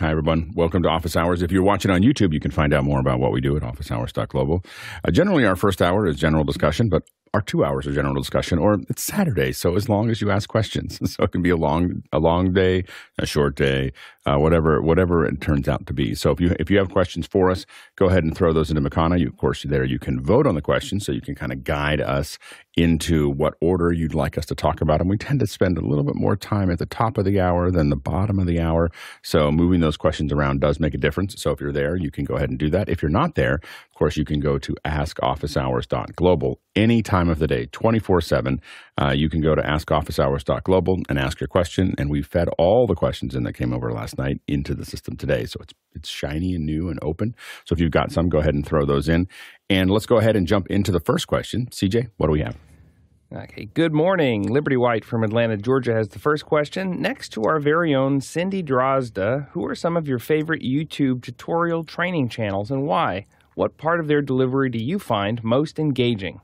Hi, everyone. Welcome to Office Hours. If you're watching on YouTube, you can find out more about what we do at officehours.global. Uh, generally, our first hour is general discussion, but our two hours of general discussion, or it's Saturday, so as long as you ask questions, so it can be a long, a long day, a short day, uh, whatever, whatever it turns out to be. So if you if you have questions for us, go ahead and throw those into Makana. You, of course, there you can vote on the questions, so you can kind of guide us into what order you'd like us to talk about. And we tend to spend a little bit more time at the top of the hour than the bottom of the hour. So moving those questions around does make a difference. So if you're there, you can go ahead and do that. If you're not there, of course, you can go to askofficehours.global any time of the day, 24 uh, 7. You can go to askofficehours.global and ask your question. And we fed all the questions in that came over last night into the system today. So it's, it's shiny and new and open. So if you've got some, go ahead and throw those in. And let's go ahead and jump into the first question. CJ, what do we have? Okay, good morning. Liberty White from Atlanta, Georgia has the first question. Next to our very own Cindy Drozda, who are some of your favorite YouTube tutorial training channels and why? What part of their delivery do you find most engaging?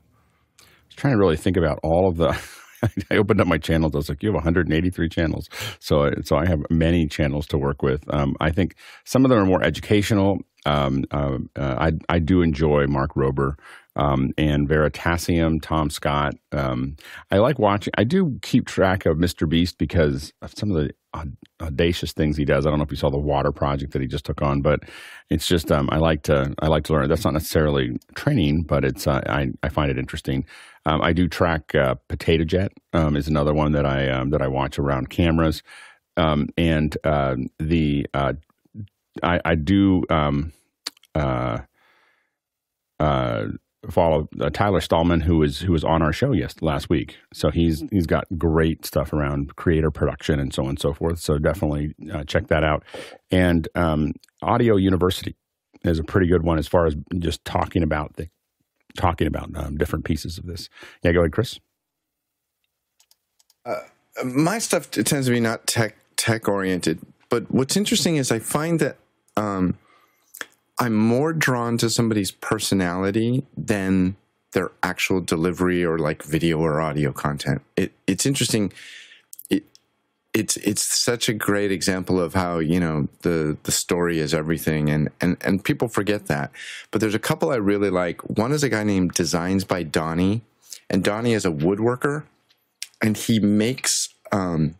I was trying to really think about all of the. I opened up my channels. I was like, "You have 183 channels," so so I have many channels to work with. Um, I think some of them are more educational. Um, uh, uh, I I do enjoy Mark Rober um, and Veritasium, Tom Scott. Um, I like watching. I do keep track of Mr. Beast because of some of the audacious things he does. I don't know if you saw the water project that he just took on, but it's just um, I like to I like to learn. That's not necessarily training, but it's uh, I I find it interesting. Um, I do track uh, Potato Jet um, is another one that I um, that I watch around cameras, um, and uh, the uh, I, I do. Follow uh, Tyler Stallman, who was who was on our show yes last week. So he's he's got great stuff around creator production and so on and so forth. So definitely uh, check that out. And um, Audio University is a pretty good one as far as just talking about the talking about um, different pieces of this. Yeah, go ahead, Chris. Uh, my stuff tends to be not tech tech oriented, but what's interesting is I find that. Um, I'm more drawn to somebody's personality than their actual delivery or like video or audio content. It, it's interesting. It, it's it's such a great example of how you know the the story is everything, and and and people forget that. But there's a couple I really like. One is a guy named Designs by Donnie, and Donnie is a woodworker, and he makes um,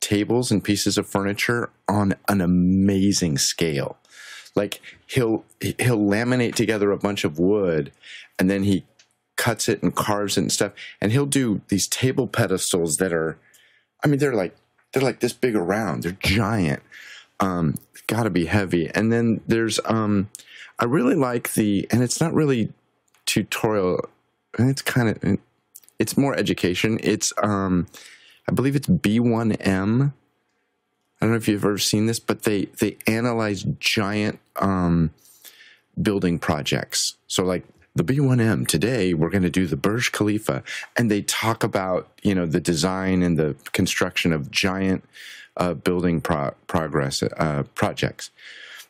tables and pieces of furniture on an amazing scale like he'll he'll laminate together a bunch of wood and then he cuts it and carves it and stuff. And he'll do these table pedestals that are i mean they're like they're like this big around. They're giant. Um got to be heavy. And then there's um i really like the and it's not really tutorial it's kind of it's more education. It's um i believe it's B1M I don't know if you've ever seen this, but they they analyze giant um, building projects. So like the B1M today, we're going to do the Burj Khalifa, and they talk about you know the design and the construction of giant uh, building pro- progress uh, projects.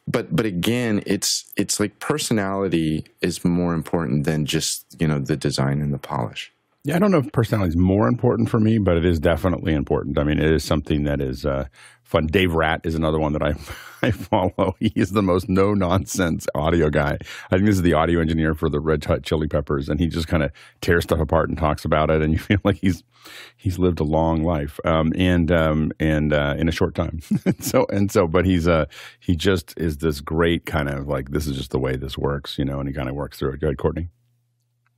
But but again, it's it's like personality is more important than just you know the design and the polish. Yeah, I don't know if personality is more important for me, but it is definitely important. I mean, it is something that is uh, fun. Dave Rat is another one that I, I follow. He is the most no nonsense audio guy. I think this is the audio engineer for the Red Hot Chili Peppers, and he just kind of tears stuff apart and talks about it, and you feel like he's he's lived a long life um, and um, and uh, in a short time. so and so, but he's uh he just is this great kind of like this is just the way this works, you know, and he kind of works through it. Go ahead, Courtney.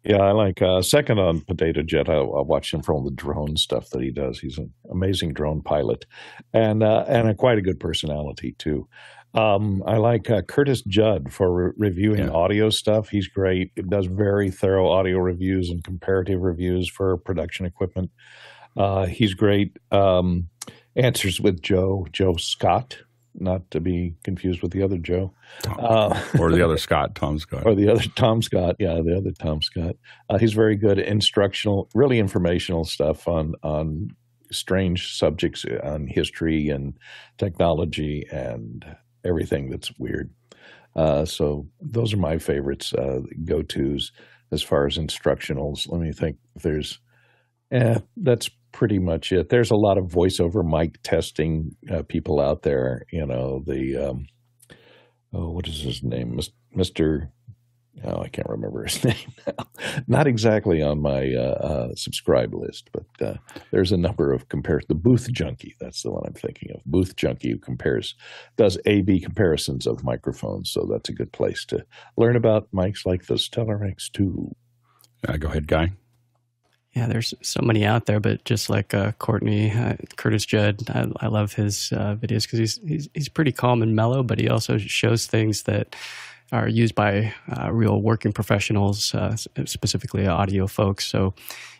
Yeah, I like uh, second on Potato Jet. I, I watch him for all the drone stuff that he does. He's an amazing drone pilot, and uh, and a, quite a good personality too. Um, I like uh, Curtis Judd for re- reviewing yeah. audio stuff. He's great. It does very thorough audio reviews and comparative reviews for production equipment. Uh, he's great. Um, answers with Joe Joe Scott not to be confused with the other Joe, uh, or the other Scott, Tom Scott, or the other Tom Scott. Yeah, the other Tom Scott. Uh, he's very good at instructional, really informational stuff on on strange subjects on history and technology and everything that's weird. Uh, so those are my favorites, uh, go tos as far as instructionals. Let me think. If there's, eh, that's pretty much it. There's a lot of voiceover mic testing uh, people out there. You know, the um, oh, what is his name, Mister? Oh, I can't remember his name now. Not exactly on my uh, uh, subscribe list, but uh, there's a number of compares. The Booth Junkie, that's the one I'm thinking of. Booth Junkie who compares, does A/B comparisons of microphones, so that's a good place to learn about mics like the Stellar X2. Uh, go ahead, Guy. Yeah, there's so many out there, but just like uh, Courtney, uh, Curtis Judd, I, I love his uh, videos because he's, he's he's pretty calm and mellow, but he also shows things that are used by uh, real working professionals, uh, specifically audio folks. So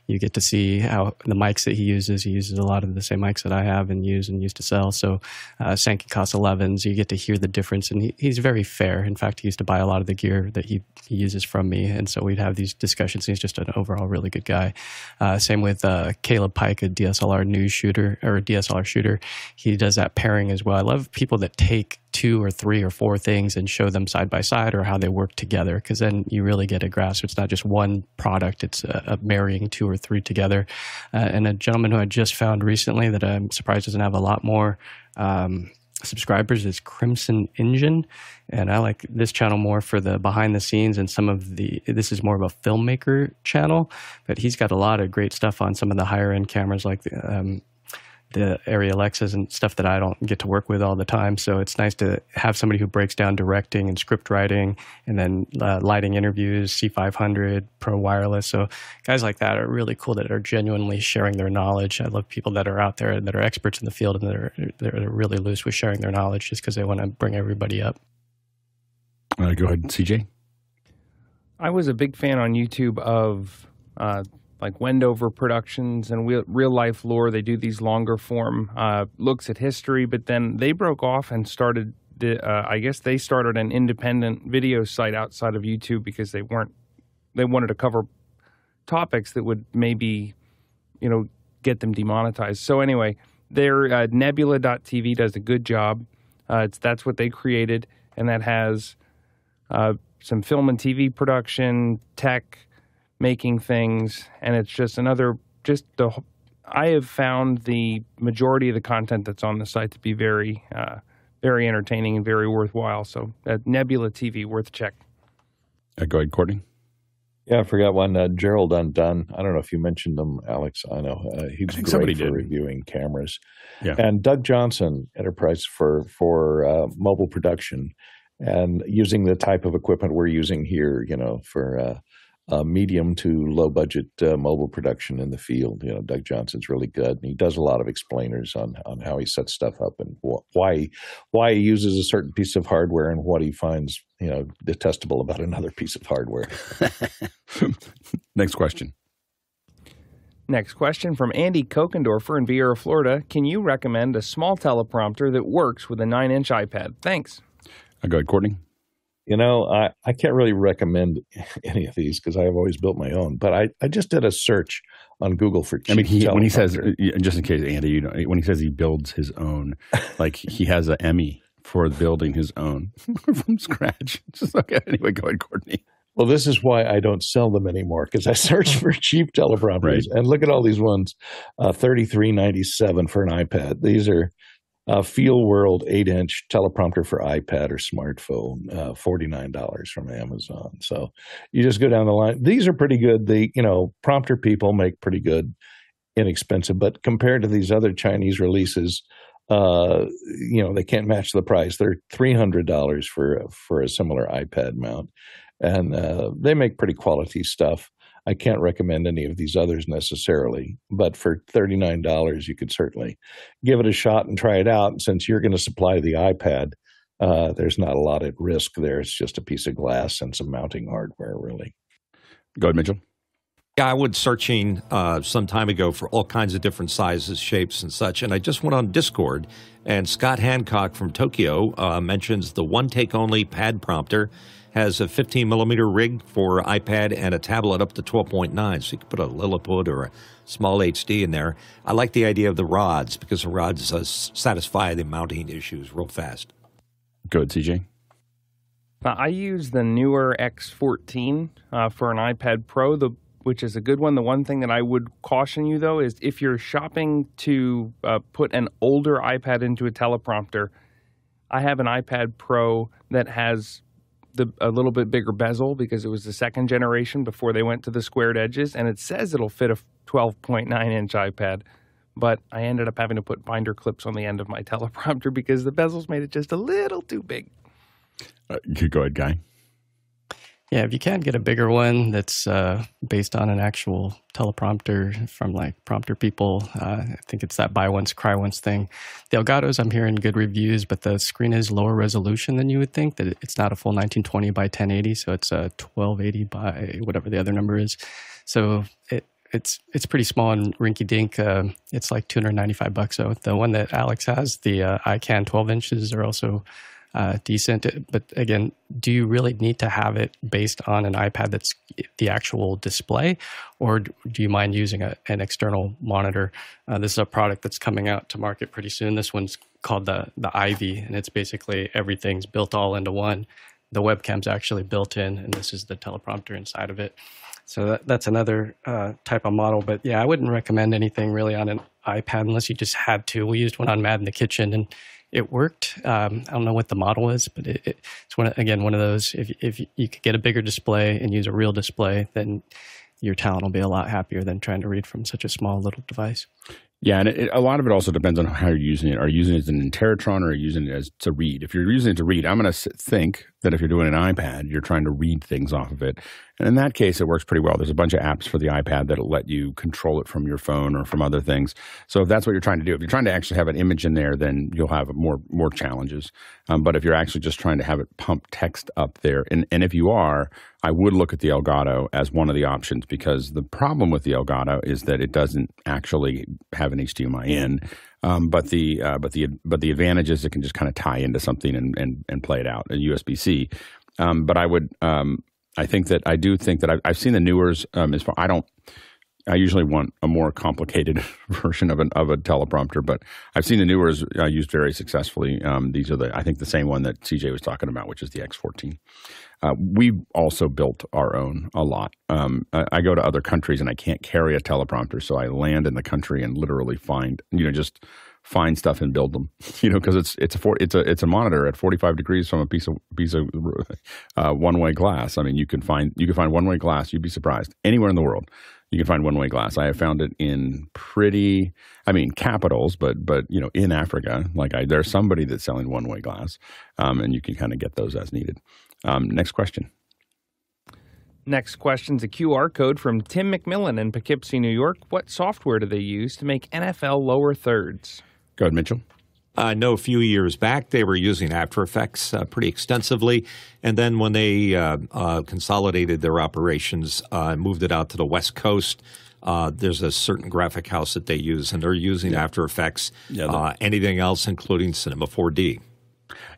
you get to see how the mics that he uses. He uses a lot of the same mics that I have and use and used to sell. So uh, Sanken COS-11s, you get to hear the difference. And he, he's very fair. In fact, he used to buy a lot of the gear that he, he uses from me. And so we'd have these discussions. He's just an overall really good guy. Uh, same with uh, Caleb Pike, a DSLR news shooter or a DSLR shooter. He does that pairing as well. I love people that take two or three or four things and show them side by side or how they work together because then you really get a grasp. It's not just one product, it's a, a marrying two or three together. Uh, and a gentleman who I just found recently that I'm surprised doesn't have a lot more. Um, subscribers is Crimson Engine, and I like this channel more for the behind the scenes and some of the. This is more of a filmmaker channel, but he's got a lot of great stuff on some of the higher end cameras like the, um, the Arri Alexas and stuff that I don't get to work with all the time. So it's nice to have somebody who breaks down directing and script writing and then uh, lighting interviews, C500, Pro Wireless. So guys like that are really cool that are genuinely sharing their knowledge. I love people that are out there that are experts in the field and that are, they're really loose with sharing their knowledge just because they want to bring everybody up. Uh, go ahead, CJ. I was a big fan on YouTube of uh, like Wendover Productions and Real Life Lore. They do these longer form uh, looks at history, but then they broke off and started. The, uh, I guess they started an independent video site outside of YouTube because they weren't. They wanted to cover topics that would maybe, you know, get them demonetized. So anyway, their uh, Nebula.tv does a good job. Uh, it's that's what they created, and that has uh, some film and TV production, tech making things, and it's just another just the. I have found the majority of the content that's on the site to be very, uh, very entertaining and very worthwhile. So, uh, Nebula TV, worth check. Uh, go ahead, Courtney. Yeah, I forgot one. Uh, Gerald Undone. I don't know if you mentioned him, Alex. I know uh, he's great for did. reviewing cameras. Yeah. And Doug Johnson, Enterprise for for uh, mobile production, and using the type of equipment we're using here. You know, for uh, uh, medium to low budget uh, mobile production in the field. You know, Doug Johnson's really good, and he does a lot of explainers on on how he sets stuff up and wh- why why he uses a certain piece of hardware and what he finds you know detestable about another piece of hardware. Next question. Next question from Andy Kokendorfer in Viera, Florida. Can you recommend a small teleprompter that works with a nine inch iPad? Thanks. I go ahead, Courtney. You know, I, I can't really recommend any of these because I've always built my own. But I, I just did a search on Google for. I mean, he, when he says, just in case Andy, you know, when he says he builds his own, like he has an Emmy for building his own from scratch. Just okay. Anyway, go ahead, Courtney. Well, this is why I don't sell them anymore because I search for cheap teleprompters right. and look at all these ones, uh, thirty three ninety seven for an iPad. These are uh, FeelWorld 8 inch teleprompter for iPad or smartphone, uh, $49 from Amazon. So you just go down the line. These are pretty good. The, you know, prompter people make pretty good, inexpensive, but compared to these other Chinese releases, uh, you know, they can't match the price. They're $300 for, for a similar iPad mount. And uh, they make pretty quality stuff. I can't recommend any of these others necessarily, but for $39, you could certainly give it a shot and try it out. And since you're going to supply the iPad, uh, there's not a lot at risk there. It's just a piece of glass and some mounting hardware, really. Go ahead, Mitchell. Yeah, I was searching uh, some time ago for all kinds of different sizes, shapes, and such, and I just went on Discord, and Scott Hancock from Tokyo uh, mentions the one take only pad prompter has a 15 millimeter rig for iPad and a tablet up to 12.9, so you can put a Lilliput or a small HD in there. I like the idea of the rods because the rods uh, satisfy the mounting issues real fast. Good, CJ. I use the Neewer X14 uh, for an iPad Pro. The which is a good one. The one thing that I would caution you though is if you're shopping to uh, put an older iPad into a teleprompter, I have an iPad Pro that has the a little bit bigger bezel because it was the second generation before they went to the squared edges, and it says it'll fit a 12.9 inch iPad. But I ended up having to put binder clips on the end of my teleprompter because the bezels made it just a little too big. Uh, you go ahead, Guy. Yeah, if you can't get a bigger one that's uh, based on an actual teleprompter from like prompter people, uh, I think it's that buy once, cry once thing. The Elgatos, I'm hearing good reviews, but the screen is lower resolution than you would think. That it's not a full 1920 by 1080, so it's a 1280 by whatever the other number is. So it it's it's pretty small and rinky dink. Uh, it's like 295 bucks. So the one that Alex has, the uh, iCan 12 inches, are also uh, decent. But again, do you really need to have it based on an iPad that's the actual display, or do you mind using a, an external monitor? Uh, this is a product that's coming out to market pretty soon. This one's called the the Ivy, and it's basically everything's built all into one. The webcam's actually built in, and this is the teleprompter inside of it. So that, that's another uh, type of model. But yeah, I wouldn't recommend anything really on an iPad unless you just had to. We used one on Mad in the Kitchen, and it worked. Um, I don't know what the model is, but it, it, it's one again one of those. If if you could get a bigger display and use a real display, then your talent will be a lot happier than trying to read from such a small little device. Yeah, and it, a lot of it also depends on how you're using it. Are you using it as an Interrotron or are you using it as to read? If you're using it to read, I'm going to think that if you're doing an iPad, you're trying to read things off of it. And in that case, it works pretty well. There's a bunch of apps for the iPad that'll let you control it from your phone or from other things. So if that's what you're trying to do, if you're trying to actually have an image in there, then you'll have more more challenges. Um, but if you're actually just trying to have it pump text up there, and, and if you are, I would look at the Elgato as one of the options because the problem with the Elgato is that it doesn't actually have an HDMI in. Um, but the uh, but the but the advantage is it can just kind of tie into something and and, and play it out a USB C. Um, but I would um, I think that I do think that I've, I've seen the Neewers um, as far I don't I usually want a more complicated version of an of a teleprompter, but I've seen the Neewers uh, used very successfully. Um, these are the I think the same one that CJ was talking about, which is the X14. Uh, we also built our own a lot. Um, I, I, go to other countries and I can't carry a teleprompter, so I land in the country and literally find you know just find stuff and build them. You know, because it's it's a for, it's a it's a monitor at 45 degrees from a piece of piece of uh, one way glass. I mean, you can find you can find one way glass. You'd be surprised anywhere in the world. You can find one way glass. I have found it in pretty, I mean, capitals, but but you know, in Africa, like I, there's somebody that's selling one way glass, um, and you can kind of get those as needed. Um, next question. Next question is a QR code from Tim McMillan in Poughkeepsie, New York. What software do they use to make NFL lower thirds? Go ahead, Mitchell. I know a few years back they were using After Effects uh, pretty extensively. And then when they uh, uh, consolidated their operations uh, and moved it out to the West Coast, uh, there's a certain graphic house that they use, and they're using yeah. After Effects. Yeah, uh, anything else, including Cinema 4D.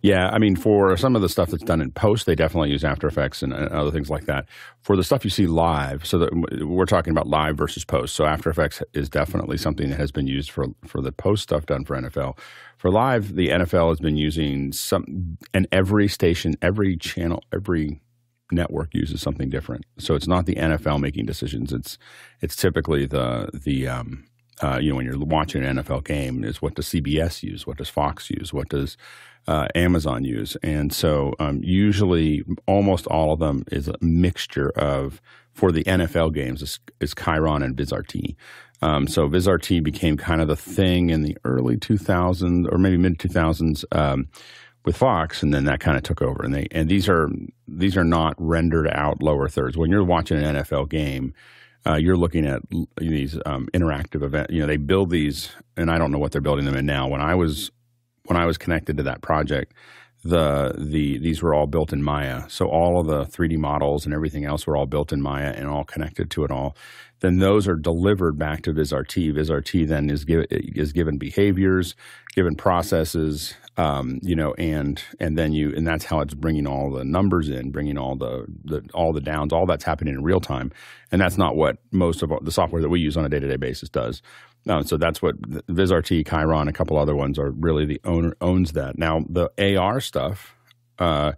Yeah, I mean, for some of the stuff that's done in post, they definitely use After Effects and other things like that. For the stuff you see live, so that we're talking about live versus post. So After Effects is definitely something that has been used for for the post stuff done for NFL. For live, the NFL has been using some, and every station, every channel, every network uses something different. So it's not the NFL making decisions. It's it's typically the the um, uh, you know when you're watching an NFL game is what does CBS use, what does Fox use, what does uh, Amazon use, and so um, usually almost all of them is a mixture of for the NFL games is, is Chyron and VizRT. Um, so VizRT became kind of the thing in the early 2000s or maybe mid 2000s um, with Fox, and then that kind of took over. And they and these are these are not rendered out lower thirds. When you're watching an NFL game, uh, you're looking at these um, interactive events. You know, they build these, and I don't know what they're building them in now. When I was when I was connected to that project, the the these were all built in Maya. So all of the 3D models and everything else were all built in Maya and all connected to it all. Then those are delivered back to VizRT. VizRT then is give, is given behaviors, given processes, um, you know, and and then you and that's how it's bringing all the numbers in, bringing all the, the all the downs, all that's happening in real time, and that's not what most of the software that we use on a day to day basis does. No, so that's what VizRT, Chyron, a couple other ones are really the owner owns that. Now the AR stuff uh,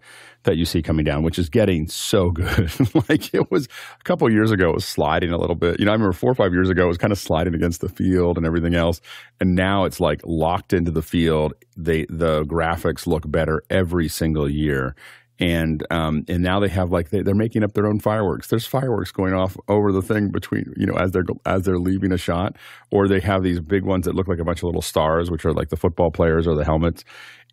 that you see coming down, which is getting so good. like it was a couple years ago, it was sliding a little bit. You know, I remember four or five years ago, it was kind of sliding against the field and everything else, and now it's like locked into the field. They the graphics look better every single year. And um, and now they have like they, they're making up their own fireworks. There's fireworks going off over the thing between you know as they're as they're leaving a shot, or they have these big ones that look like a bunch of little stars, which are like the football players or the helmets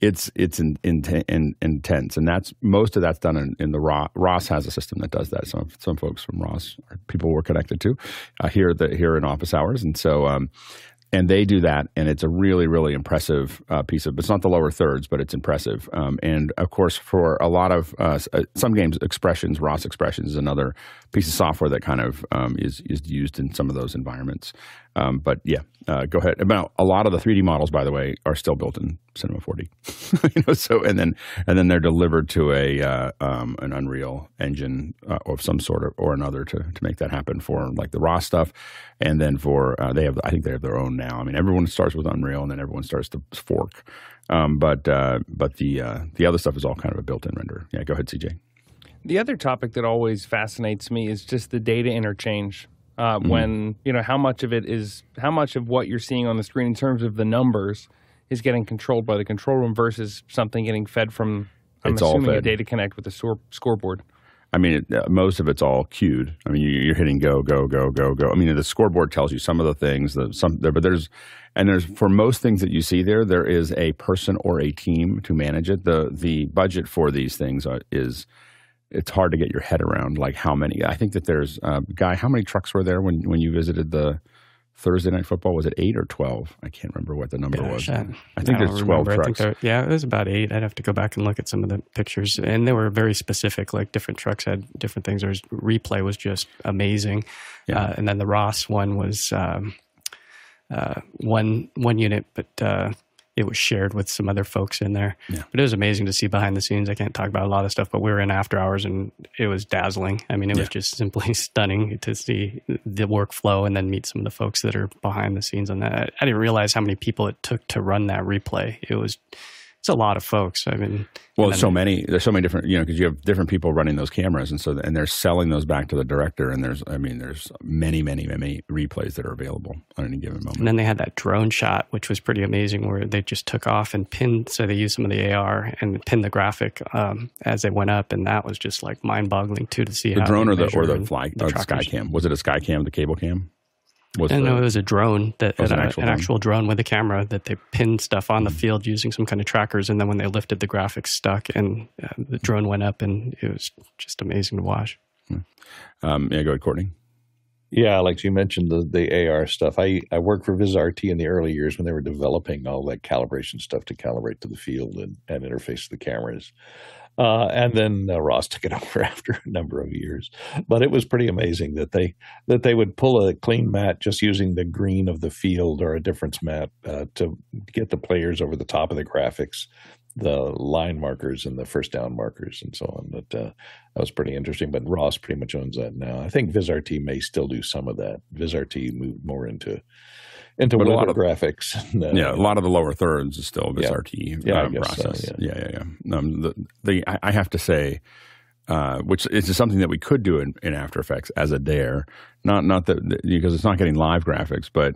it's it's in, in, in, intense, and that's most of that's done in, in the Ross. Ross has a system that does that. Some some folks from Ross, people we're connected to, uh, here the here in office hours, and so um, and they do that, and it's a really, really impressive uh, piece of. It's not the lower thirds, but it's impressive. Um, and of course, for a lot of uh, uh, some games, expressions, Ross Expressions is another piece of software that kind of um, is is used in some of those environments. Um, but yeah, uh, go ahead. About a lot of the 3D models, by the way, are still built in Cinema 4D. you know, so and then and then they're delivered to a uh, um, an Unreal engine uh, of some sort of, or another to to make that happen for like the raw stuff, and then for uh, they have I think they have their own now. I mean, everyone starts with Unreal, and then everyone starts to fork. Um, but uh, but the uh, the other stuff is all kind of a built-in render. Yeah, go ahead, CJ. The other topic that always fascinates me is just the data interchange uh, mm-hmm. when you know how much of it is how much of what you're seeing on the screen in terms of the numbers is getting controlled by the control room versus something getting fed from I'm it's assuming a data connect with the score, scoreboard. I mean, it, uh, most of it's all cued. I mean, you, are hitting go, go, go, go, go. I mean, the scoreboard tells you some of the things that some there, but there's and there's for most things that you see there, there is a person or a team to manage it. the The budget for these things are, is it's hard to get your head around like how many. I think that there's uh, guy. How many trucks were there when when you visited the Thursday night football? Was it eight or twelve? I can't remember what the number Gosh, was. I, I think I there's twelve remember. trucks. There, yeah, it was about eight. I'd have to go back and look at some of the pictures, and they were very specific. Like different trucks had different things. There's replay was just amazing, yeah. Uh, and then the Ross one was. Um, uh, one one unit, but uh, it was shared with some other folks in there. Yeah. But it was amazing to see behind the scenes. I can't talk about a lot of stuff, but we were in after hours and it was dazzling. I mean, it was just simply stunning to see the workflow and then meet some of the folks that are behind the scenes on that. I didn't realize how many people it took to run that replay. It was it's a lot of folks. I mean, well, so many. There's so many different, you know, because you have different people running those cameras, and so and they're selling those back to the director. And there's, I mean, there's many, many, many replays that are available on any given moment. And then they had that drone shot, which was pretty amazing, where they just took off and pinned. So they used some of the AR and pinned the graphic um, as they went up, and that was just like mind-boggling too to see the drone or the or the fly the, the sky cam. Was it a sky cam? The cable cam? Was I know it was a drone that an, actual, an drone. actual drone with a camera that they pinned stuff on the mm-hmm. field using some kind of trackers, and then when they lifted, the graphics stuck, and uh, the drone went up, and it was just amazing to watch. Mm-hmm. Um, yeah, go ahead, Courtney. Yeah, like you mentioned the the AR stuff. I I worked for VizRT in the early years when they were developing all that calibration stuff to calibrate to the field and, and interface to the cameras. Uh, and then uh, Ross took it over after a number of years. But it was pretty amazing that they that they would pull a clean mat just using the green of the field or a difference mat uh, to get the players over the top of the graphics, the line markers and the first down markers and so on. But uh, that was pretty interesting. But Ross pretty much owns that now. I think VizRT may still do some of that. VizRT moved more into into but a lot of graphics. yeah, a lot of the lower thirds is still this yeah. RT yeah, um, process. So, yeah. yeah, yeah, yeah. Um, the, the I, I, have to say, uh, which is something that we could do in, in After Effects as a dare, not not that because it's not getting live graphics, but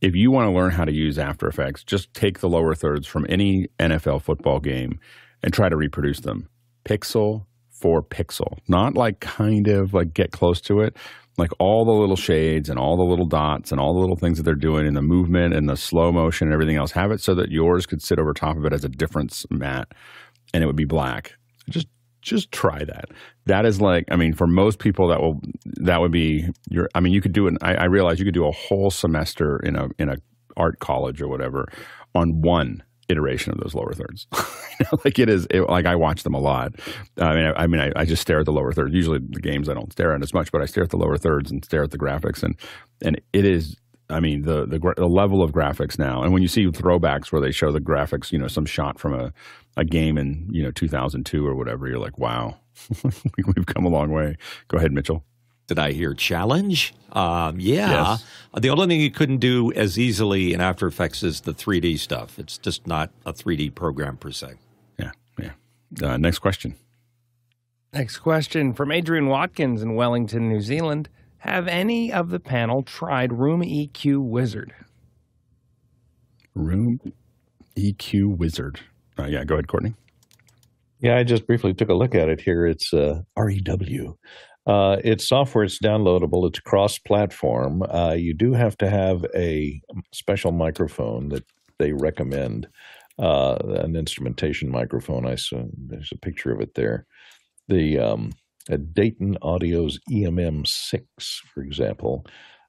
if you want to learn how to use After Effects, just take the lower thirds from any NFL football game and try to reproduce them, pixel for pixel, not like kind of like get close to it, like all the little shades and all the little dots and all the little things that they're doing in the movement and the slow motion and everything else. Have it so that yours could sit over top of it as a difference mat and it would be black. Just just try that. That is like, I mean, for most people, that will that would be your. I mean, you could do it. I, I realize you could do a whole semester in a in a art college or whatever on one iteration of those lower thirds. like it is, it, like I watch them a lot. I mean, I, I mean, I, I, just stare at the lower thirds. Usually, the games I don't stare at as much, but I stare at the lower thirds and stare at the graphics, and and it is. I mean, the, the the level of graphics now, and when you see throwbacks where they show the graphics, you know, some shot from a, a game in you know 2002 or whatever, you're like, wow, we've come a long way. Go ahead, Mitchell. Did I hear challenge? Um, yeah. Yes. The only thing you couldn't do as easily in After Effects is the 3D stuff. It's just not a 3D program per se. Yeah, yeah. Uh, next question. Next question from Adrian Watkins in Wellington, New Zealand. Have any of the panel tried Room EQ Wizard? Room EQ Wizard. Uh, yeah, go ahead, Courtney. Yeah, I just briefly took a look at it here. It's uh, REW. Uh, it's software. It's downloadable. It's cross-platform. Uh, you do have to have a special microphone that they recommend, uh, an instrumentation microphone. I saw there's a picture of it there. The um, Dayton Audio's EMM6, for example,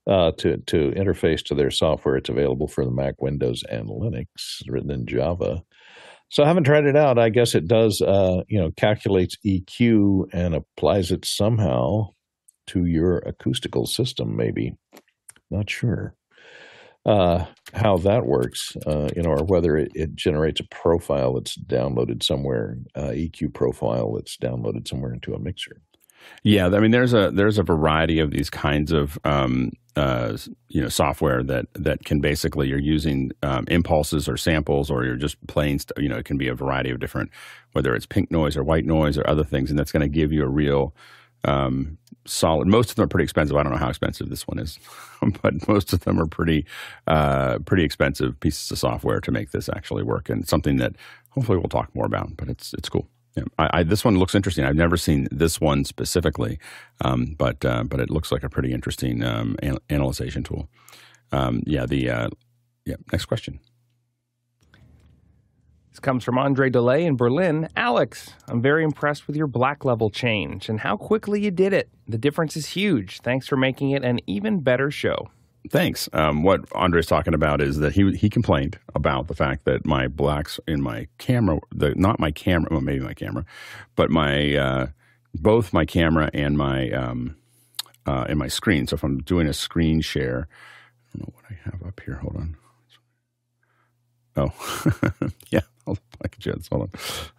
uh, to to interface to their software. It's available for the Mac, Windows, and Linux. Written in Java. So I haven't tried it out. I guess it does, uh, you know, calculates EQ and applies it somehow to your acoustical system. Maybe, not sure uh, how that works, uh, you know, or whether it, it, generates a profile that's downloaded somewhere, uh, EQ profile that's downloaded somewhere into a mixer. Yeah, I mean, there's a there's a variety of these kinds of um, uh, you know software that that can basically you're using um, impulses or samples or you're just playing you know it can be a variety of different whether it's pink noise or white noise or other things and that's going to give you a real um, solid most of them are pretty expensive. I don't know how expensive this one is but most of them are pretty uh, pretty expensive pieces of software to make this actually work and something that hopefully we'll talk more about but it's it's cool yeah, I, I, this one looks interesting. I've never seen this one specifically, um, but uh, but it looks like a pretty interesting um, an- analyzation tool. Um, yeah, the uh, yeah. Next question. This comes from Andre Delay in Berlin. Alex, I'm very impressed with your black level change and how quickly you did it. The difference is huge. Thanks for making it an even better show. Thanks. Um, what Andre's talking about is that he he complained about the fact that my blacks in my camera, the not my camera, well, maybe my camera, but my uh, both my camera and my um, uh, and my screen. So if I'm doing a screen share, I don't know what I have up here. Hold on. Oh, yeah. Hold on.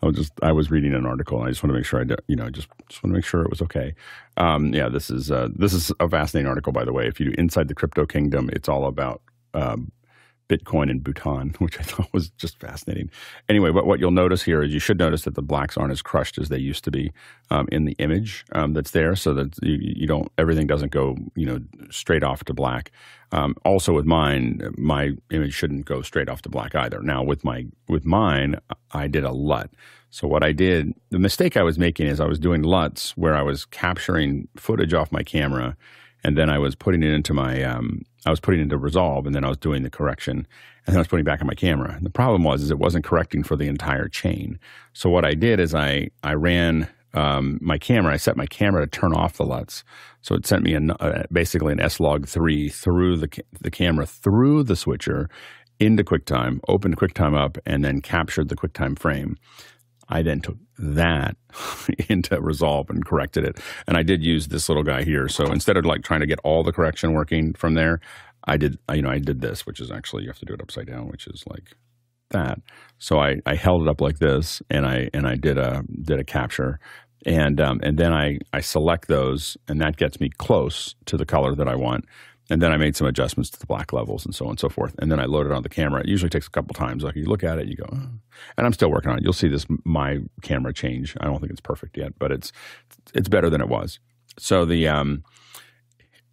I was just I was reading an article. and I just want to make sure I, you know, just just want to make sure it was okay. Um, yeah, this is uh, this is a fascinating article, by the way. If you do inside the crypto kingdom, it's all about um, Bitcoin and Bhutan, which I thought was just fascinating. Anyway, what, what you'll notice here is you should notice that the blacks aren't as crushed as they used to be um, in the image um, that's there, so that you, you, don't everything doesn't go you know straight off to black. Um, also, with mine, my image shouldn't go straight off to black either. Now, with my with mine, I did a LUT. So what I did, the mistake I was making is I was doing LUTs where I was capturing footage off my camera and then I was putting it into my um, I was putting into Resolve, and then I was doing the correction, and then I was putting back on my camera. And the problem was is it wasn't correcting for the entire chain. So what I did is I I ran um, my camera. I set my camera to turn off the LUTs, so it sent me a, basically an S log three through the the camera through the switcher into QuickTime, opened QuickTime up, and then captured the QuickTime frame. I then took that into Resolve and corrected it. And I did use this little guy here. So instead of like trying to get all the correction working from there, I did, you know, I did this, which is actually, you have to do it upside down, which is like that. So I, I held it up like this and I, and I did a, did a capture and, um, and then I, I select those and that gets me close to the color that I want. And then I made some adjustments to the black levels and so on and so forth. And then I loaded on the camera. It usually takes a couple times. Like you look at it, you go, oh. and I'm still working on it. You'll see this my camera change. I don't think it's perfect yet, but it's it's better than it was. So the um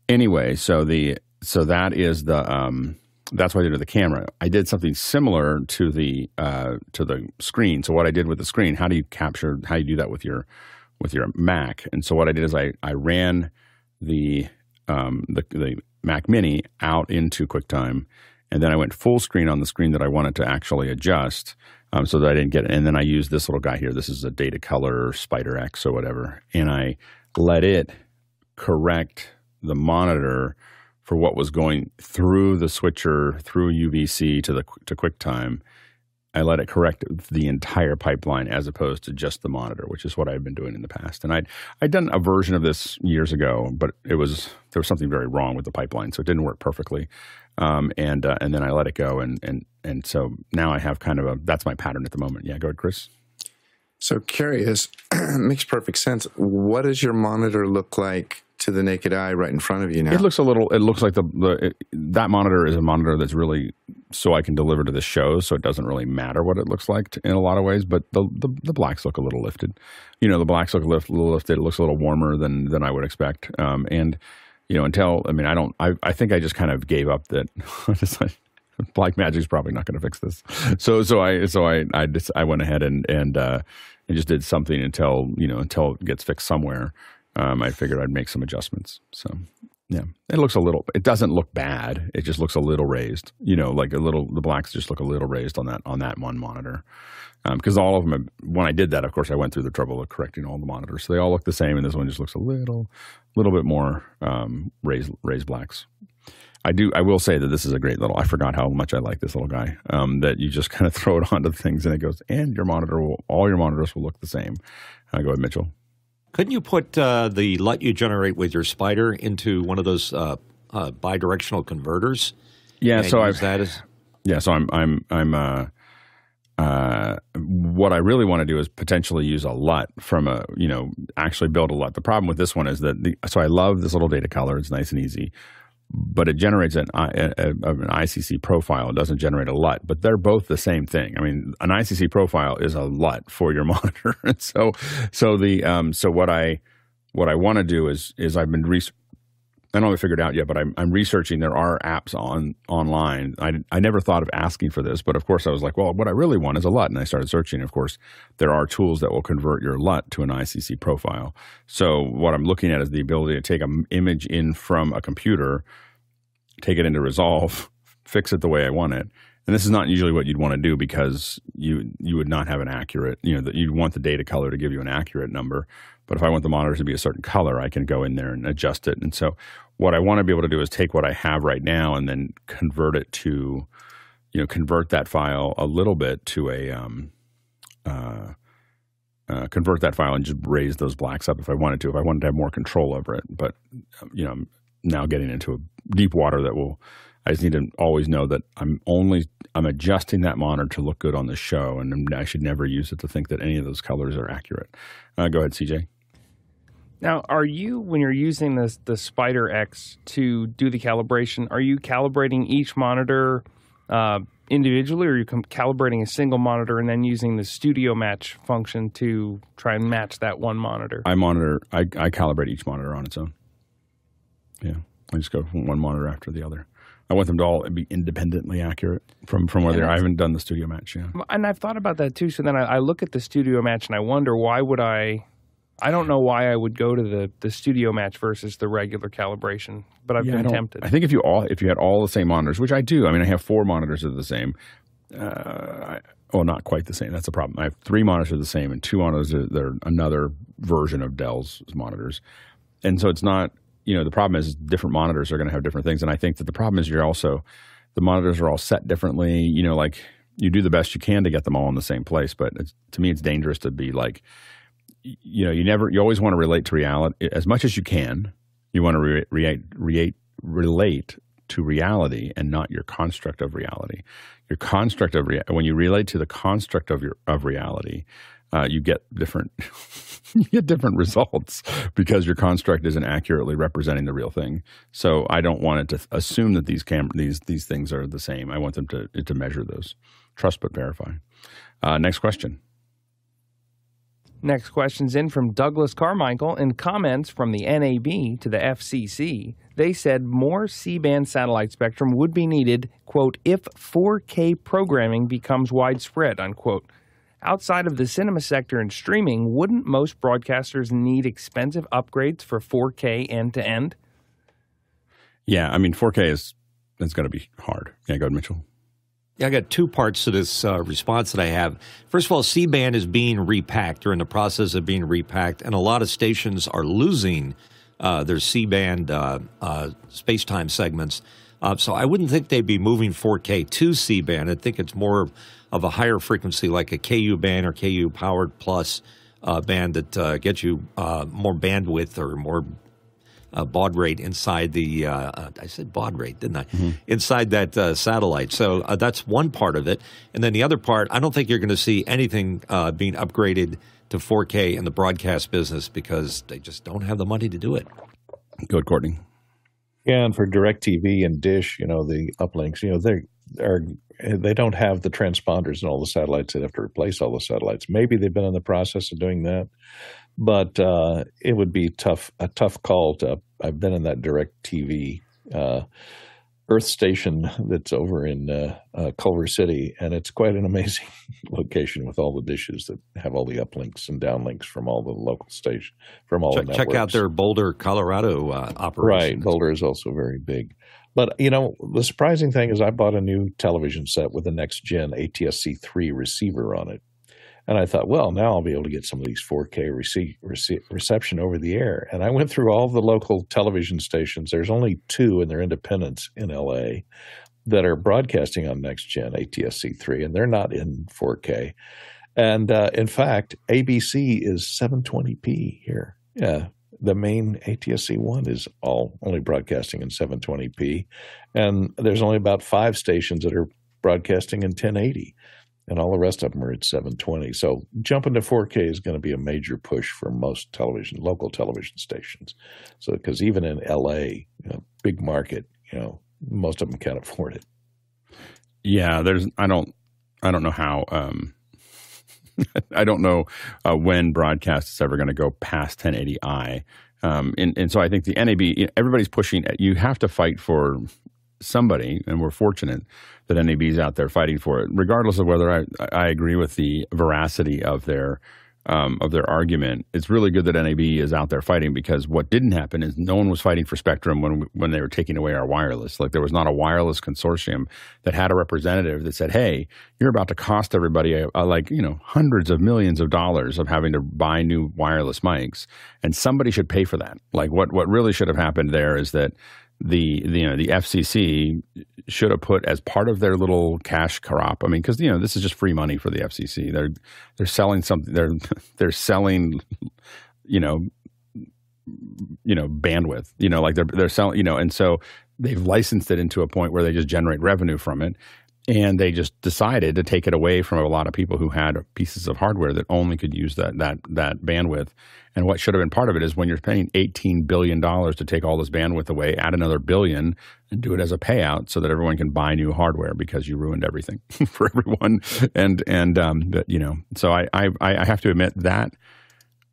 anyway, so the so that is the um that's what I did with the camera. I did something similar to the uh, to the screen. So what I did with the screen, how do you capture? How do you do that with your with your Mac? And so what I did is I I ran the um, the, the Mac Mini out into QuickTime, and then I went full screen on the screen that I wanted to actually adjust, um, so that I didn't get it. And then I used this little guy here. This is a Datacolor SpyderX or whatever, and I let it correct the monitor for what was going through the switcher through UVC to the to QuickTime I let it correct the entire pipeline as opposed to just the monitor, which is what I've been doing in the past. And I'd I'd done a version of this years ago, but it was there was something very wrong with the pipeline, so it didn't work perfectly. Um, and uh, and then I let it go, and and and so now I have kind of a that's my pattern at the moment. Yeah, go ahead, Chris. So curious, makes perfect sense. What does your monitor look like to the naked eye right in front of you now. It looks a little. It looks like the, the it, that monitor is a monitor that's really so I can deliver to the show, so it doesn't really matter what it looks like to, in a lot of ways. But the, the, the blacks look a little lifted. You know, the blacks look a little, little lifted. It looks a little warmer than than I would expect. Um, and you know, until I mean, I don't. I I think I just kind of gave up that. just like, Blackmagic's probably not going to fix this. So so I so I I just I went ahead and and uh, and just did something until you know until it gets fixed somewhere. Um, I figured I'd make some adjustments. So yeah, it looks a little. It doesn't look bad. It just looks a little raised. You know, like a little. The blacks just look a little raised on that on that one monitor. Because um, all of them, when I did that, of course, I went through the trouble of correcting all the monitors, so they all look the same, and this one just looks a little, little bit more um, raised raised blacks. I do. I will say that this is a great little. I forgot how much I like this little guy. Um, that you just kind of throw it onto things and it goes, and your monitor will. All your monitors will look the same. I go with Mitchell. Couldn't you put uh, the LUT you generate with your spider into one of those uh, uh, bidirectional converters? Yeah. So I that as yeah. So I'm I'm I'm uh, uh, what I really want to do is potentially use a LUT from a you know actually build a LUT. The problem with this one is that the so I love this little Datacolor. It's nice and easy but it generates an, a, a, an ICC profile. It doesn't generate a LUT, but they're both the same thing. I mean, an ICC profile is a LUT for your monitor. and so, so the um, so what I what I want to do is is I've been re- I don't have it figured out yet, but I'm, I'm researching. There are apps on online. I, I never thought of asking for this, but of course I was like, well, what I really want is a LUT, and I started searching. Of course, there are tools that will convert your LUT to an ICC profile. So what I'm looking at is the ability to take an image in from a computer, take it into Resolve, fix it the way I want it. And this is not usually what you'd want to do because you you would not have an accurate, you know, that you'd want the Datacolor to give you an accurate number. But if I want the monitor to be a certain color, I can go in there and adjust it. And so what I want to be able to do is take what I have right now and then convert it to, you know, convert that file a little bit to a, um, uh, uh, convert that file and just raise those blacks up if I wanted to, if I wanted to have more control over it. But, you know, I'm now getting into a deep water that will, I just need to always know that I'm only, I'm adjusting that monitor to look good on the show. And I should never use it to think that any of those colors are accurate. Uh, go ahead, CJ. Now, are you when you're using this the SpyderX to do the calibration? Are you calibrating each monitor uh, individually, or are you calibrating a single monitor and then using the Studio Match function to try and match that one monitor? I monitor. I, I calibrate each monitor on its own. Yeah, I just go from one monitor after the other. I want them to all be independently accurate from from where they are. I haven't done the Studio Match. Yeah, and I've thought about that too. So then I, I look at the Studio Match and I wonder why would I I don't know why I would go to the, the studio match versus the regular calibration, but I've yeah, been I tempted. I think if you all if you had all the same monitors, which I do, I mean I have four monitors that are the same. Uh, I, well, not quite the same. That's the problem. I have three monitors are the same, and two monitors that are another version of Dell's monitors, and so it's not. You know, the problem is different monitors are going to have different things, and I think that the problem is you're also the monitors are all set differently. You know, like you do the best you can to get them all in the same place, but to me, it's dangerous to be like you know, you never, you always want to relate to reality as much as you can. You want to re- re- re- relate to reality and not your construct of reality. Your construct of rea- when you relate to the construct of your of reality, uh, you get different you get different results because your construct isn't accurately representing the real thing. So I don't want it to assume that these cam- these these things are the same. I want them to to measure those. Trust but verify. Uh, next question. Next question's in from Douglas Carmichael in comments from the NAB to the FCC. They said more C band satellite spectrum would be needed, quote, if 4K programming becomes widespread, unquote. Outside of the cinema sector and streaming, wouldn't most broadcasters need expensive upgrades for 4K end to end? Yeah, I mean, 4K is it's going to be hard. Yeah, go ahead, Mitchell. Yeah, I got two parts to this uh, response that I have. First of all, C band is being repacked or in the process of being repacked, and a lot of stations are losing uh, their C band uh, uh space time segments. Uh, so I wouldn't think they'd be moving 4K to C band. I think it's more of a higher frequency, like a KU band or KU powered plus uh, band that gets you more bandwidth or more uh, baud rate inside the, uh, uh, I said baud rate, didn't I? Mm-hmm. Inside that uh, satellite. So uh, that's one part of it. And then the other part, I don't think you're going to see anything uh, being upgraded to 4K in the broadcast business because they just don't have the money to do it. Go ahead, Courtney. Yeah, and for DirecTV and Dish, you know, the uplinks, you know, they are they don't have the transponders and all the satellites. They have to replace all the satellites. Maybe they've been in the process of doing that, but uh, it would be tough a tough call to. I've been in that DirecTV uh, Earth station that's over in uh, uh, Culver City, and it's quite an amazing location with all the dishes that have all the uplinks and downlinks from all the local stations from all check, the check out their Boulder, Colorado uh, operation. Right, Boulder is also very big. But you know, the surprising thing is, I bought a new television set with a next gen ATSC three receiver on it, and I thought, well, now I'll be able to get some of these 4K rece- rece- reception over the air. And I went through all the local television stations. There's only two, and they're independents in LA that are broadcasting on next gen ATSC three, and they're not in 4K. And uh, in fact, ABC is 720p here. Yeah, the main ATSC one is all only broadcasting in 720p, and there's only about five stations that are broadcasting in 1080 and all the rest of them are at 720. So jumping to 4K is going to be a major push for most television, local television stations. So because even in LA, you know, big market, you know, most of them can't afford it. Yeah, there's. I don't. I don't know how. Um, I don't know uh, when broadcast is ever going to go past 1080i. Um, and, and so I think the NAB, everybody's pushing. You have to fight for somebody, and we're fortunate that NAB is out there fighting for it, regardless of whether I, I agree with the veracity of their um, of their argument. It's really good that NAB is out there fighting because what didn't happen is no one was fighting for spectrum when when they were taking away our wireless. Like there was not a wireless consortium that had a representative that said, "Hey, you're about to cost everybody a, a, like you know hundreds of millions of dollars of having to buy new wireless mics, and somebody should pay for that." Like what what really should have happened there is that the, the, you know the FCC should have put as part of their little cash crop. I mean, because you know this is just free money for the FCC. They're they're selling something. They're they're selling, you know, you know bandwidth. You know, like they're they're selling. You know, and so they've licensed it into a point where they just generate revenue from it. And they just decided to take it away from a lot of people who had pieces of hardware that only could use that that that bandwidth. And what should have been part of it is when you're paying $18 billion to take all this bandwidth away, add another billion and do it as a payout so that everyone can buy new hardware because you ruined everything for everyone. And, and, um, but, you know, so I, I, I have to admit that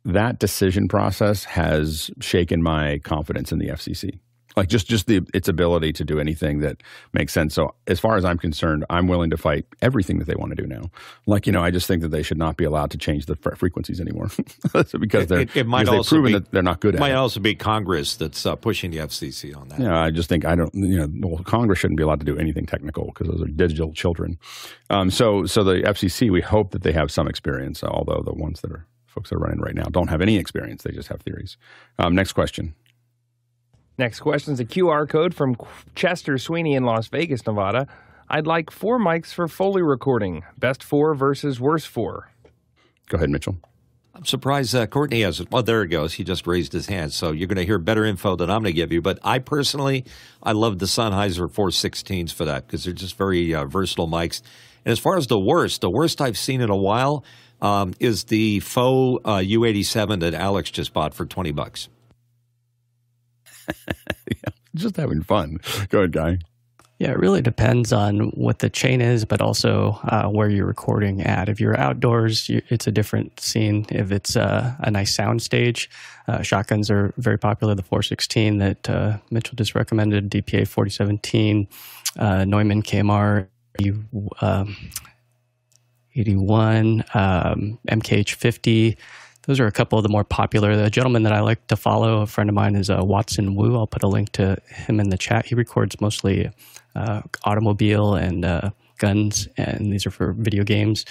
that decision process has shaken my confidence in the FCC like just just the its ability to do anything that makes sense. So as far as I'm concerned, I'm willing to fight everything that they want to do now. Like you know, I just think that they should not be allowed to change the frequencies anymore because they're it, it might because also proven be, that they're not good it at might it. also be Congress that's uh, pushing the FCC on that. Yeah, I just think I don't. You know, well, Congress shouldn't be allowed to do anything technical because those are digital children. Um, so so the FCC, we hope that they have some experience, although the ones that are folks that are running right now don't have any experience; they just have theories. Um, next question. Next question is a QR code from Chester Sweeney in Las Vegas, Nevada. I'd like four mics for Foley recording. Best four versus worst four. Go ahead, Mitchell. I'm surprised uh, Courtney has it. Well, there it goes. He just raised his hand. So you're going to hear better info than I'm going to give you. But I personally, I love the Sennheiser 416s for that because they're just very uh, versatile mics. And as far as the worst, the worst I've seen in a while um, is the faux uh, U87 that Alex just bought for 20 bucks. Yeah, just having fun. Go ahead, guy. Yeah, it really depends on what the chain is, but also uh, where you're recording at. If you're outdoors, you, it's a different scene. If it's uh, a nice sound stage, uh, shotguns are very popular. The 416 that uh, Mitchell just recommended, DPA 4017, uh, Neumann KMR um, 81, um, MKH 50 those are a couple of the more popular. The gentleman that I like to follow, a friend of mine, is uh, Watson Wu. I'll put a link to him in the chat. He records mostly uh, automobile and uh, guns, and these are for video games.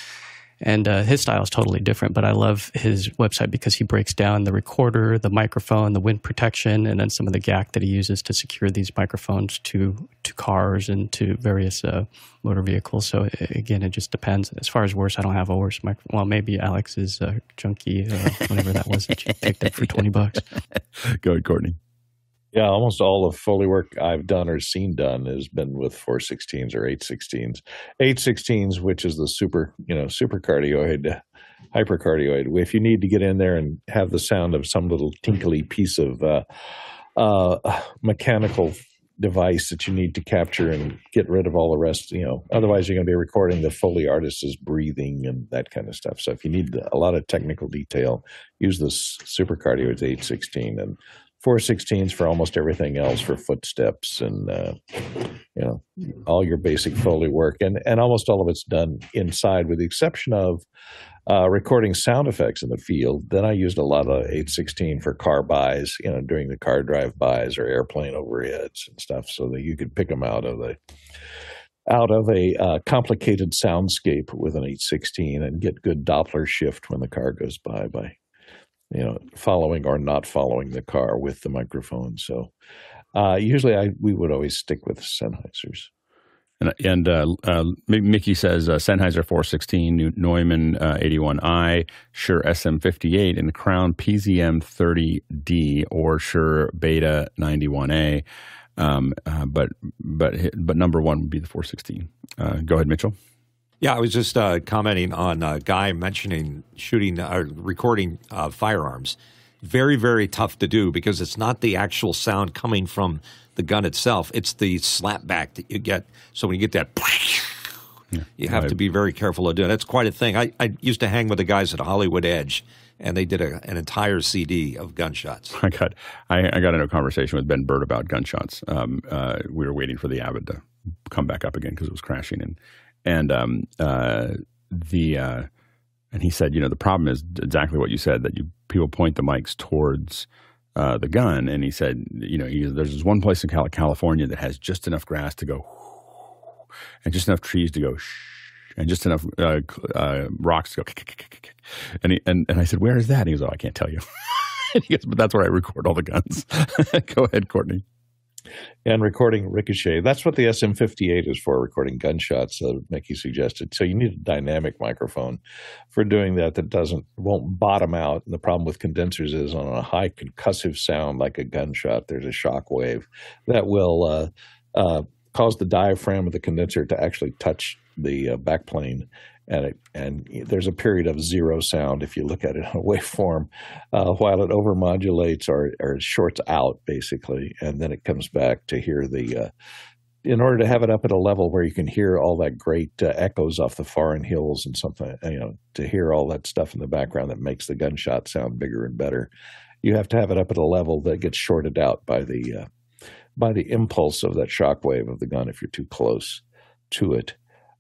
And uh, his style is totally different, but I love his website because he breaks down the recorder, the microphone, the wind protection, and then some of the GAC that he uses to secure these microphones to to cars and to various uh, motor vehicles. So again, it just depends. As far as worse, I don't have a worse microphone. Well, maybe Alex's uh, uh, whatever that was that you picked up for twenty bucks. Go ahead, Courtney. Yeah, almost all the Foley work I've done or seen done has been with 416s or 816s. 816s, which is the super, you know, super cardioid, hypercardioid. If you need to get in there and have the sound of some little tinkly piece of uh, uh, mechanical device that you need to capture and get rid of all the rest. You know, otherwise you're going to be recording the Foley artist's breathing and that kind of stuff. So if you need a lot of technical detail, use this Super Cardioid 816 and 416s for almost everything else for footsteps and uh, you know all your basic foley work. And and almost all of it's done inside with the exception of uh, recording sound effects in the field. Then i used a lot of 816 for car buys you know during the car drive bys or airplane overheads and stuff so that you could pick them out of the out of a uh, complicated soundscape with an 816 and get good doppler shift when the car goes by by you know, following or not following the car with the microphone. So uh, usually I we would always stick with Sennheisers. And, and uh, uh, Mickey says uh, Sennheiser 416, Neumann 81i, uh, Shure SM58, and the Crown PZM 30D or Shure Beta 91A. Um, uh, but but but number one would be the 416. Uh, go ahead, Mitchell. Yeah, I was just uh, commenting on a guy mentioning shooting or uh, recording uh, firearms. Very, very tough to do because it's not the actual sound coming from the gun itself. It's the slapback that you get. So when you get that, yeah, you have right. to be very careful of doing. That's quite a thing. I, I used to hang with the guys at Hollywood Edge, and they did a, an entire CD of gunshots. I got I, I, got into a conversation with Ben Burtt about gunshots. Um, uh, we were waiting for the Avid to come back up again because it was crashing, and and um, uh, the uh, and he said, you know, the problem is exactly what you said that you people point the mics towards uh, the gun, and he said, you know, he, there's this one place in California that has just enough grass to go, and just enough trees to go, and just enough uh, uh, rocks to go, and he, and and I said, where is that? And he goes, oh, I can't tell you. he goes, but that's where I record all the guns. go ahead, Courtney and recording ricochet. That's what the SM58 is for, recording gunshots. Uh, Mickey suggested. So you need a dynamic microphone for doing that. That doesn't won't bottom out. And the problem with condensers is on a high concussive sound like a gunshot, there's a shock wave that will uh, uh, cause the diaphragm of the condenser to actually touch the uh, backplane and it, and there's a period of zero sound if you look at it in a waveform, uh, while it overmodulates or, or shorts out basically, and then it comes back to hear the. Uh, in order to have it up at a level where you can hear all that great uh, echoes off the foreign hills and something, you know, to hear all that stuff in the background that makes the gunshot sound bigger and better, you have to have it up at a level that gets shorted out by the uh, by the impulse of that shock wave of the gun if you're too close to it.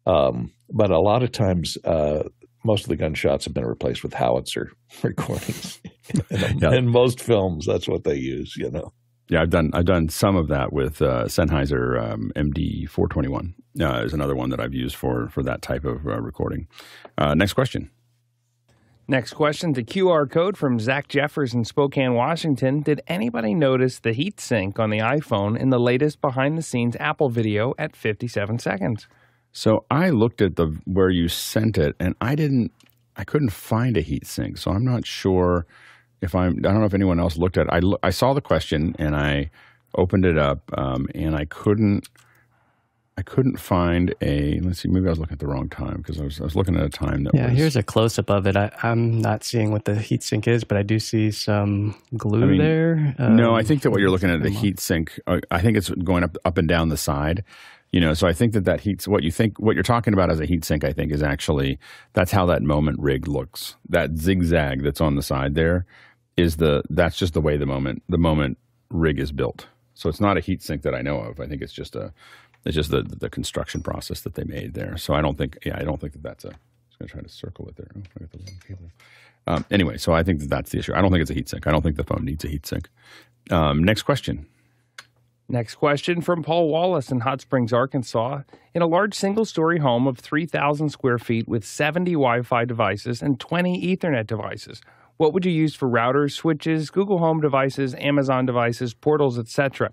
Um, but a lot of times, uh, most of the gunshots have been replaced with howitzer recordings. in, yeah. in, most films, that's what they use. You know. Yeah, I've done I've done some of that with uh, Sennheiser um, MD four twenty one. Uh, is another one that I've used for for that type of uh, recording. Uh, next question. Next question: The QR code from Zach Jeffers in Spokane, Washington. Did anybody notice the heat sink on the iPhone in the latest behind the scenes Apple video at fifty seven seconds? So I looked at the where you sent it, and I didn't, I couldn't find a heat sink. So I'm not sure if I'm. I don't know if anyone else looked at. it. I I saw the question and I opened it up, um, and I couldn't. I couldn't find a. Let's see. Maybe I was looking at the wrong time because I was, I was looking at a time that. Yeah, was, here's a close up of it. I, am not seeing what the heat sink is, but I do see some glue I mean, there. Um, no, I think that what you're looking at the heat sink. Uh, I think it's going up up and down the side. You know, so I think that that heat, what you think, what you're talking about as a heat sink, I think is actually that's how that moment rig looks. That zigzag that's on the side there is the that's just the way the moment the moment rig is built. So it's not a heat sink that I know of. I think it's just a it's just the the construction process that they made there. So I don't think yeah I don't think that that's a. I'm going to try to circle it there. Oh, I got the wrong cable. Um, anyway, so I think that that's the issue. I don't think it's a heat sink. I don't think the phone needs a heat sink. Um, next question. Next question from Paul Wallace in Hot Springs, Arkansas. In a large single story home of 3,000 square feet with 70 Wi Fi devices and 20 Ethernet devices, what would you use for routers, switches, Google Home devices, Amazon devices, portals, etc.?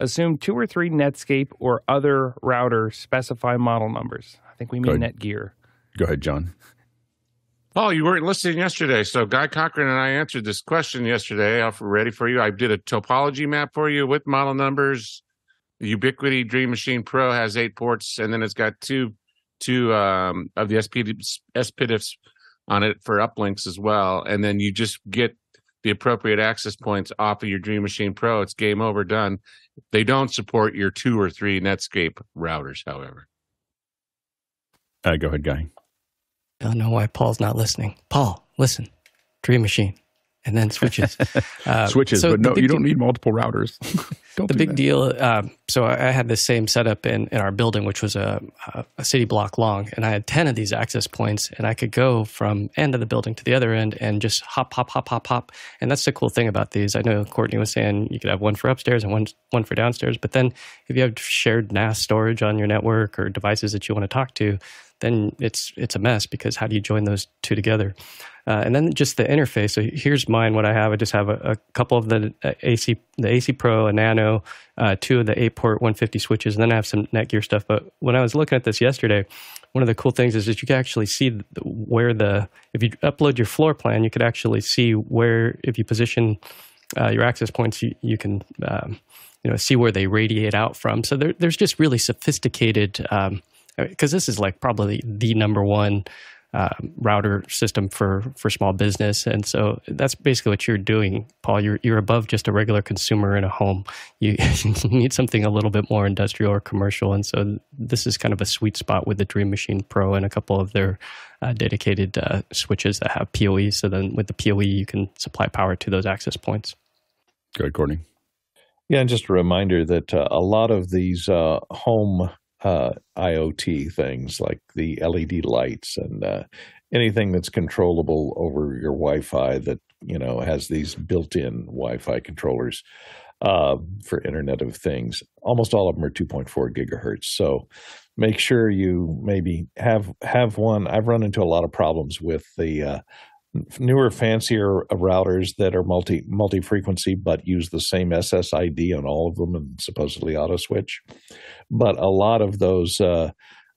Assume two or three Netscape or other router specify model numbers. I think we mean Netgear. Go ahead, John. Oh, you weren't listening yesterday. So Guy Cochran and I answered this question yesterday. I'm ready for you. I did a topology map for you with model numbers. The Ubiquiti Dream Machine Pro has eight ports, and then it's got two two um, of the SPD, SPDIFs on it for uplinks as well. And then you just get the appropriate access points off of your Dream Machine Pro, it's game over, done. They don't support your two or three Netscape routers, however. Uh, go ahead, guy. I don't know why Paul's not listening. Paul, listen. Dream Machine. And then switches. Uh, Switches, so but no, you don't need multiple routers. don't the big that. deal. Um, so I had the same setup in, in our building, which was a, a, a city block long, and I had ten of these access points, and I could go from end of the building to the other end and just hop, hop, hop, hop, hop. And that's the cool thing about these. I know Courtney was saying you could have one for upstairs and one one for downstairs, but then if you have shared NAS storage on your network or devices that you want to talk to, then it's it's a mess because how do you join those two together? Uh, and then just the interface. So here's mine. What I have, I just have a, a couple of the uh, AC, the AC Pro, a Nano, uh, two of the eight port 150 switches, and then I have some Netgear stuff. But when I was looking at this yesterday, one of the cool things is that you can actually see where the if you upload your floor plan, you could actually see where if you position uh, your access points, you, you can um, you know see where they radiate out from. So there, there's just really sophisticated because this is like probably the number one uh, router system for for small business, and so that's basically what you're doing, Paul. You're you're above just a regular consumer in a home. You, you need something a little bit more industrial or commercial, and so this is kind of a sweet spot with the Dream Machine Pro and a couple of their uh, dedicated uh, switches that have PoE. So then with the PoE, you can supply power to those access points. Go ahead, Courtney. Yeah, and just a reminder that uh, a lot of these uh, home uh, IoT things, like the LED lights and uh, anything that's controllable over your Wi-Fi, that you know has these built-in Wi-Fi controllers uh, for Internet of Things. Almost all of them are 2.4 gigahertz. So make sure you maybe have have one. I've run into a lot of problems with the uh, newer, fancier routers that are multi multi frequency but use the same SSID on all of them and supposedly auto switch. But a lot of those uh,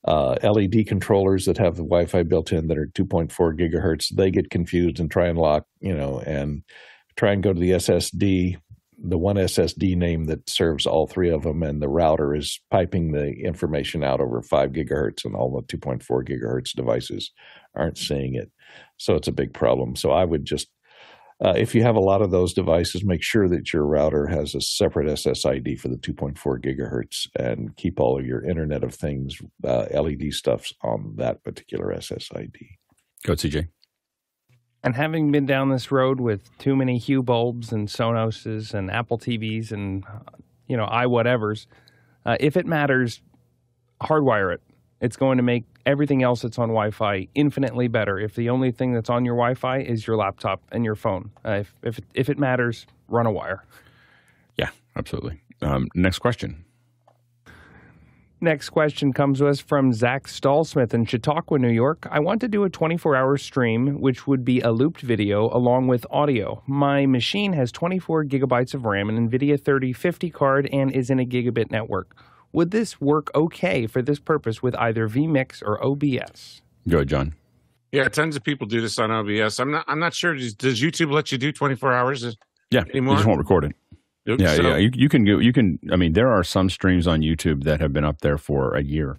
uh, LED controllers that have the Wi-Fi built in that are 2.4 gigahertz, they get confused and try and lock, you know, and try and go to the SSD, the one SSD name that serves all three of them, and the router is piping the information out over five gigahertz, and all the 2.4 gigahertz devices aren't seeing it. So it's a big problem. So I would just, uh, if you have a lot of those devices, make sure that your router has a separate SSID for the 2.4 gigahertz and keep all of your Internet of Things uh, LED stuffs on that particular SSID. Go ahead, CJ. And having been down this road with too many Hue bulbs and Sonoses and Apple TVs and you know i whatevers, uh, if it matters, hardwire it. It's going to make everything else that's on Wi-Fi infinitely better. If the only thing that's on your Wi-Fi is your laptop and your phone, uh, if if if it matters, run a wire. Yeah, absolutely. Um, next question. Next question comes to us from Zach Stallsmith in Chautauqua, New York. I want to do a 24 hour stream, which would be a looped video along with audio. My machine has 24 gigabytes of RAM, an NVIDIA 3050 card, and is in a gigabit network. Would this work okay for this purpose with either vMix or OBS? Go ahead, John. Yeah, tons of people do this on OBS. I'm not. I'm not sure. Does, does YouTube let you do 24 hours? Yeah, Anymore? you just won't record it. Oops, Yeah, so- yeah. You, you can go. You can. I mean, there are some streams on YouTube that have been up there for a year.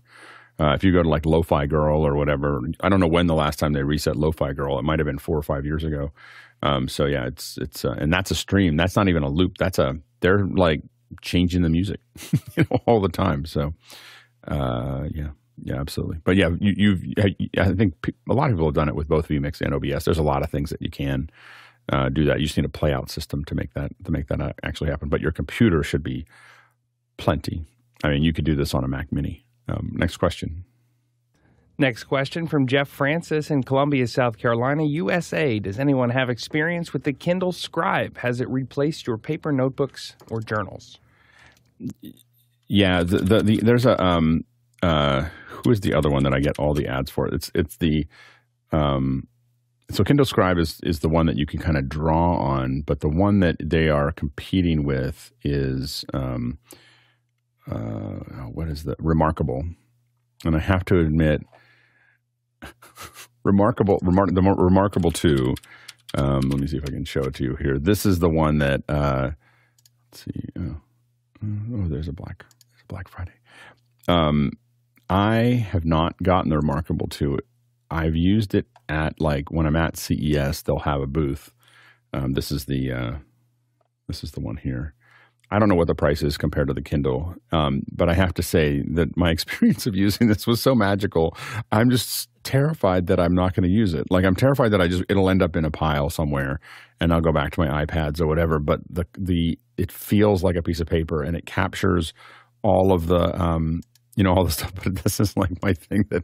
Uh, if you go to like Lo-Fi Girl or whatever, I don't know when the last time they reset Lo-Fi Girl. It might have been four or five years ago. Um, so yeah, it's it's uh, and that's a stream. That's not even a loop. That's a they're like changing the music you know, all the time. So uh, yeah, yeah, absolutely. But yeah, you, you've I think a lot of people have done it with both vMix and OBS. There's a lot of things that you can uh, do that. You just need a play out system to make that to make that uh, actually happen. But your computer should be plenty. I mean, you could do this on a Mac Mini. Um, next question. Next question from Jeff Francis in Columbia, South Carolina, USA. Does anyone have experience with the Kindle Scribe? Has it replaced your paper notebooks or journals? Yeah, the, the, the there's a um uh who is the other one that I get all the ads for? It's it's the um so Kindle Scribe is is the one that you can kind of draw on, but the one that they are competing with is um uh what is the Remarkable, and I have to admit, Remarkable remar- the Remarkable two. Um, let me see if I can show it to you here. This is the one that uh, let's see. Oh, oh there's a black there's a Black Friday. Um, I have not gotten the Remarkable two. I've used it at like when I'm at CES, they'll have a booth Um, this is the uh, this is the one here. I don't know what the price is compared to the Kindle, um, but I have to say that my experience of using this was so magical. I'm just terrified that I'm not going to use it. Like I'm terrified that I just it'll end up in a pile somewhere, and I'll go back to my iPads or whatever. But the the it feels like a piece of paper, and it captures all of the um, you know all the stuff. But this is like my thing that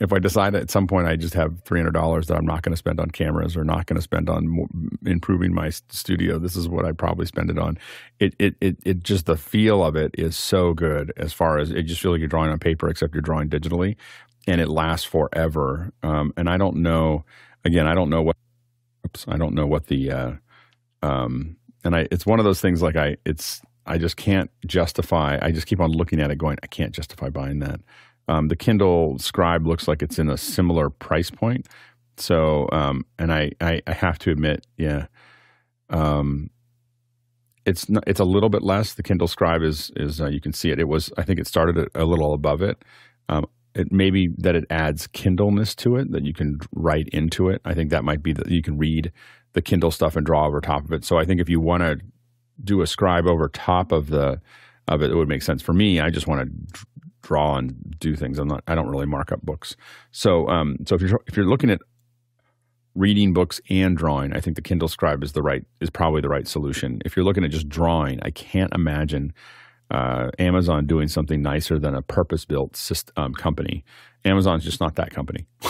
if I decide at some point I just have three hundred dollars that I'm not going to spend on cameras or not going to spend on improving my studio, this is what I'd probably spend it on. It, it it it just the feel of it is so good as far as it just feels like you're drawing on paper except you're drawing digitally, and it lasts forever. Um, and I don't know. Again, I don't know what. Oops, I don't know what the. Uh, um, and I, it's one of those things like I, it's I just can't justify. I just keep on looking at it, going, I can't justify buying that. Um, the Kindle Scribe looks like it's in a similar price point. So, um, and I, I, I, have to admit, yeah, um, it's not, it's a little bit less. The Kindle Scribe is is uh, you can see it. It was I think it started a, a little above it. Um, it may be that it adds Kindleness to it that you can write into it. I think that might be that you can read the Kindle stuff and draw over top of it. So I think if you want to do a scribe over top of the of it, it would make sense for me. I just want to draw and do things. I'm not. I don't really mark up books. So um, so if you're if you're looking at reading books and drawing, I think the Kindle Scribe is the right is probably the right solution. If you're looking at just drawing, I can't imagine uh, Amazon doing something nicer than a purpose built um, company. Amazon's just not that company.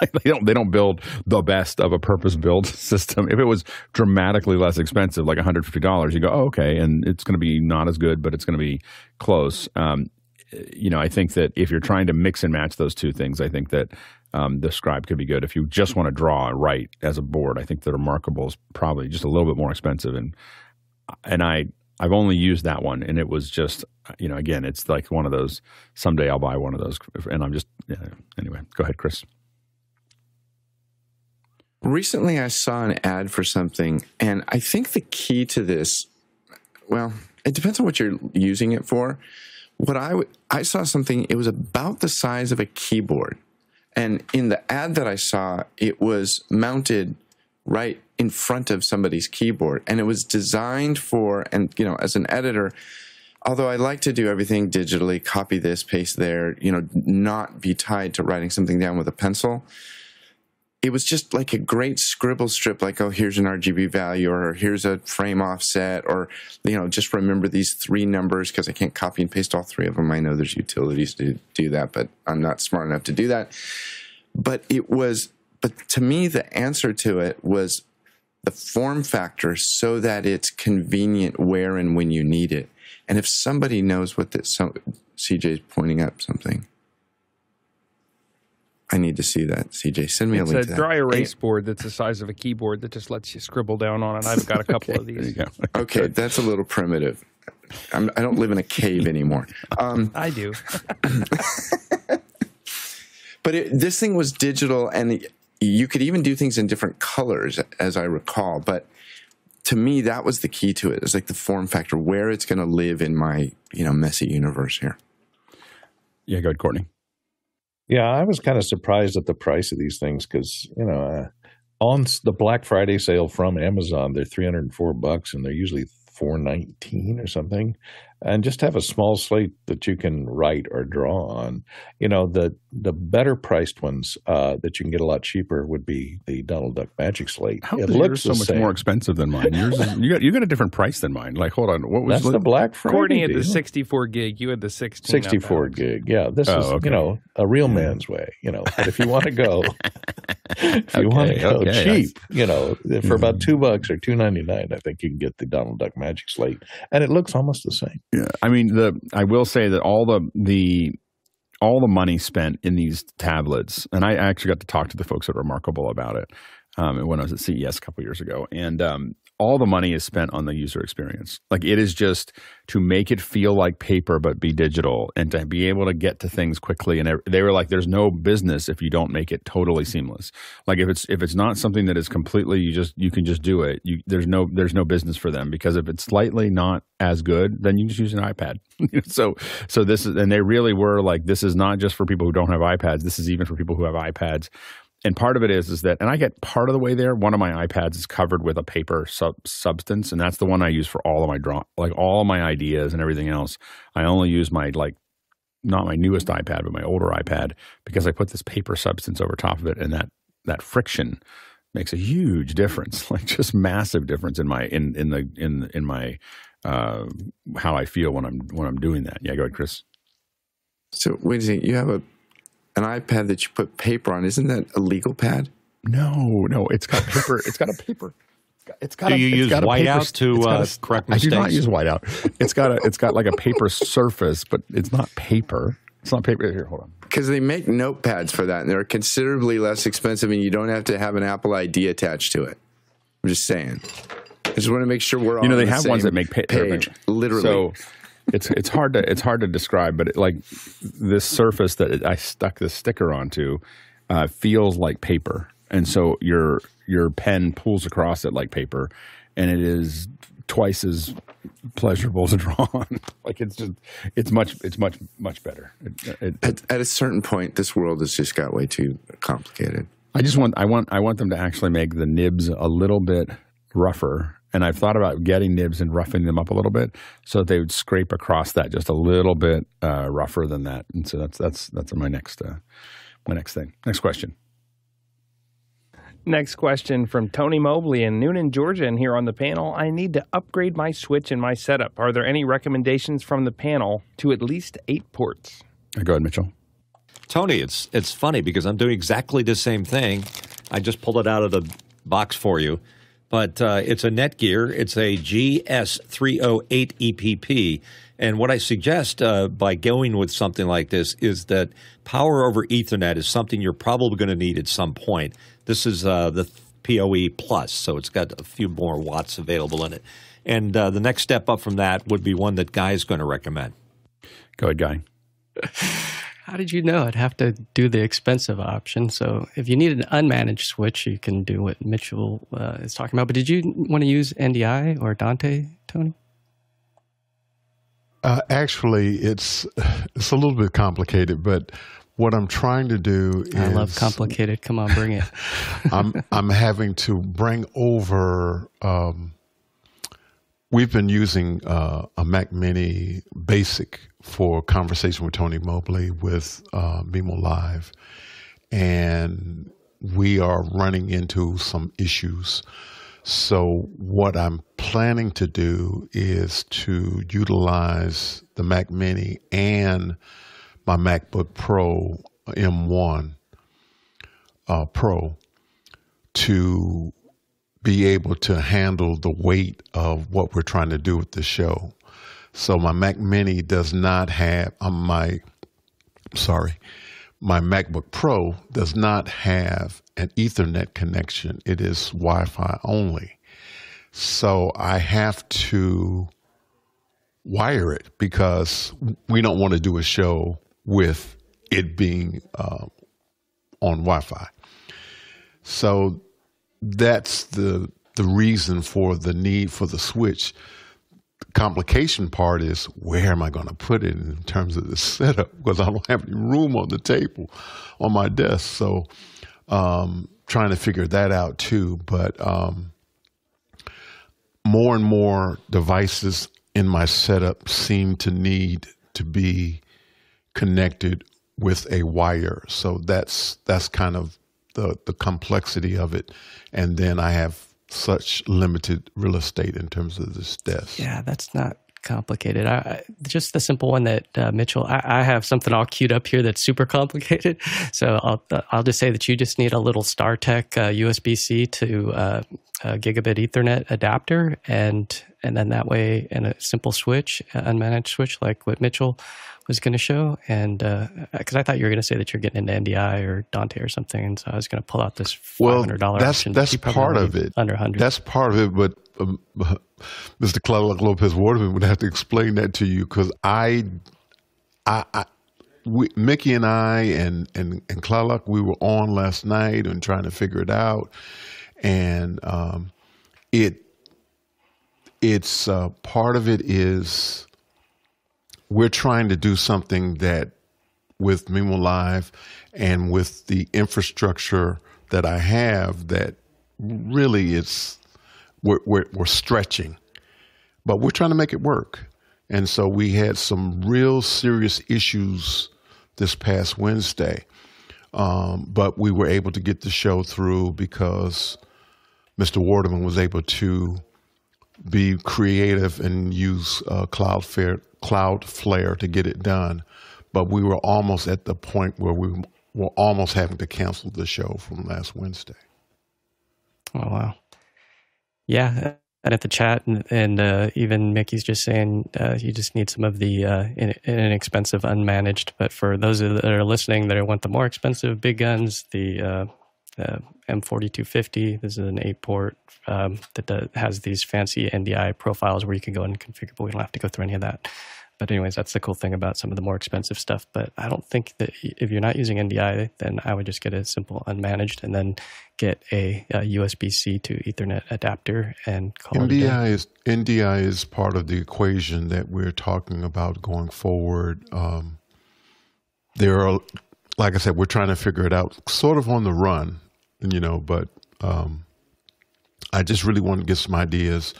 they don't they don't build the best of a purpose built system. If it was dramatically less expensive, like $150, you go, oh, okay, and it's going to be not as good, but it's going to be close. Um, you know, I think that if you're trying to mix and match those two things, I think that um, the Scribe could be good. If you just want to draw and write as a board, I think the Remarkable is probably just a little bit more expensive. And and I I've only used that one, and it was just you know again, it's like one of those. Someday I'll buy one of those, and I'm just yeah, anyway. Go ahead, Chris. Recently, I saw an ad for something, and I think the key to this, well, it depends on what you're using it for. What I I saw something, it was about the size of a keyboard, and in the ad that I saw, it was mounted right in front of somebody's keyboard, and it was designed for, and you know, as an editor, although I like to do everything digitally, copy this, paste there, you know, not be tied to writing something down with a pencil. It was just like a great scribble strip like oh here's an rgb value or here's a frame offset or you know just remember these three numbers because i can't copy and paste all three of them. I know there's utilities to do that but i'm not smart enough to do that. But it was but to me the answer to it was the form factor so that it's convenient where and when you need it and if somebody knows what this so, cj's pointing up something I need to see that. CJ, send me it's a link. It's a dry erase hey. board that's the size of a keyboard that just lets you scribble down on it. I've got a couple okay, of these. okay, that's a little primitive. I'm, I do not live in a cave anymore. Um, I do. but it, this thing was digital, and you could even do things in different colors, as I recall. But to me, that was the key to it. It's like the form factor, where it's going to live in my you know messy universe here. Yeah, go ahead, Courtney. Yeah, I was kind of surprised at the price of these things because you know uh, on the Black Friday sale from Amazon, they're three hundred and four bucks, and they're usually four nineteen or something and just have a small slate that you can write or draw on. You know, the the better priced ones uh, that you can get a lot cheaper would be the Donald Duck Magic Slate. How it looks so much same. more expensive than mine. Yours is, you got you got a different price than mine. Like, hold on, what was that's the Black Friday? Courtney had the sixty four gig. You had the sixteen. Sixty four gig. Yeah, this oh, is okay. you know a real man's way. You know, but if you want to go, if you okay, want to go okay. cheap, you know, for about mm-hmm. two bucks or two ninety nine, I think you can get the Donald Duck Magic Slate, and it looks almost the same. I mean the I will say that all the the all the money spent in these tablets, and I actually got to talk to the folks at Remarkable about it um, when I was at CES a couple years ago, and um, all the money is spent on the user experience. Like it is just to make it feel like paper but be digital and to be able to get to things quickly. And they were like, "There's no business if you don't make it totally seamless. Like if it's if it's not something that is completely you just you can just do it. You there's no there's no business for them because if it's slightly not as good, then you just use an iPad. so so this is and they really were like this is not just for people who don't have iPads. This is even for people who have iPads and part of it is is that, and I get part of the way there. One of my iPads is covered with a paper sub- substance, and that's the one I use for all of my draw, like all my ideas and everything else. I only use my like not my newest iPad, but my older iPad because I put this paper substance over top of it, and that that friction makes a huge difference, like just massive difference in my in in the in in my uh, how I feel when I'm when I'm doing that. Yeah, go ahead, Chris. So wait a second. You have a an iPad that you put paper on. Isn't that a legal pad? No, no, it's got paper. it's got a paper. It's got. Do a, you it's use got a paper- whiteout to, it's got uh, a- correct I do not use whiteout. It's got a. It's got like a paper surface, but it's not paper. It's not paper. Here, hold on. Because they make notepads for that, and they're considerably less expensive, and you don't have to have an Apple ID attached to it. I'm just saying. I just want to make sure we're all you know on they the have ones that make pa- page. Literally, So it's it's hard to it's hard to describe, but it, like this surface that I stuck this sticker onto uh, feels like paper, and so your your pen pulls across it like paper, and it is twice as pleasurable to draw on. like it's just it's much it's much much better. It, it, at, at a certain point, this world has just got way too complicated. I just want I want I want them to actually make the nibs a little bit rougher. And I've thought about getting nibs and roughing them up a little bit so that they would scrape across that just a little bit uh, rougher than that. And so that's that's that's my next uh, my next thing. Next question. Next question from Tony Mobley in Newnan, Georgia, and here on the panel. I need to upgrade my switch and my setup. Are there any recommendations from the panel to at least eight ports? Uh, Go ahead, Mitchell. Tony, it's it's funny because I'm doing exactly the same thing. I just pulled it out of the box for you, but uh, it's a Netgear. It's a GS308 EPP, and what I suggest uh, by going with something like this is that power over Ethernet is something you're probably going to need at some point. This is uh, the PoE Plus, so it's got a few more watts available in it. And uh, the next step up from that would be one that Guy is going to recommend. Go ahead, Guy. How did you know? I'd have to do the expensive option. So if you need an unmanaged switch, you can do what Mitchell uh, is talking about. But did you want to use NDI or Dante, Tony? Uh, actually, it's it's a little bit complicated, but what I'm trying to do is I love complicated. Come on, bring it. I'm I'm having to bring over. Um, we've been using uh, a Mac Mini Basic for conversation with Tony Mobley with uh, Live, and we are running into some issues. So what I'm planning to do is to utilize the Mac Mini and my MacBook Pro M1 uh, Pro to be able to handle the weight of what we're trying to do with the show. So my Mac Mini does not have um, my sorry, my MacBook Pro does not have an Ethernet connection. It is Wi-Fi only. So I have to wire it because we don't want to do a show with it being uh, on Wi-Fi. So that's the the reason for the need for the switch. Complication part is where am I going to put it in terms of the setup because I don't have any room on the table on my desk. So um, trying to figure that out too. But um, more and more devices in my setup seem to need to be connected with a wire. So that's that's kind of the the complexity of it. And then I have such limited real estate in terms of this desk. Yeah, that's not complicated. I, just the simple one that uh, Mitchell. I, I have something all queued up here that's super complicated. So I'll I'll just say that you just need a little StarTech uh, USB C to uh, a gigabit Ethernet adapter, and and then that way, and a simple switch, uh, unmanaged switch like what Mitchell was going to show. And because I thought you were going to say that you're getting into NDI or Dante or something, and so I was going to pull out this five Well, hundred dollar that's option. that's part of it. Under hundred. That's part of it, but um, Mr. Clark Lopez Waterman would have to explain that to you because I, I, I we, Mickey and I and and and Clark, we were on last night and trying to figure it out, and um, it it's uh, part of it is we're trying to do something that with Mimo Live and with the infrastructure that I have that really it's we're, we're, we're stretching, but we're trying to make it work. And so we had some real serious issues this past Wednesday, um, but we were able to get the show through because Mr. Warderman was able to be creative and use uh, Cloudflare, Cloudflare to get it done. But we were almost at the point where we were almost having to cancel the show from last Wednesday. Oh wow, yeah. And at the chat, and, and uh, even Mickey's just saying uh, you just need some of the uh, inexpensive unmanaged. But for those that are listening that want the more expensive big guns, the uh, the M4250. This is an eight port um, that does, has these fancy NDI profiles where you can go and configure, but we don't have to go through any of that. But anyways, that's the cool thing about some of the more expensive stuff. But I don't think that if you're not using NDI, then I would just get a simple unmanaged and then get a, a USB-C to Ethernet adapter and call it. NDI is NDI is part of the equation that we're talking about going forward. Um, there are, like I said, we're trying to figure it out, sort of on the run you know, but um, I just really want to get some ideas,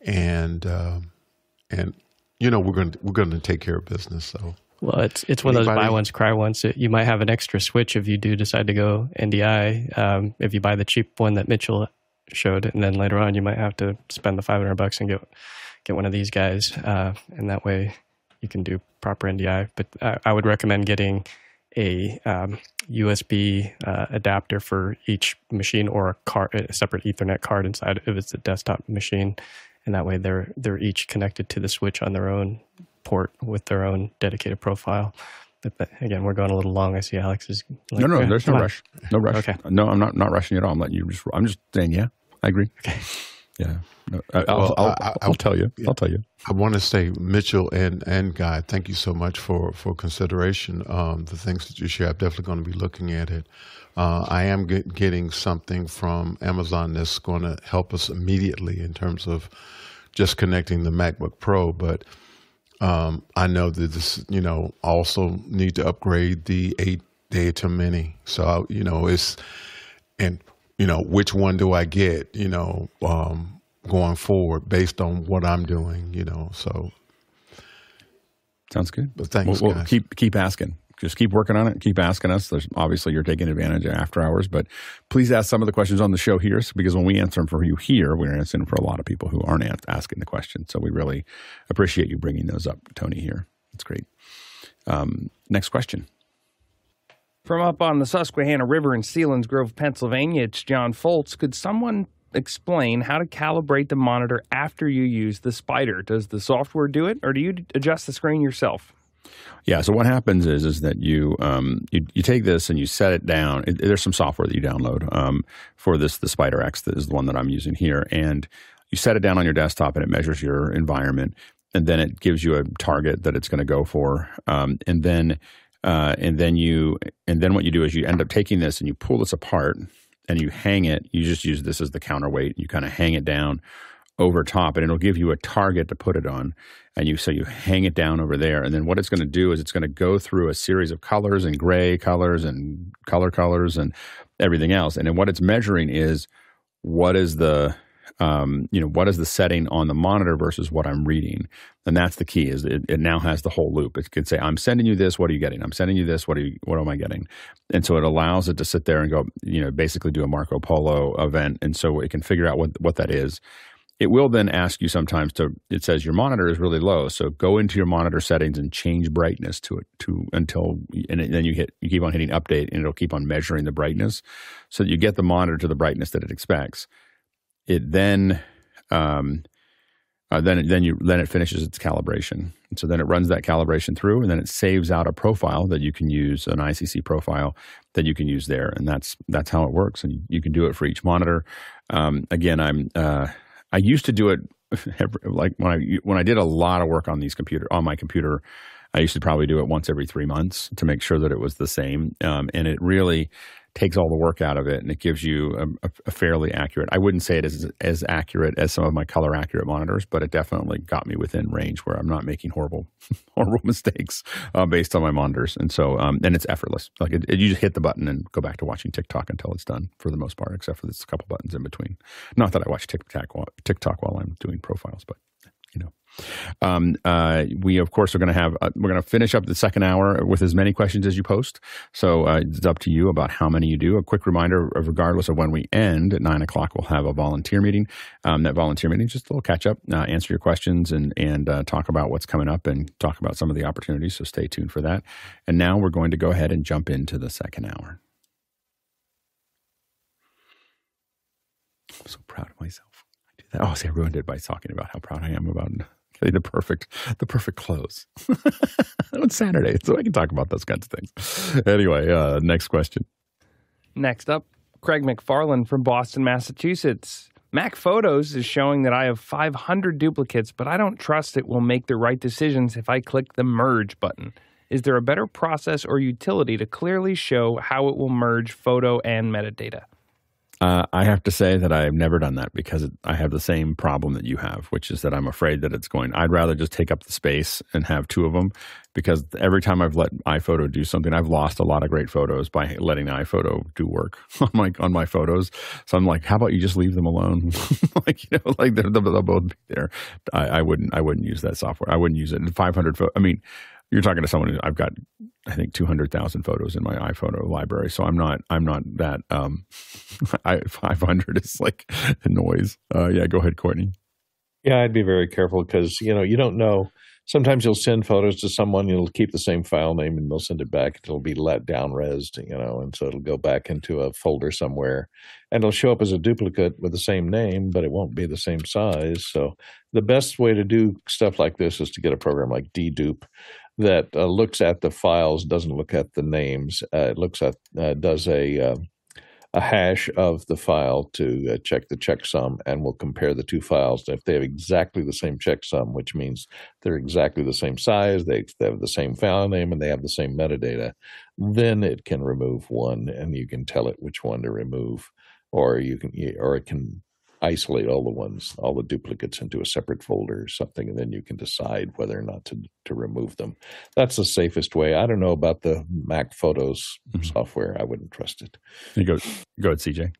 and uh, and you know we're going to we're going to take care of business. So well, it's it's one Anybody? of those buy once cry once. You might have an extra switch if you do decide to go NDI. Um, if you buy the cheap one that Mitchell showed, and then later on you might have to spend the five hundred bucks and get get one of these guys, uh, and that way you can do proper NDI. But I, I would recommend getting a um, USB uh, adapter for each machine or a, card, a separate Ethernet card inside if it's a desktop machine, and that way they're they're each connected to the switch on their own port with their own dedicated profile. But, but again, we're going a little long. I see Alex is like, no, no, there's no rush, no rush. Okay, no, I'm not not rushing at all. I'm letting you just. I'm just saying, yeah, I agree. Okay. Yeah, no, I, will well, I'll, I'll, tell you. I'll tell you. I want to say, Mitchell and and Guy, thank you so much for for consideration. Um, the things that you share, I'm definitely going to be looking at it. Uh, I am get, getting something from Amazon that's going to help us immediately in terms of just connecting the MacBook Pro, but. Um, I know that this, you know, also need to upgrade the eight Data Mini. So, you know, it's, and you know, which one do I get, you know, um, going forward based on what I'm doing, you know. So sounds good. But thanks, we'll, we'll keep keep asking. Just keep working on it. Keep asking us. There's obviously you're taking advantage of after hours, but please ask some of the questions on the show here, because when we answer them for you here, we're answering for a lot of people who aren't asking the question. So we really appreciate you bringing those up, Tony. Here, it's great. Um, next question. From up on the Susquehanna River in Sealands Selinsgrove, Pennsylvania, it's John Foltz. Could someone explain how to calibrate the monitor after you use the Spyder? Does the software do it, or do you adjust the screen yourself? Yeah. So what happens is is that you um, you, you take this and you set it down. It, there's some software that you download um, for this. The SpyderX that is the one that I'm using here, and you set it down on your desktop and it measures your environment, and then it gives you a target that it's going to go for, um, and then uh, and then you and then what you do is you end up taking this and you pull this apart and you hang it. You just use this as the counterweight. You kind of hang it down over top, and it'll give you a target to put it on. And you so you hang it down over there, and then what it's going to do is it's going to go through a series of colors and gray colors and color colors and everything else. And then what it's measuring is what is the um, you know, what is the setting on the monitor versus what I'm reading? And that's the key is it, it, now has the whole loop. It can say, I'm sending you this. What are you getting? I'm sending you this. What are you, what am I getting? And so it allows it to sit there and go, you know, basically do a Marco Polo event. And so it can figure out what, what that is. It will then ask you sometimes to, it says your monitor is really low. So go into your monitor settings and change brightness to it to until, and then you hit, you keep on hitting update and it'll keep on measuring the brightness so that you get the monitor to the brightness that it expects it then um, uh, then then you then it finishes its calibration. And so then it runs that calibration through, and then it saves out a profile that you can use, an ICC profile that you can use there, and that's that's how it works. And you, you can do it for each monitor. Um, again, I'm uh, I used to do it every, like when I when I did a lot of work on these computer on my computer. I used to probably do it once every three months to make sure that it was the same, um, and it really takes all the work out of it and it gives you a, a fairly accurate. I wouldn't say it is as accurate as some of my color accurate monitors, but it definitely got me within range where I'm not making horrible horrible mistakes uh, based on my monitors. And so um, and it's effortless. Like it, it, you just hit the button and go back to watching TikTok until it's done for the most part, except for this couple buttons in between. Not that I watch TikTok while, TikTok while I'm doing profiles, but. Um, uh, we of course are going to have uh, we're going to finish up the second hour with as many questions as you post. So uh, it's up to you about how many you do. A quick reminder: regardless of when we end at nine o'clock, we'll have a volunteer meeting. Um, that volunteer meeting just a little catch up, uh, answer your questions, and and uh, talk about what's coming up and talk about some of the opportunities. So stay tuned for that. And now we're going to go ahead and jump into the second hour. I'm so proud of myself. I do that. Oh, see, I ruined it by talking about how proud I am about the perfect the perfect clothes on Saturday, so I can talk about those kinds of things. Anyway, uh, next question. Next up, Craig McFarland from Boston, Massachusetts. Mac Photos is showing that I have 500 duplicates, but I don't trust it will make the right decisions if I click the merge button. Is there a better process or utility to clearly show how it will merge photo and metadata? Uh, I have to say that I've never done that because it, I have the same problem that you have, which is that I'm afraid that it's going. I'd rather just take up the space and have two of them because every time I've let iPhoto do something, I've lost a lot of great photos by letting iPhoto do work on my on my photos. So I'm like, how about you just leave them alone? like you know, like they'll, they'll both be there. I, I, wouldn't I wouldn't use that software. I wouldn't use it. 500. I mean, you're talking to someone who I've got I think 200,000 photos in my iPhoto library. So I'm not I'm not that um I 500 is like a noise. Uh yeah, go ahead Courtney. Yeah, I'd be very careful because you know, you don't know sometimes you'll send photos to someone, you'll keep the same file name and they'll send it back. It'll be let down resed, you know, and so it'll go back into a folder somewhere and it'll show up as a duplicate with the same name, but it won't be the same size. So the best way to do stuff like this is to get a program like dedupe that uh, looks at the files, doesn't look at the names. Uh, it looks at uh, does a uh, a hash of the file to uh, check the checksum, and will compare the two files. If they have exactly the same checksum, which means they're exactly the same size, they, they have the same file name, and they have the same metadata, then it can remove one, and you can tell it which one to remove, or you can or it can isolate all the ones, all the duplicates into a separate folder or something, and then you can decide whether or not to, to remove them. That's the safest way. I don't know about the Mac Photos mm-hmm. software. I wouldn't trust it. You go, go ahead, CJ.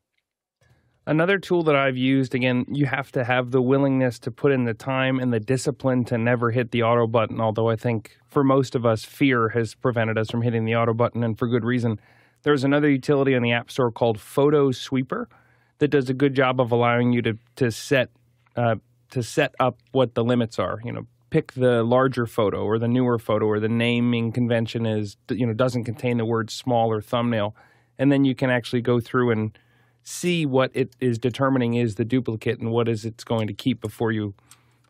Another tool that I've used, again, you have to have the willingness to put in the time and the discipline to never hit the auto button. Although I think for most of us, fear has prevented us from hitting the auto button, and for good reason. There's another utility on the App Store called Photo Sweeper that does a good job of allowing you to to set uh, to set up what the limits are. You know, pick the larger photo or the newer photo or the naming convention is you know doesn't contain the word small or thumbnail, and then you can actually go through and see what it is determining is the duplicate and what is it's going to keep before you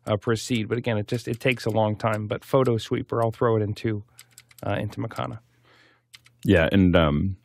uh, proceed. But again, it just it takes a long time. But Photo Sweeper, I'll throw it into uh, into Makana. Yeah, and um,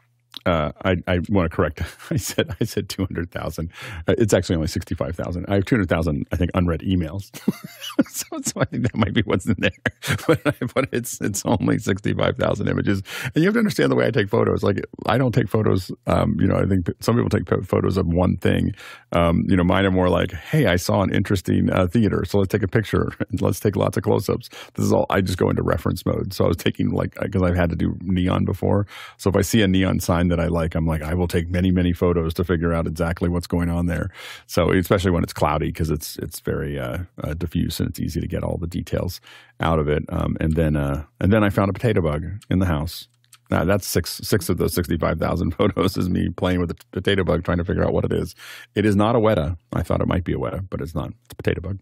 uh, I, I want to correct. I said I said two hundred thousand. Uh, it's actually only sixty five thousand. I have two hundred thousand. I think unread emails. so, so, I think that might be what's in there. but, but it's it's only sixty five thousand images. And you have to understand the way I take photos. Like I don't take photos. Um, you know, I think some people take photos of one thing. Um, you know, mine are more like, hey, I saw an interesting uh, theater, so let's take a picture. And let's take lots of close ups. This is all. I just go into reference mode. So I was taking like because I've had to do neon before. So if I see a neon sign that that I like, I'm like, I will take many, many photos to figure out exactly what's going on there. So especially when it's cloudy because it's it's very uh, uh, diffuse and it's easy to get all the details out of it. Um, and then uh, and then I found a potato bug in the house. Now that's six six of those sixty five thousand photos is me playing with a potato bug trying to figure out what it is. It is not a weta. I thought it might be a weta, but it's not. It's a potato bug.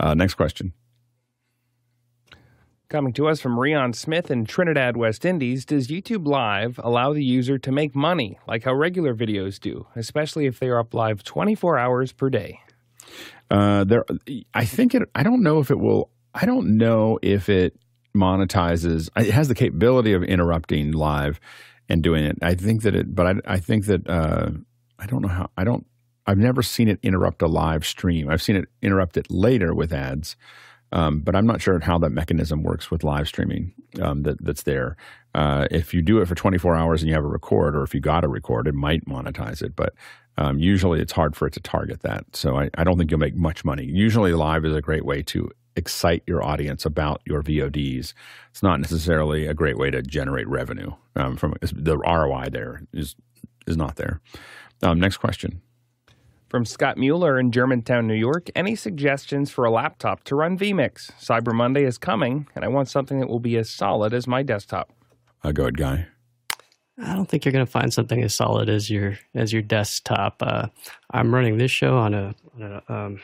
Uh, next question. Coming to us from Rion Smith in Trinidad, West Indies, does YouTube Live allow the user to make money like how regular videos do, especially if they are up live 24 hours per day? Uh, there, I think it. I don't know if it will. I don't know if it monetizes. It has the capability of interrupting live and doing it. I think that it, but I, I think that uh, I don't know how. I don't. I've never seen it interrupt a live stream. I've seen it interrupt it later with ads Um, but I'm not sure how that mechanism works with live streaming um, that, that's there. Uh, if you do it for 24 hours and you have a record, or if you got a record, it might monetize it. But um, usually it's hard for it to target that. So I, I don't think you'll make much money. Usually live is a great way to excite your audience about your VODs. It's not necessarily a great way to generate revenue um, from the ROI. There is is not there. Um, next question. From Scott Mueller in Germantown, New York, any suggestions for a laptop to run vMix? Cyber Monday is coming, and I want something that will be as solid as my desktop. Uh, go ahead, Guy. I don't think you're going to find something as solid as your as your desktop. Uh, I'm running this show on a, on a, um,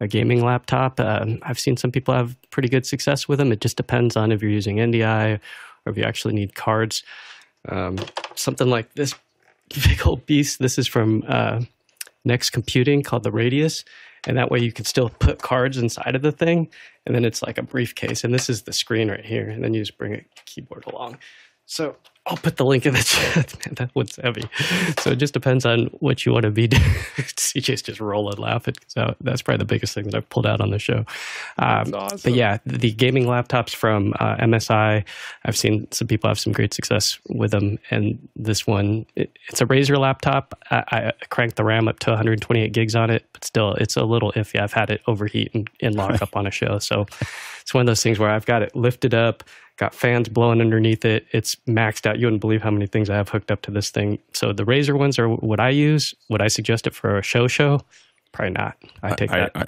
a gaming laptop. Uh, I've seen some people have pretty good success with them. It just depends on if you're using NDI or if you actually need cards. Um, something like this big old beast. This is from uh, Next Computing called the Radius. And that way you can still put cards inside of the thing. And then it's like a briefcase. And this is the screen right here. And then you just bring a keyboard along. So I'll put the link in the chat. Man, that one's heavy. So it just depends on what you want to be doing. CJ's just rolling laughing. So that's probably the biggest thing that I've pulled out on the show. Um, awesome. But yeah, the gaming laptops from uh, MSI, I've seen some people have some great success with them. And this one, it, it's a Razer laptop. I, I, cranked the RAM up to 128 gigs on it, but still, it's a little iffy. I've had it overheat and, and lock up on a show. So it's one of those things where I've got it lifted up got fans blowing underneath it. It's maxed out. You wouldn't believe how many things I have hooked up to this thing. So the Razer ones are what I use. Would I suggest it for a show show? Probably not. I take I, that. I, I,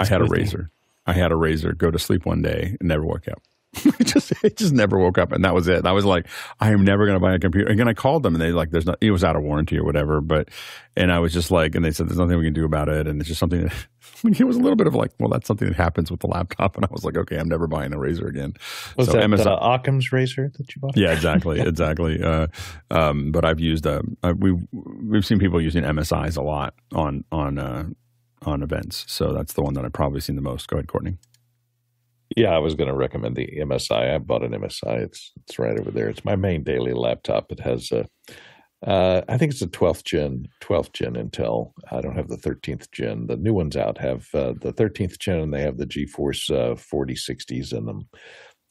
I had a Razer. I had a Razer. Go to sleep one day and never woke up. it just it just never woke up, and that was it. I was like, I am never going to buy a computer. And I called them, and they like, there's not. It was out of warranty or whatever. But and I was just like, and they said, there's nothing we can do about it, and it's just something that. I mean, it was a little bit of like, well, that's something that happens with the laptop, and I was like, okay, I'm never buying a Razer again. Was so that MSI, uh, Occam's Razer that you bought? Yeah, exactly, exactly. Uh, um, but I've used uh, we we've, we've seen people using MSI's a lot on on uh, on events, so that's the one that I've probably seen the most. Go ahead, Courtney. Yeah, I was going to recommend the MSI. I bought an MSI. It's it's right over there. It's my main daily laptop. It has a, uh, I think it's a 12th gen 12th gen Intel. I don't have the 13th gen. The new ones out have uh, the 13th gen, and they have the GeForce uh, 4060s in them,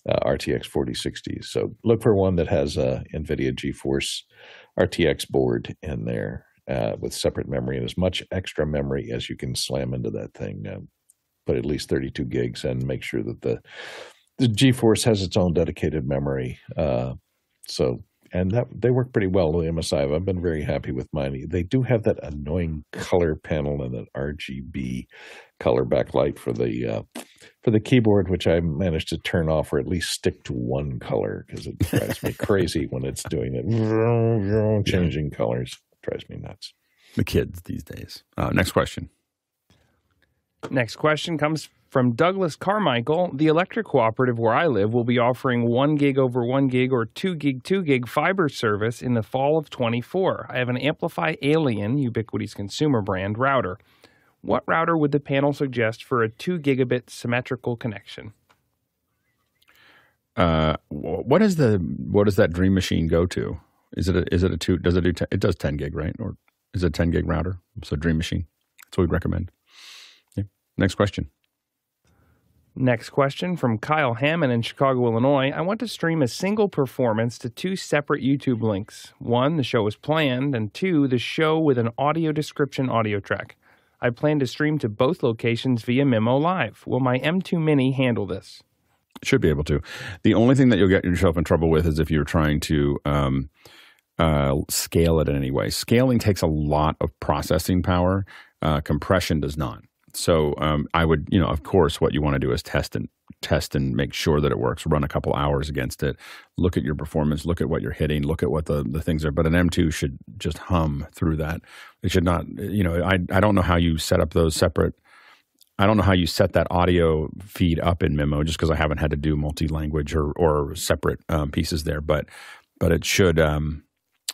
uh, RTX 4060s. So look for one that has a NVIDIA GeForce RTX board in there. Uh, with separate memory and as much extra memory as you can slam into that thing. Put at least 32 gigs and make sure that the the GeForce has its own dedicated memory. Uh, so and that they work pretty well with MSI. I've been very happy with mine. They do have that annoying color panel and an RGB color backlight for the uh, for the keyboard, which I managed to turn off or at least stick to one color because it drives me crazy when it's doing it, changing colors. It drives me nuts. The kids these days. Uh, next question. Next question comes from Douglas Carmichael. The electric cooperative where I live will be offering 1 gig over 1 gig or 2 gig 2 gig fiber service in the fall of 24. I have an AmpliFi Alien, Ubiquiti's consumer brand, router. What router would the panel suggest for a 2 gigabit symmetrical connection? Uh, what is the what does that Dream Machine go to? Is it a, is it a two? Does it do? Ten, it does ten gig, right? Or is it a ten gig router? So Dream Machine. That's what we'd recommend. Next question. Next question from Kyle Hammond in Chicago, Illinois. I want to stream a single performance to two separate YouTube links. One, the show is planned, and two, the show with an audio description audio track. I plan to stream to both locations via mimoLive. Will my M2 Mini handle this? Should be able to. The only thing that you'll get yourself in trouble with is if you're trying to um, uh, scale it in any way. Scaling takes a lot of processing power. Uh, compression does not. So um, I would, you know, of course, what you want to do is test and test and make sure that it works. Run a couple hours against it. Look at your performance. Look at what you're hitting. Look at what the, the things are. But an M2 should just hum through that. It should not. You know, I I don't know how you set up those separate. I don't know how you set that audio feed up in Mimo, just because I haven't had to do multi language or or separate um, pieces there. But but it should um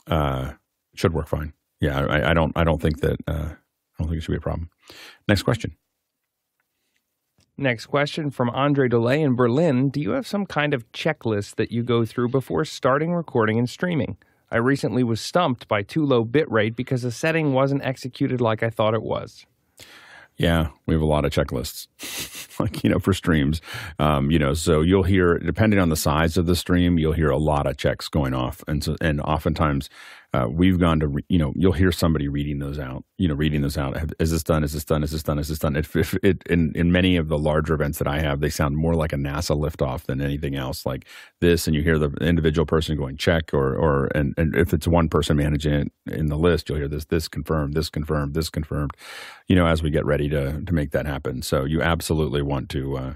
uh should work fine. Yeah, I, I don't I don't think that. Uh, I don't think it should be a problem. Next question. Next question from Andre Delay in Berlin. Do you have some kind of checklist that you go through before starting recording and streaming? I recently was stumped by too low bitrate because the setting wasn't executed like I thought it was. Yeah, we have a lot of checklists. like you know for streams um, you know so you'll hear depending on the size of the stream you'll hear a lot of checks going off and so and oftentimes uh, we've gone to re, you know you'll hear somebody reading those out you know reading those out. Is this done? Is this done? Is this done? Is this done? If, if it in, in many of the larger events that i have they sound more like a nasa liftoff than anything else like this and you hear the individual person going check or or and, and if it's one person managing it in the list you'll hear this this confirmed this confirmed this confirmed you know as we get ready to to make that happen. So you absolutely want to uh,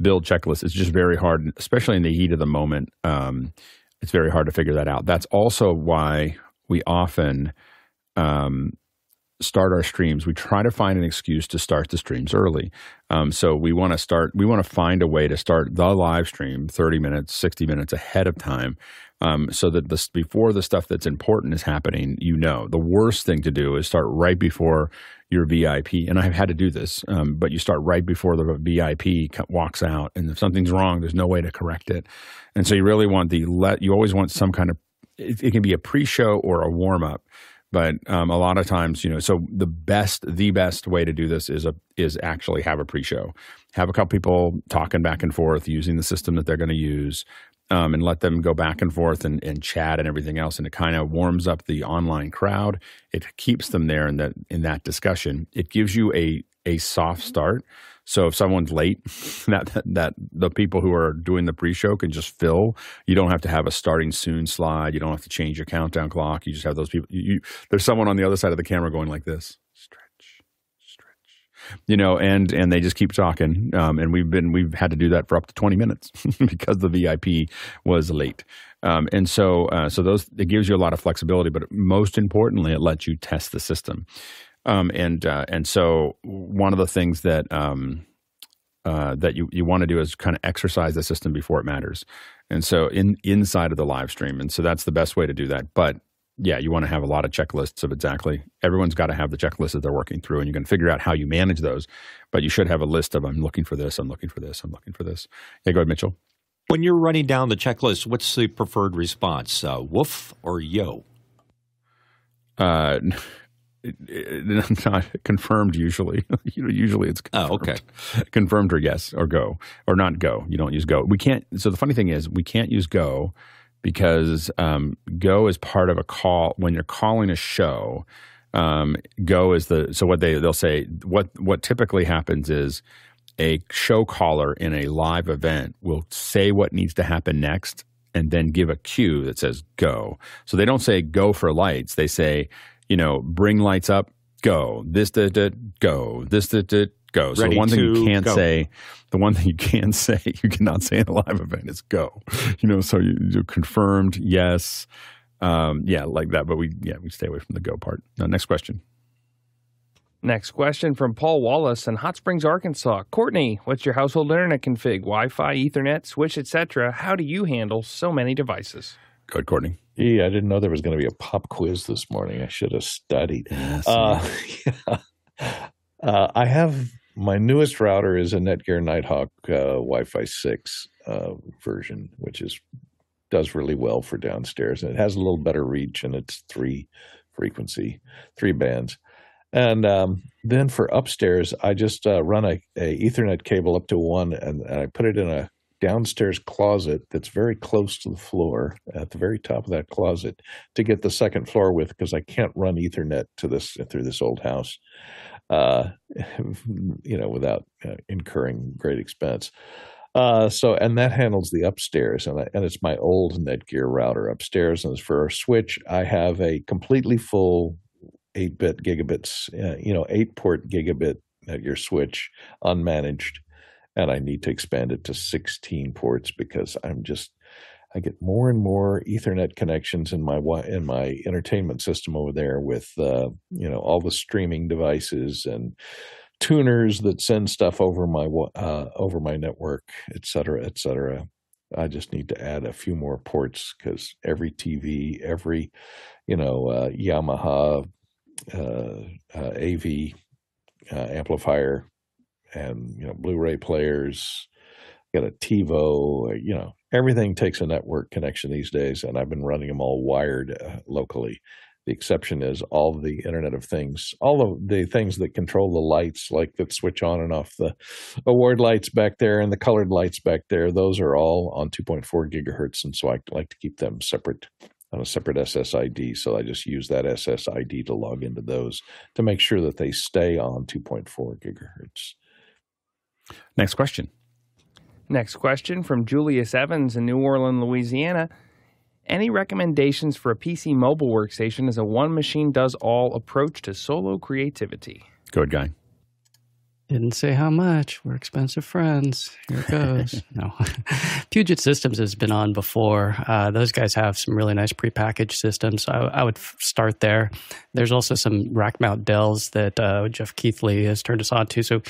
build checklists. It's just very hard especially in the heat of the moment um, it's very hard to figure that out. That's also why we often um, start our streams. We try to find an excuse to start the streams early. Um, so we want to start. We want to find a way to start the live stream thirty minutes, sixty minutes ahead of time, um, so that this before the stuff that's important is happening. You know, the worst thing to do is start right before your VIP. And I've had to do this, um, but you start right before the VIP walks out, and if something's wrong, there's no way to correct it. And so you really want the let. You always want some kind of it, it can be a pre-show or a warm-up but um, a lot of times you know so the best the best way to do this is a is actually have a pre-show. Have a couple people talking back and forth using the system that they're going to use um, and let them go back and forth and, and chat and everything else and it kind of warms up the online crowd. It keeps them there in that in that discussion. It gives you a a soft start so if someone's late, that, that, that the people who are doing the pre-show can just fill. You don't have to have a starting soon slide. You don't have to change your countdown clock. You just have those people. You, you, there's someone on the other side of the camera going like this, stretch, stretch, you know, and and they just keep talking. Um, and we've been we've had to do that for up to 20 minutes because the VIP was late. Um, and so, uh, so those it gives you a lot of flexibility, but most importantly, it lets you test the system. Um, and uh, and so one of the things that um, uh, that you, you want to do is kind of exercise the system before it matters. And so in inside of the live stream, and so that's the best way to do that. But yeah, you want to have a lot of checklists of exactly everyone's got to have the checklist that they're working through, and you can figure out how you manage those. But you should have a list of I'm looking for this, I'm looking for this, I'm looking for this. Yeah, go ahead, Mitchell. When you're running down the checklist, what's the preferred response? Uh, woof or yo? Uh, not confirmed usually. You know usually it's confirmed. oh okay. Confirmed or yes or go or not go. You don't use go. We can't so the funny thing is we can't use go because um, go is part of a call when you're calling a show um, go is the so what they they'll say what what typically happens is a show caller in a live event will say what needs to happen next and then give a cue that says go. So they don't say go for lights. They say you know, bring lights up, go. This did it, go. This did it, go. So Ready the one thing you can't go. say, the one thing you can say, you cannot say in a live event is go. You know, so you, you confirmed, yes, um, yeah, like that. But we, yeah, we stay away from the go part. Now, next question. Next question from Paul Wallace in Hot Springs, Arkansas. Courtney, what's your household internet config? Wi-Fi, Ethernet, switch, etc. How do you handle so many devices? Go ahead, Courtney. Gee, I didn't know there was going to be a pop quiz this morning. I should have studied. Yes. Uh, yeah. uh, I have my newest router is a Netgear Nighthawk uh, Wi-Fi six uh, version, which is does really well for downstairs, and it has a little better reach, and it's three frequency, three bands. And um, then for upstairs, I just uh, run a, a Ethernet cable up to one, and, and I put it in a downstairs closet that's very close to the floor at the very top of that closet to get the second floor with because I can't run Ethernet to this through this old house, uh, you know, without uh, incurring great expense. Uh, so and that handles the upstairs and I, and it's my old Netgear router upstairs and for a switch I have a completely full eight bit gigabits, uh, you know, eight port gigabit Netgear switch unmanaged and I need to expand it to 16 ports because I'm just I get more and more Ethernet connections in my in my entertainment system over there with uh, you know all the streaming devices and tuners that send stuff over my uh, over my network, et cetera, et cetera. I just need to add a few more ports because every TV, every you know uh, Yamaha uh, AV uh, amplifier and you know Blu-ray players, got a TiVo, you know everything takes a network connection these days, and I've been running them all wired uh, locally. The exception is all the Internet of Things, all of the things that control the lights, like that switch on and off the award lights back there and the colored lights back there. Those are all on 2.4 gigahertz, and so I like to keep them separate on a separate SSID. So I just use that SSID to log into those to make sure that they stay on 2.4 gigahertz. Next question. Next question from Julius Evans in New Orleans, Louisiana. Any recommendations for a PC mobile workstation as a one machine does all approach to solo creativity? Go ahead, Guy. Didn't say how much. We're expensive friends. Here it goes. no. Puget Systems has been on before. Uh, those guys have some really nice prepackaged systems. I, I would f- start there. There's also some rack mount Dells that uh, Jeff Keithley has turned us on to. So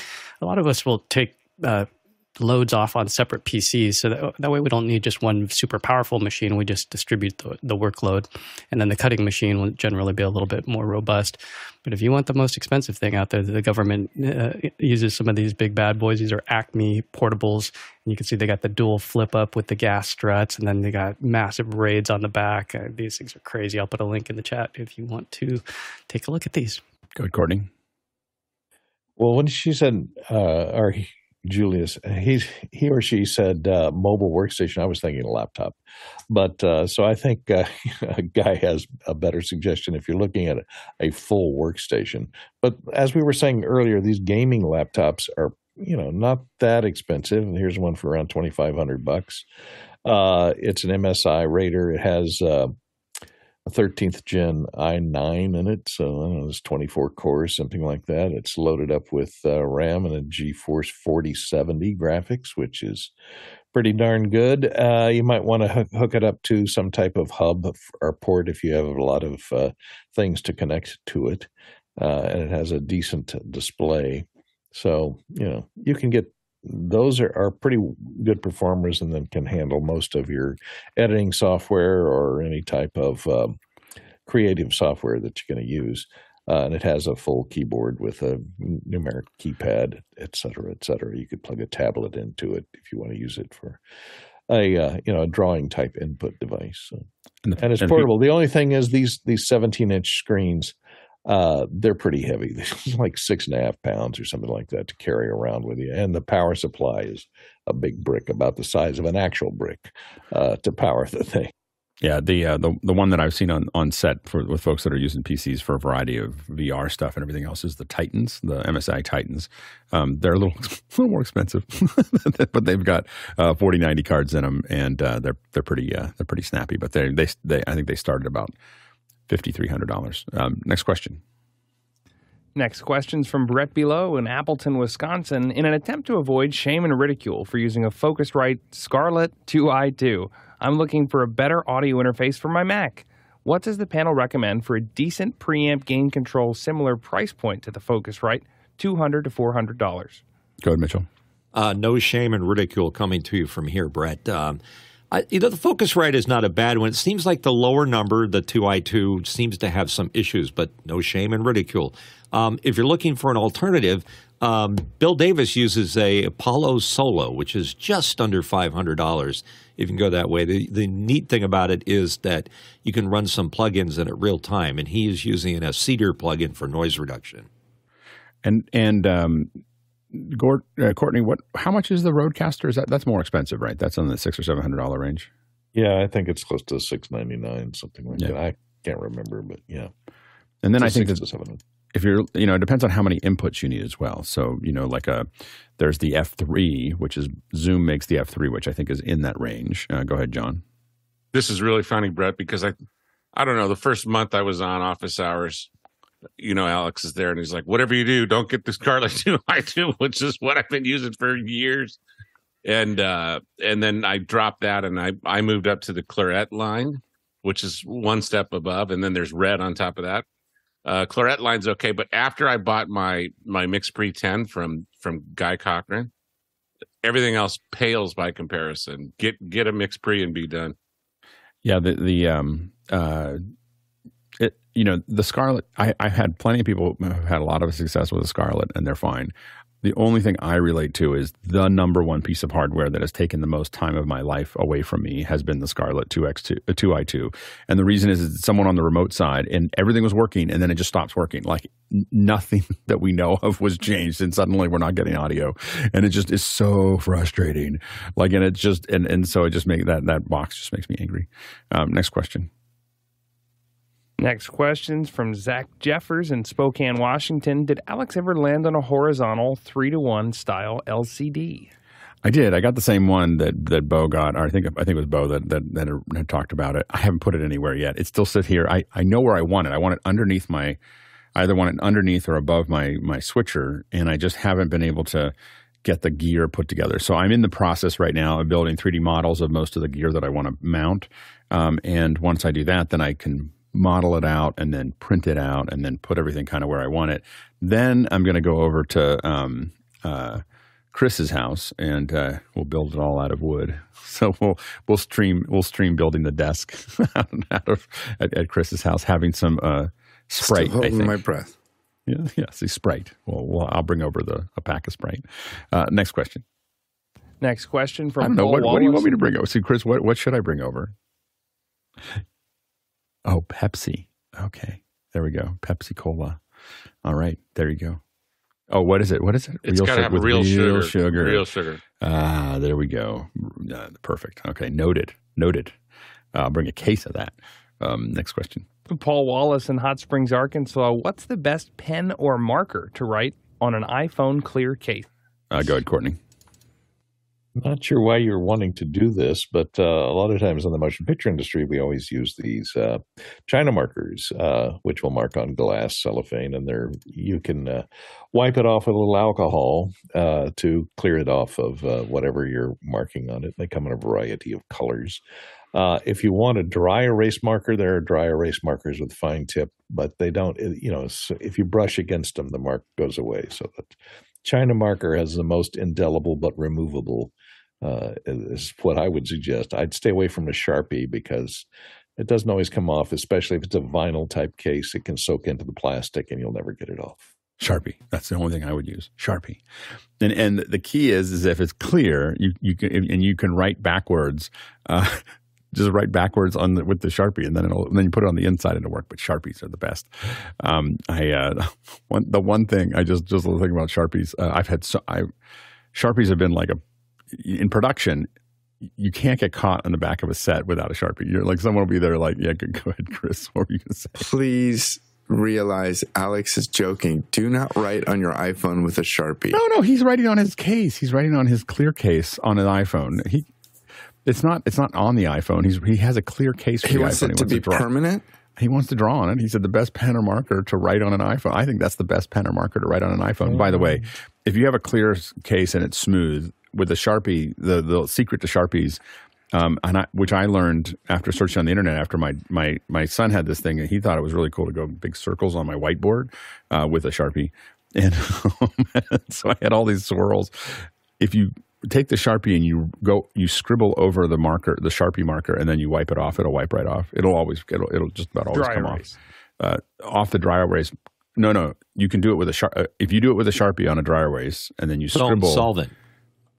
a lot of us will take uh, loads off on separate PCs. So that, that way we don't need just one super powerful machine. We just distribute the, the workload. And then the cutting machine will generally be a little bit more robust. But if you want the most expensive thing out there, the government uh, uses some of these big bad boys. These are Acme portables. And you can see they got the dual flip up with the gas struts, and then they got massive RAIDs on the back. Uh, these things are crazy. I'll put a link in the chat if you want to take a look at these. Go ahead, Courtney. Well, when she said, uh, or Julius, he he or she said uh, mobile workstation. I was thinking laptop, but uh, so I think uh, a guy has a better suggestion if you're looking at a, a, full workstation. But as we were saying earlier, these gaming laptops are you know not that expensive. Here's one for around twenty five hundred bucks. Uh, it's an MSI Raider. It has uh, 13th gen i9 in it. So I don't know, it's 24 cores, something like that. It's loaded up with uh, RAM and a GeForce 4070 graphics, which is pretty darn good. Uh, you might want to hook, it up to some type of hub or port if you have a lot of uh, things to connect to it. Uh, and it has a decent display. So, you know, you can get those are, are pretty good performers and then can handle most of your editing software or any type of um, creative software that you're going to use. Uh, and it has a full keyboard with a numeric keypad, et cetera, et cetera. You could plug a tablet into it if you want to use it for a uh, you know a drawing type input device. So. And, the, and, it's and portable. the only thing is these these 17 inch screens uh, they're pretty heavy. They're like six and a half pounds or something like that to carry around with you. And the power supply is a big brick, about the size of an actual brick, uh, to power the thing. Yeah, the uh, the the one that I've seen on, on set for with folks that are using PCs for a variety of VR stuff and everything else is the Titans, the MSI Titans. Um, they're a little, a little more expensive, but they've got uh, 4090 cards in them, and uh, they're they're pretty uh, they're pretty snappy. But they they they I think they started about $5,300. Um, next question. Next question's from Brett Below in Appleton, Wisconsin. In an attempt to avoid shame and ridicule for using a Focusrite Scarlett 2i2, I'm looking for a better audio interface for my Mac. What does the panel recommend for a decent preamp gain control similar price point to the Focusrite, $200 to $400? Go ahead, Mitchell. Uh, no shame and ridicule coming to you from here, Brett. Um, I, you know, the Focusrite is not a bad one. It seems like the lower number, the 2i2, seems to have some issues, but no shame and ridicule. Um, if you're looking for an alternative, um, Bill Davis uses a Apollo Solo, which is just under $500 if you can go that way. The, the neat thing about it is that you can run some plugins in it real time, and he is using a Cedar plugin for noise reduction. And and um, Gord, uh, Courtney, what? How much is the RodeCaster? Is that that's more expensive, right? That's in the six or seven hundred dollar range. Yeah, I think it's close to six ninety nine, something like yeah. that. I can't remember, but yeah. And then I think that if you're, you know, it depends on how many inputs you need as well. So you know, like a there's the F three, which is Zoom makes the F three, which I think is in that range. Uh, go ahead, John. This is really funny, Brett, because I, I don't know. The first month I was on office hours, you know, Alex is there and he's like, whatever you do, don't get the Scarlett 2 I do, which is what I've been using for years. And uh and then I dropped that and I I moved up to the Clarett line, which is one step above, and then there's red on top of that. Uh Clarett line's okay, but after I bought my my MixPre 10 from from Guy Cochran, everything else pales by comparison. Get get a MixPre and be done. Yeah, the the um uh you know, the Scarlett, I, I've had plenty of people who have had a lot of success with the Scarlett and they're fine. The only thing I relate to is the number one piece of hardware that has taken the most time of my life away from me has been the Scarlett 2X2, uh, 2i2. And the reason is it's someone on the remote side and everything was working and then it just stops working. Like nothing that we know of was changed and suddenly we're not getting audio. And it just is so frustrating. Like, and it's just, and, and so it just makes that, that box just makes me angry. Um, next question. Next question's from Zach Jeffers in Spokane, Washington. Did Alex ever land on a horizontal three to one style LCD? I did. I got the same one that that Bo got. Or I think I think it was Bo that that, that had talked about it. I haven't put it anywhere yet. It still sits here. I, I know where I want it. I want it underneath my. I either want it underneath or above my my switcher, and I just haven't been able to get the gear put together. So I'm in the process right now of building 3D models of most of the gear that I want to mount. Um, and once I do that, then I can model it out and then print it out and then put everything kind of where I want it. Then I'm going to go over to um, uh, Chris's house and uh, we'll build it all out of wood. So we'll we'll stream we'll stream building the desk out of at, at Chris's house, having some uh, Sprite. Still I holding think. my breath. Yeah, yeah, see Sprite. Well, well, I'll bring over the a pack of Sprite. Uh, next question. Next question from I don't know Paul what, what do you want me to bring over. See, Chris, what what should I bring over? Oh, Pepsi. Okay, there we go. Pepsi Cola. All right, there you go. Oh, what is it? What is it? It's got to sugar have with real, sugar. sugar. Real sugar. Ah, there we go. Uh, perfect. Okay, noted. Noted. I'll bring a case of that. Um, next question. Paul Wallace in Hot Springs, Arkansas. What's the best pen or marker to write on an iPhone clear case? Uh, go ahead, Courtney. Not sure why you're wanting to do this, but uh, a lot of times in the motion picture industry, we always use these uh, China markers, uh, which will mark on glass cellophane, and they're you can uh, wipe it off with a little alcohol uh, to clear it off of uh, whatever you're marking on it. They come in a variety of colors. If you want a dry erase marker, there are dry erase markers with fine tip, but they don't. You know, if you brush against them, the mark goes away. So that China marker has the most indelible but removable uh, is what I would suggest. I'd stay away from a Sharpie because it doesn't always come off, especially if it's a vinyl type case. It can soak into the plastic and you'll never get it off. Sharpie. That's the only thing I would use. Sharpie. And and the key is is if it's clear, you you can and you can write backwards. Uh, just write backwards on the, with the sharpie, and then it'll and then you put it on the inside and it'll work. But sharpies are the best. Um, I uh, one the one thing I just just thinking about sharpies. Uh, I've had so I sharpies have been like a in production. You can't get caught on the back of a set without a sharpie. You're like someone will be there, like yeah, go, go ahead, Chris. What were you gonna say? Please realize Alex is joking. Do not write on your iPhone with a Sharpie. No, no, he's writing on his case. He's writing on his clear case on an iPhone. He, it's not, it's not on the iPhone. He's he has a clear case for He the wants iPhone. it to be draw. permanent. He wants to draw on it. He said the best pen or marker to write on an iPhone. I think that's the best pen or marker to write on an iPhone. By the way, mm. if you have a clear case and it's smooth with a Sharpie, the the secret to Sharpies, um, and I, which I learned after searching on the internet. After my my my son had this thing, and he thought it was really cool to go big circles on my whiteboard uh, with a Sharpie, and so I had all these swirls. If you take the Sharpie and you go, you scribble over the marker, the Sharpie marker, and then you wipe it off. It'll wipe right off. It'll always, it'll, it'll just about always Dry come erase. off. Uh, off the dry erase. No, no, you can do it with a sharp. Uh, if you do it with a Sharpie on a dry erase, and then you Put on scribble, solvent.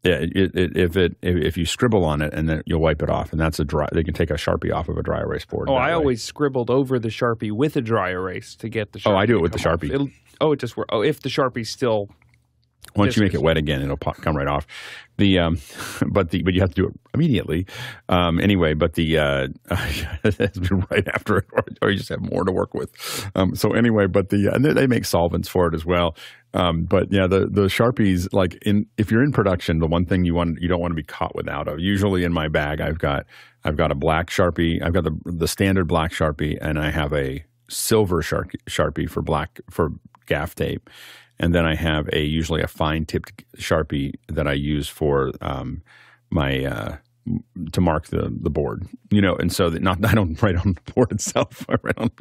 Yeah, it, it, if it if, if you scribble on it and then you'll wipe it off, and that's a dry. They can take a Sharpie off of a dry erase board. Oh, I way. always scribbled over the Sharpie with a dry erase to get the Sharpie Oh, I do it with the. Sharpie. Oh, it just works. Oh, if the Sharpie's still. Once you make it wet again, it'll pop, come right off. The um, but the but you have to do it immediately. Um, anyway, but the uh, it has to right after it, or, or you just have more to work with. Um, so anyway, but the and they, make solvents for it as well. Um, but yeah, the the sharpies like in if you're in production, the one thing you want you don't want to be caught without of. Usually in my bag, I've got I've got a black sharpie, I've got the the standard black sharpie, and I have a silver sharpie, sharpie for black for gaff tape and then I have a usually a fine tipped sharpie that I use for um, my uh, to mark the the board. You know, and so that not I don't write on the board itself. I write on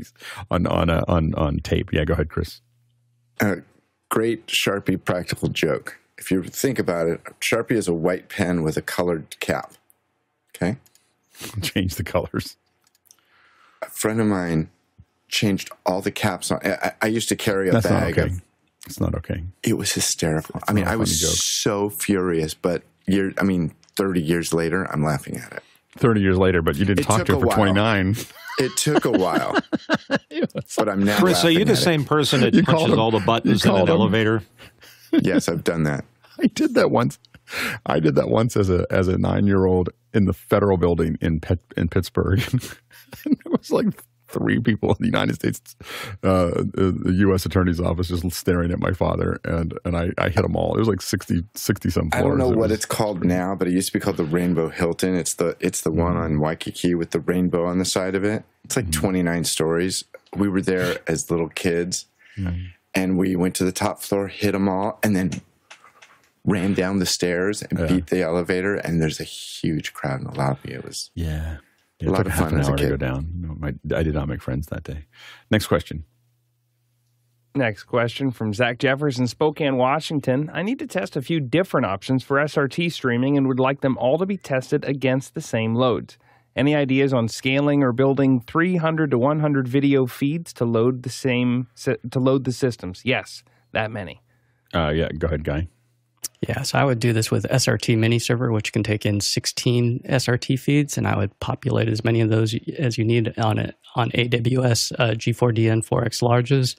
on on uh, on on tape. Yeah, go ahead, Chris. Uh, great Sharpie practical joke. If you think about it, Sharpie is a white pen with a colored cap. Okay. Change the colors. A friend of mine changed all the caps on. I, I- I used to carry a That's bag okay. of It's not okay. It was hysterical. I mean, I was joke. so furious, but year, I mean, 30 years later, I'm laughing at it. 30 years later, but you didn't It talk to her for while. 29. It took a while, but I'm now. Chris, are you the at it. same person that You punches all the buttons in an called him. elevator? Yes, I've done that. I did that once. I did that once as a as a nine year old in the federal building in Pet, in Pittsburgh. and it was like three people in the United States, uh, uh the U.S. Attorney's office, just staring at my father, and and I, I hit them all. It was like 60, 60 some I don't know It what it's called now, but it used to be called the Rainbow Hilton. It's the it's the one mm-hmm. on Waikiki with the rainbow on the side of it. It's like mm-hmm. 29 stories. We were there as little kids, and we went to the top floor, hit them all, and then ran down the stairs and Yeah. beat the elevator. And there's a huge crowd in the lobby. It was Yeah. A it lot took of half fun an as a hour to go down. No, my, I did not make friends that day. Next question. Next question from Zach Jeffers in Spokane, Washington. I need to test a few different options for SRT streaming and would like them all to be tested against the same loads. Any ideas on scaling or building 300 to 100 video feeds to load the same to load the systems? Yes, that many. Uh, yeah, go ahead, Guy. Yeah, so I would do this with SRT mini server, which can take in 16 SRT feeds, and I would populate as many of those as you need on it on AWS uh, G4DN 4X larges,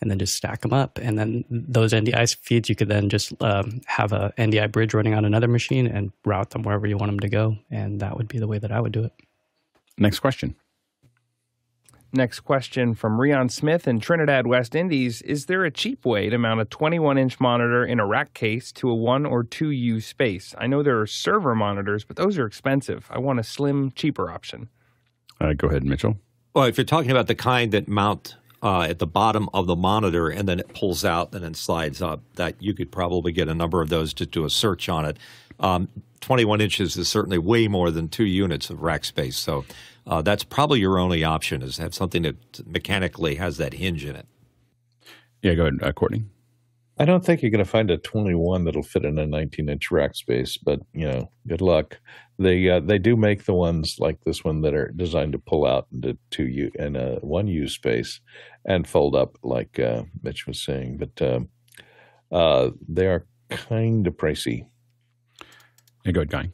and then just stack them up. And then those NDI feeds, you could then just um, have a NDI bridge running on another machine and route them wherever you want them to go, and that would be the way that I would do it. Next question. Next question from Rion Smith in Trinidad, West Indies. Is there a cheap way to mount a 21 inch monitor in a rack case to a 1 or 2U space? I know there are server monitors, but those are expensive. I want a slim, cheaper option. Uh, go ahead, Mitchell. Well, if you're talking about the kind that mount uh, at the bottom of the monitor and then it pulls out and then slides up, that you could probably get a number of those to do a search on it. Um, 21 inches is certainly way more than two units of rack space, so uh, that's probably your only option is have something that mechanically has that hinge in it. Yeah, go ahead, uh, Courtney. I don't think you're going to find a 21 that'll fit in a 19 inch rack space, but you know, good luck. They uh, they do make the ones like this one that are designed to pull out into two U and a one U space and fold up, like uh, Mitch was saying. But um, uh, they are kind of pricey. Yeah, go ahead, Guy.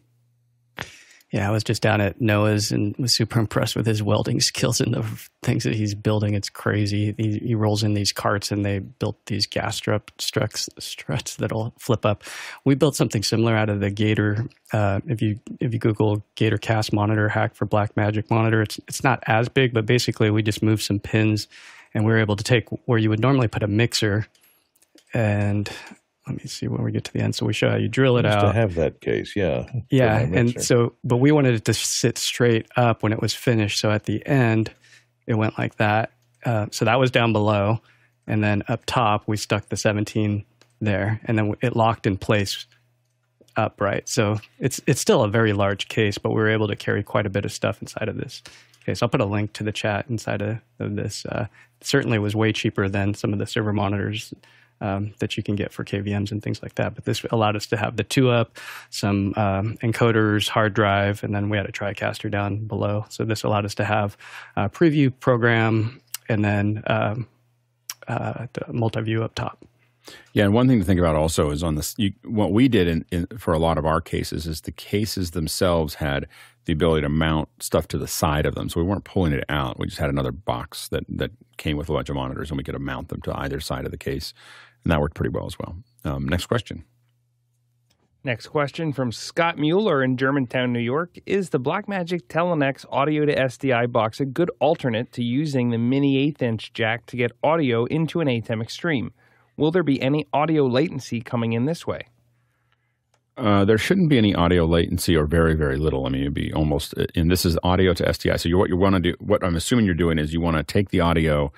Yeah, I was just down at Noah's and was super impressed with his welding skills and the things that he's building. It's crazy. He, he rolls in these carts and they built these gas strut struts, struts that'll flip up. We built something similar out of the Gator. Uh, if you if you Google Gator Cast monitor hack for Blackmagic monitor, it's it's not as big, but basically we just moved some pins and we were able to take where you would normally put a mixer and let me see when we get to the end. So we show how you drill it out. to have that case, yeah. Yeah, and so, but we wanted it to sit straight up when it was finished. So at the end, it went like that. Uh, so that was down below, and then up top we stuck the 17 there, and then it locked in place upright. So it's it's still a very large case, but we were able to carry quite a bit of stuff inside of this case. I'll put a link to the chat inside of, of this. Uh, certainly was way cheaper than some of the server monitors um, that you can get for KVMs and things like that. But this allowed us to have the two up, some um, encoders, hard drive, and then we had a TriCaster down below. So this allowed us to have a preview program and then um, uh, the multi-view up top. Yeah, and one thing to think about also is on this. You, what we did in, in for a lot of our cases is the cases themselves had the ability to mount stuff to the side of them, so we weren't pulling it out. We just had another box that that came with a bunch of monitors, and we could mount them to either side of the case, and that worked pretty well as well. Um, next question. Next question from Scott Mueller in Germantown, New York. Is the Blackmagic Teranex audio to SDI box a good alternate to using the mini eighth inch jack to get audio into an ATEM Extreme? Will there be any audio latency coming in this way? Uh, there shouldn't be any audio latency or very, very little. I mean, it'd be almost, and this is audio to SDI. So you what you want to do, what I'm assuming you're doing is you want to take the audio,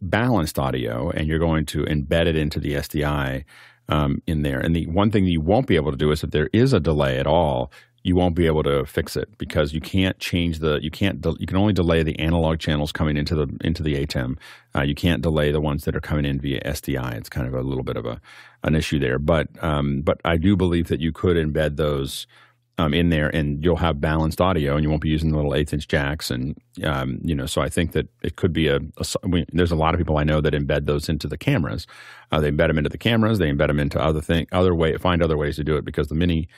balanced audio, and you're going to embed it into the SDI um, in there. And the one thing you won't be able to do is if there is a delay at all, you won't be able to fix it because you can't change the you can't you can only delay the analog channels coming into the into the ATEM. Uh, you can't delay the ones that are coming in via SDI. It's kind of a little bit of a an issue there, but um, but I do believe that you could embed those um, in there, and you'll have balanced audio, and you won't be using the little eighth inch jacks, and um, you know. So I think that it could be a. there's a lot of people I know that embed those into the cameras. Uh, they embed them into the cameras. They embed them into other thing, other way, find other ways to do it because the mini,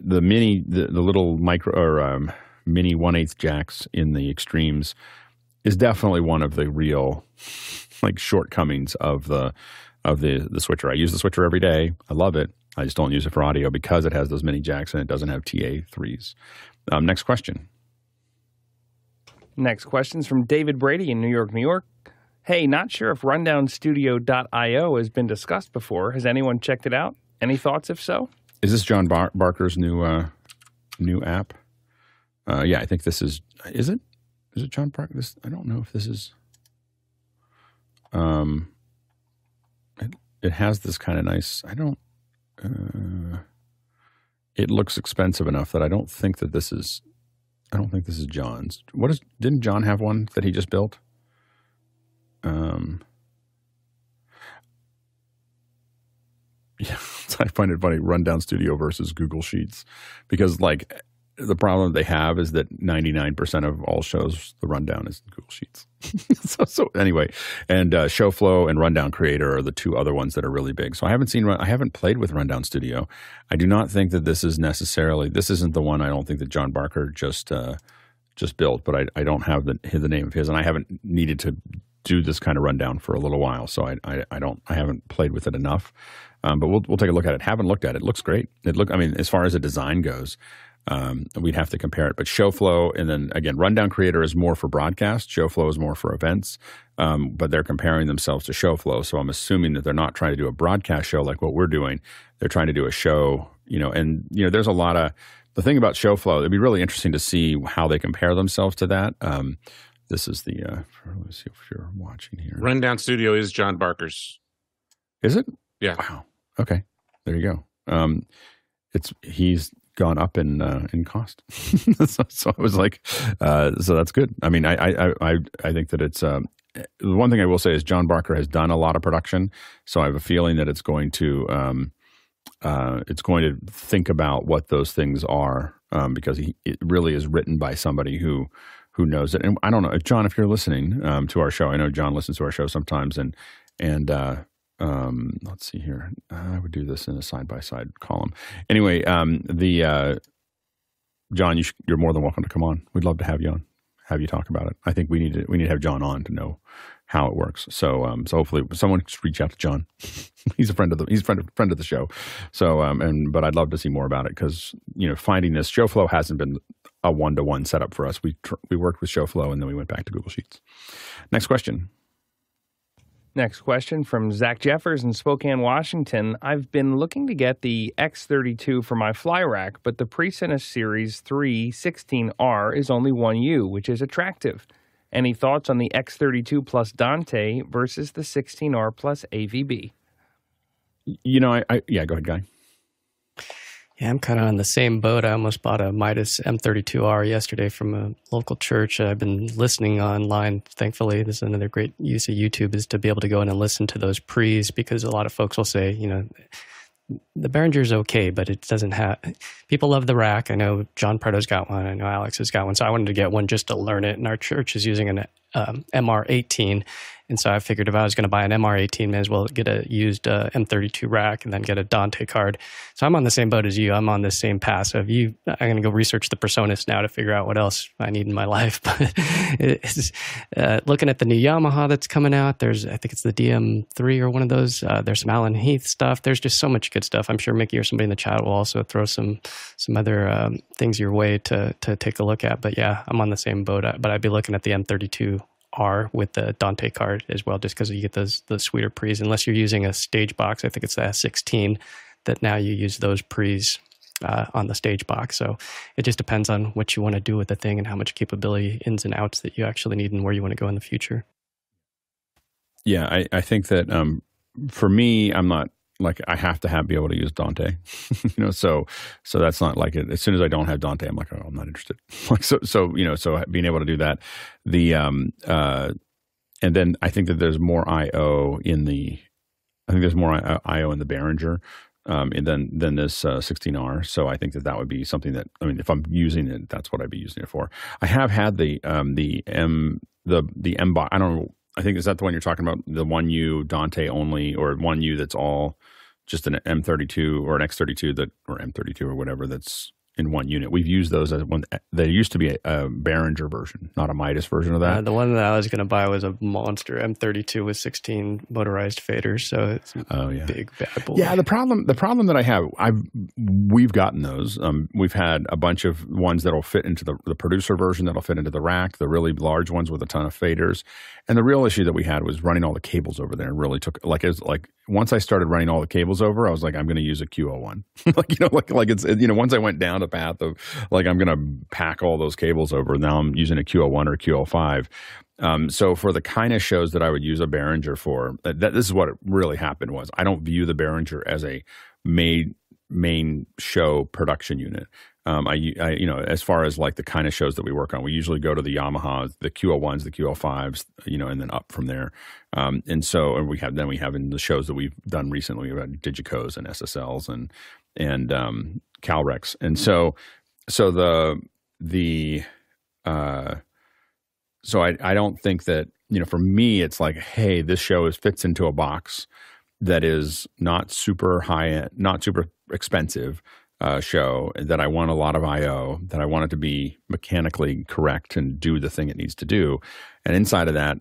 the mini, the, the little micro or um, mini one eighth jacks in the extremes is definitely one of the real like shortcomings of the of the the switcher. I use the switcher every day. I love it. I just don't use it for audio because it has those mini jacks and it doesn't have TA threes. Um, next question. Next question's from David Brady in New York, New York. Hey, not sure if rundownstudio.io has been discussed before. Has anyone checked it out? Any thoughts if so? Is this John Bar- Barker's new uh, new app? Uh, yeah, I think this is. Is it? Is it John Barker? This I don't know if this is. Um, it, it has this kind of nice. I don't. Uh, it looks expensive enough that I don't think that this is. I don't think this is John's. What is? Didn't John have one that he just built? Um. Yeah, I find it funny. Rundown Studio versus Google Sheets, because like the problem they have is that 99% of all shows the rundown is in google sheets. So, so, anyway and uh, Shoflo and rundown creator are the two other ones that are really big. So i haven't seen i haven't played with rundown studio. I do not think that this is necessarily this isn't the one i don't think that john barker just uh, just built but I, I don't have the, the name of his and i haven't needed to do this kind of rundown for a little while. So i, I, I don't i haven't played with it enough. Um, but we'll, we'll take a look at it. Haven't looked at it. it looks great. It look i mean as far as the design goes um, we'd have to compare it. But Shoflo, and then again, Rundown Creator is more for broadcast. Shoflo is more for events. Um, but they're comparing themselves to Shoflo, so I'm assuming that they're not trying to do a broadcast show like what we're doing. They're trying to do a show, you know. And you know, there's a lot of the thing about Shoflo. It'd be really interesting to see how they compare themselves to that. Um, this is the. Uh, let me see if you're watching here. Rundown Studio is John Barker's. Is it? Yeah. Wow. Okay. There you go. Um, it's he's gone up in uh, in cost. so, so, I was like, uh, so that's good. I mean, I I I, I think that it's um, the one thing I will say is John Barker has done a lot of production, so I have a feeling that it's going to um, uh, it's going to think about what those things are um, because he it really is written by somebody who who knows it. And I don't know John, if you're listening um, to our show, I know John listens to our show sometimes, and and uh, um, let's see here. I would do this in a side by side column. Anyway, um, the uh, John, you are more than welcome to come on. We'd love to have you on, have you talk about it. I think we need to we need to have John on to know how it works. So um, so hopefully someone just reach out to John. he's a friend of the he's a friend of, friend of the show. So um, and but I'd love to see more about it because you know finding this Shoflo hasn't been a one to one setup for us. We we worked with Shoflo and then we went back to Google Sheets. Next question. Next question from Zach Jeffers in Spokane, Washington. I've been looking to get the X32 for my fly rack, but the Presonus Series 3 16R is only 1U, which is attractive. Any thoughts on the X32 plus Dante versus the 16R plus AVB? You know, I, I yeah, go ahead, Guy. Yeah, I'm kind of on the same boat. I almost bought a Midas M32R yesterday from a local church. I've been listening online. Thankfully, this is another great use of YouTube is to be able to go in and listen to those pre's because a lot of folks will say, you know, the Behringer's okay, but it doesn't have. People love the rack. I know John Pardo's got one. I know Alex has got one. So I wanted to get one just to learn it. And our church is using an um, MR18, and so I figured if I was going to buy an MR18, may as well get a used uh, M32 rack and then get a Dante card. So I'm on the same boat as you. I'm on the same path. So if you, I'm going to go research the PreSonus now to figure out what else I need in my life. But uh, looking at the new Yamaha that's coming out, there's, I think it's the DM3 or one of those. Uh, there's some Allen Heath stuff. There's just so much good stuff. I'm sure Mickey or somebody in the chat will also throw some, some other um, things your way to, to take a look at. But yeah, I'm on the same boat. But I'd be looking at the M32 R with the Dante card as well, just because you get those the sweeter pre's. Unless you're using a stage box, I think it's the S16 that now you use those pre's uh, on the stage box. So it just depends on what you want to do with the thing and how much capability ins and outs that you actually need and where you want to go in the future. Yeah, I, I think that um, for me, I'm not like I have to have be able to use Dante, you know. So so that's not like it. As soon as I don't have Dante, I'm like, oh, I'm not interested. like so so you know. So being able to do that, the um uh, and then I think that there's more I/O in the. I think there's more I/O in the Behringer um, than than this uh, 16R. So I think that that would be something that I mean, if I'm using it, that's what I'd be using it for. I have had the um, the M the the M. I don't know. I think is that the one you're talking about, the one U Dante only, or one U that's all just an M32 or an X32 that or M32 or whatever that's in one unit. We've used those as one. There used to be a, a Behringer version, not a Midas version of that. Uh, the one that I was going to buy was a monster M32 with 16 motorized faders, so it's a oh yeah, big bad boy. Yeah, the problem the problem that I have, I've we've gotten those. Um, we've had a bunch of ones that'll fit into the the producer version that'll fit into the rack, the really large ones with a ton of faders. And the real issue that we had was running all the cables over there. Really took like it was like once I started running all the cables over, I was like, I'm going to use a QL1. like you know, like like it's you know, once I went down the path of like I'm going to pack all those cables over, now I'm using a QL1 or QL5. Um, so for the kind of shows that I would use a Behringer for, that, that this is what really happened was I don't view the Behringer as a main main show production unit. Um, I, I, you know, as far as like the kind of shows that we work on, we usually go to the Yamaha, the QL1s, the QL5s, you know, and then up from there. Um, and so, and we have then we have in the shows that we've done recently, we've had Digicos and SSLs and and um, Calrecs, and so so the the uh, so I I don't think that you know for me it's like hey this show is fits into a box that is not super high end, not super expensive uh, show that I want a lot of I/O, that I want it to be mechanically correct and do the thing it needs to do. And inside of that,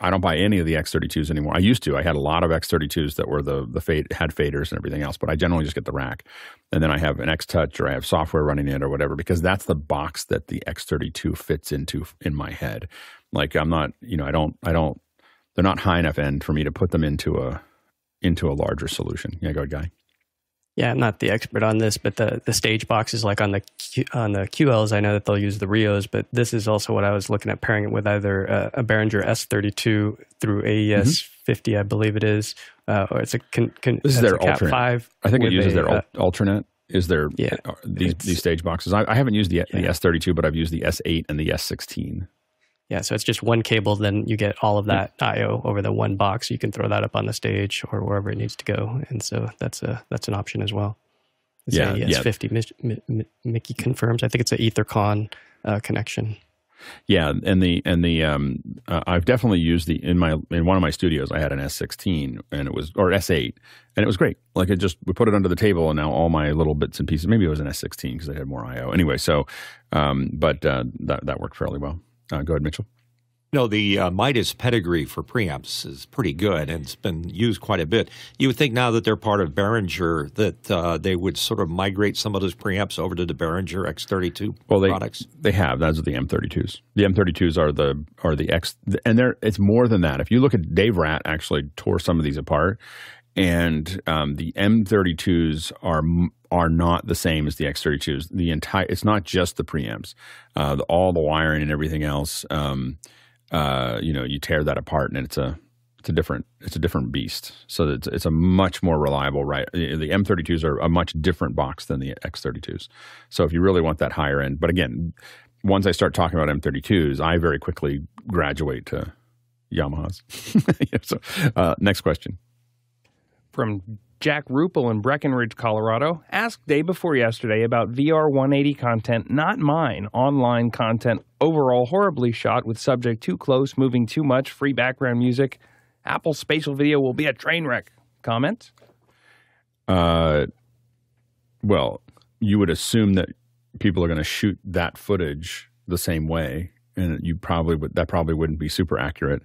I don't buy any of the X32s anymore. I used to. I had a lot of X32s that were the the fade had faders and everything else, but I generally just get the rack, and then I have an X Touch or I have software running it or whatever because that's the box that the X32 fits into in my head. Like I'm not, you know, I don't, I don't. They're not high enough end for me to put them into a into a larger solution. Yeah, go ahead, guy. Yeah, I'm not the expert on this, but the, the stage boxes like on the Q, on the QLs, I know that they'll use the Rios, but this is also what I was looking at pairing it with either uh, a Behringer S32 through AES mm-hmm. 50, I believe it is, uh, or it's a con, con, this is their alternate. Five. I think it uses a, their uh, alternate. Is there yeah, uh, these these stage boxes? I, I haven't used the, yeah. the S32, but I've used the S8 and the S16. Yeah, so it's just one cable, then you get all of that I/O over the one box. You can throw that up on the stage or wherever it needs to go, and so that's a that's an option as well. It's yeah, yes, yeah. fifty. Mickey confirms. I think it's an EtherCon uh, connection. Yeah, and the and the um, uh, I've definitely used the in my in one of my studios. I had an S16 and it was or S8 and it was great. Like it just we put it under the table and now all my little bits and pieces. Maybe it was an S16 because I had more I/O anyway. So, um, but uh, that that worked fairly well. Uh, go ahead, Mitchell. No, the uh, Midas pedigree for preamps is pretty good and it's been used quite a bit. You would think now that they're part of Behringer that uh, they would sort of migrate some of those preamps over to the Behringer X32 well, they, products. They have. Those are the M32s. The M32s are the are the X, and they're it's more than that. If you look at Dave Rat, actually tore some of these apart, and um, the M32s are are not the same as the X32s. The entire it's not just the preamps, uh, the, all the wiring and everything else. Um, uh, you know, you tear that apart and it's a it's a different it's a different beast. So it's it's a much more reliable right. The M32s are a much different box than the X32s. So if you really want that higher end, but again, once I start talking about M32s, I very quickly graduate to Yamahas. so uh, next question from Jack Rupel in Breckenridge, Colorado, asked day before yesterday about VR 180 content, not mine, online content, overall horribly shot with subject too close, moving too much, free background music. Apple's spatial video will be a train wreck. Comment? Uh, well, you would assume that people are going to shoot that footage the same way, and you probably would. That probably wouldn't be super accurate.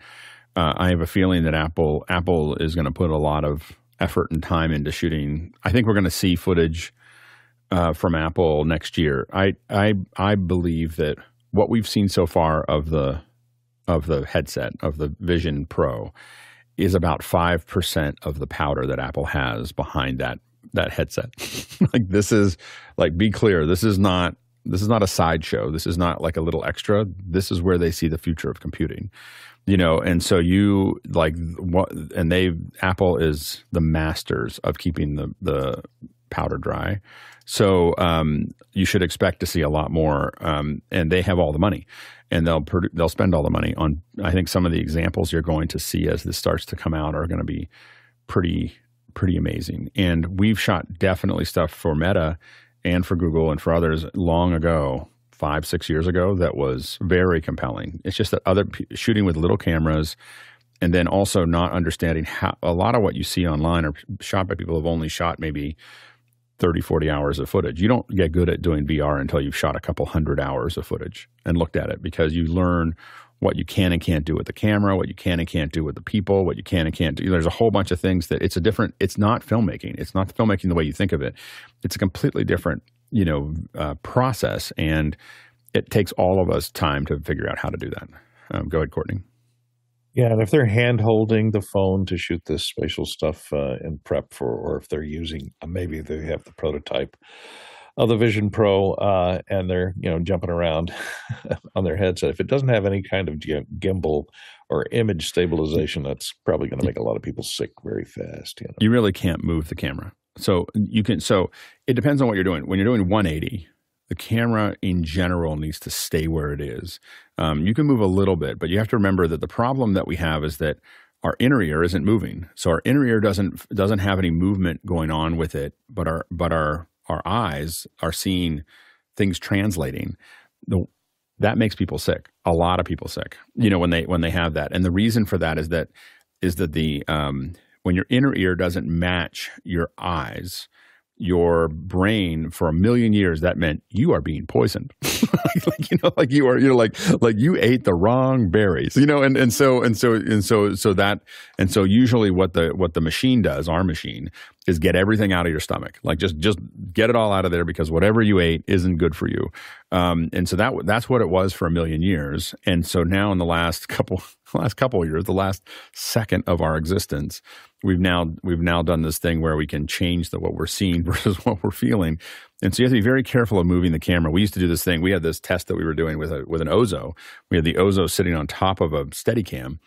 Uh, I have a feeling that Apple Apple is going to put a lot of effort and time into shooting. I think we're going to see footage uh, from Apple next year. I I I believe that what we've seen so far of the of the headset of the Vision Pro is about five percent of the powder that Apple has behind that that headset. like this is like be clear, this is not this is not a sideshow. This is not like a little extra. This is where they see the future of computing you know and so you like what and they apple is the masters of keeping the the powder dry so um, you should expect to see a lot more um, and they have all the money and they'll produ- they'll spend all the money on i think some of the examples you're going to see as this starts to come out are going to be pretty pretty amazing. And we've shot definitely stuff for Meta and for Google and for others long ago, five, six years ago, that was very compelling. It's just that other shooting with little cameras and then also not understanding how a lot of what you see online are shot by people who've only shot maybe 30, 40 hours of footage. You don't get good at doing VR until you've shot a couple hundred hours of footage and looked at it because you learn what you can and can't do with the camera, what you can and can't do with the people, what you can and can't do. There's a whole bunch of things that it's a different, it's not filmmaking. It's not filmmaking the way you think of it. It's a completely different, you know, uh, process. And it takes all of us time to figure out how to do that. Um, go ahead, Courtney. Yeah, and if they're hand holding the phone to shoot this spatial stuff uh, in prep for, or if they're using, uh, maybe they have the prototype of the Vision Pro uh, and they're you know jumping around on their headset. If it doesn't have any kind of gimbal or image stabilization, that's probably going to make a lot of people sick very fast. You, know? you really can't move the camera. So you can. So it depends on what you're doing. When you're doing 180, the camera in general needs to stay where it is. Um, you can move a little bit, but you have to remember that the problem that we have is that our inner ear isn't moving. So our inner ear doesn't doesn't have any movement going on with it, but our but our our eyes are seeing things translating. The, that makes people sick. A lot of people sick. You know when they when they have that, and the reason for that is that is that the um, when your inner ear doesn't match your eyes, your brain for a million years that meant you are being poisoned. Like you know like you are you know like like you ate the wrong berries you know and and so and so and so so that and so usually what the what the machine does our machine is get everything out of your stomach. Like just just get it all out of there because whatever you ate isn't good for you. Um, and so that that's what it was for a million years. And so now in the last couple last couple of years the last second of our existence we've now we've now done this thing where we can change the what we're seeing versus what we're feeling. And so you have to be very careful of moving the camera. We used to do this thing. We had this test that we were doing with a, with an Ozo. We had the Ozo sitting on top of a Steadicam,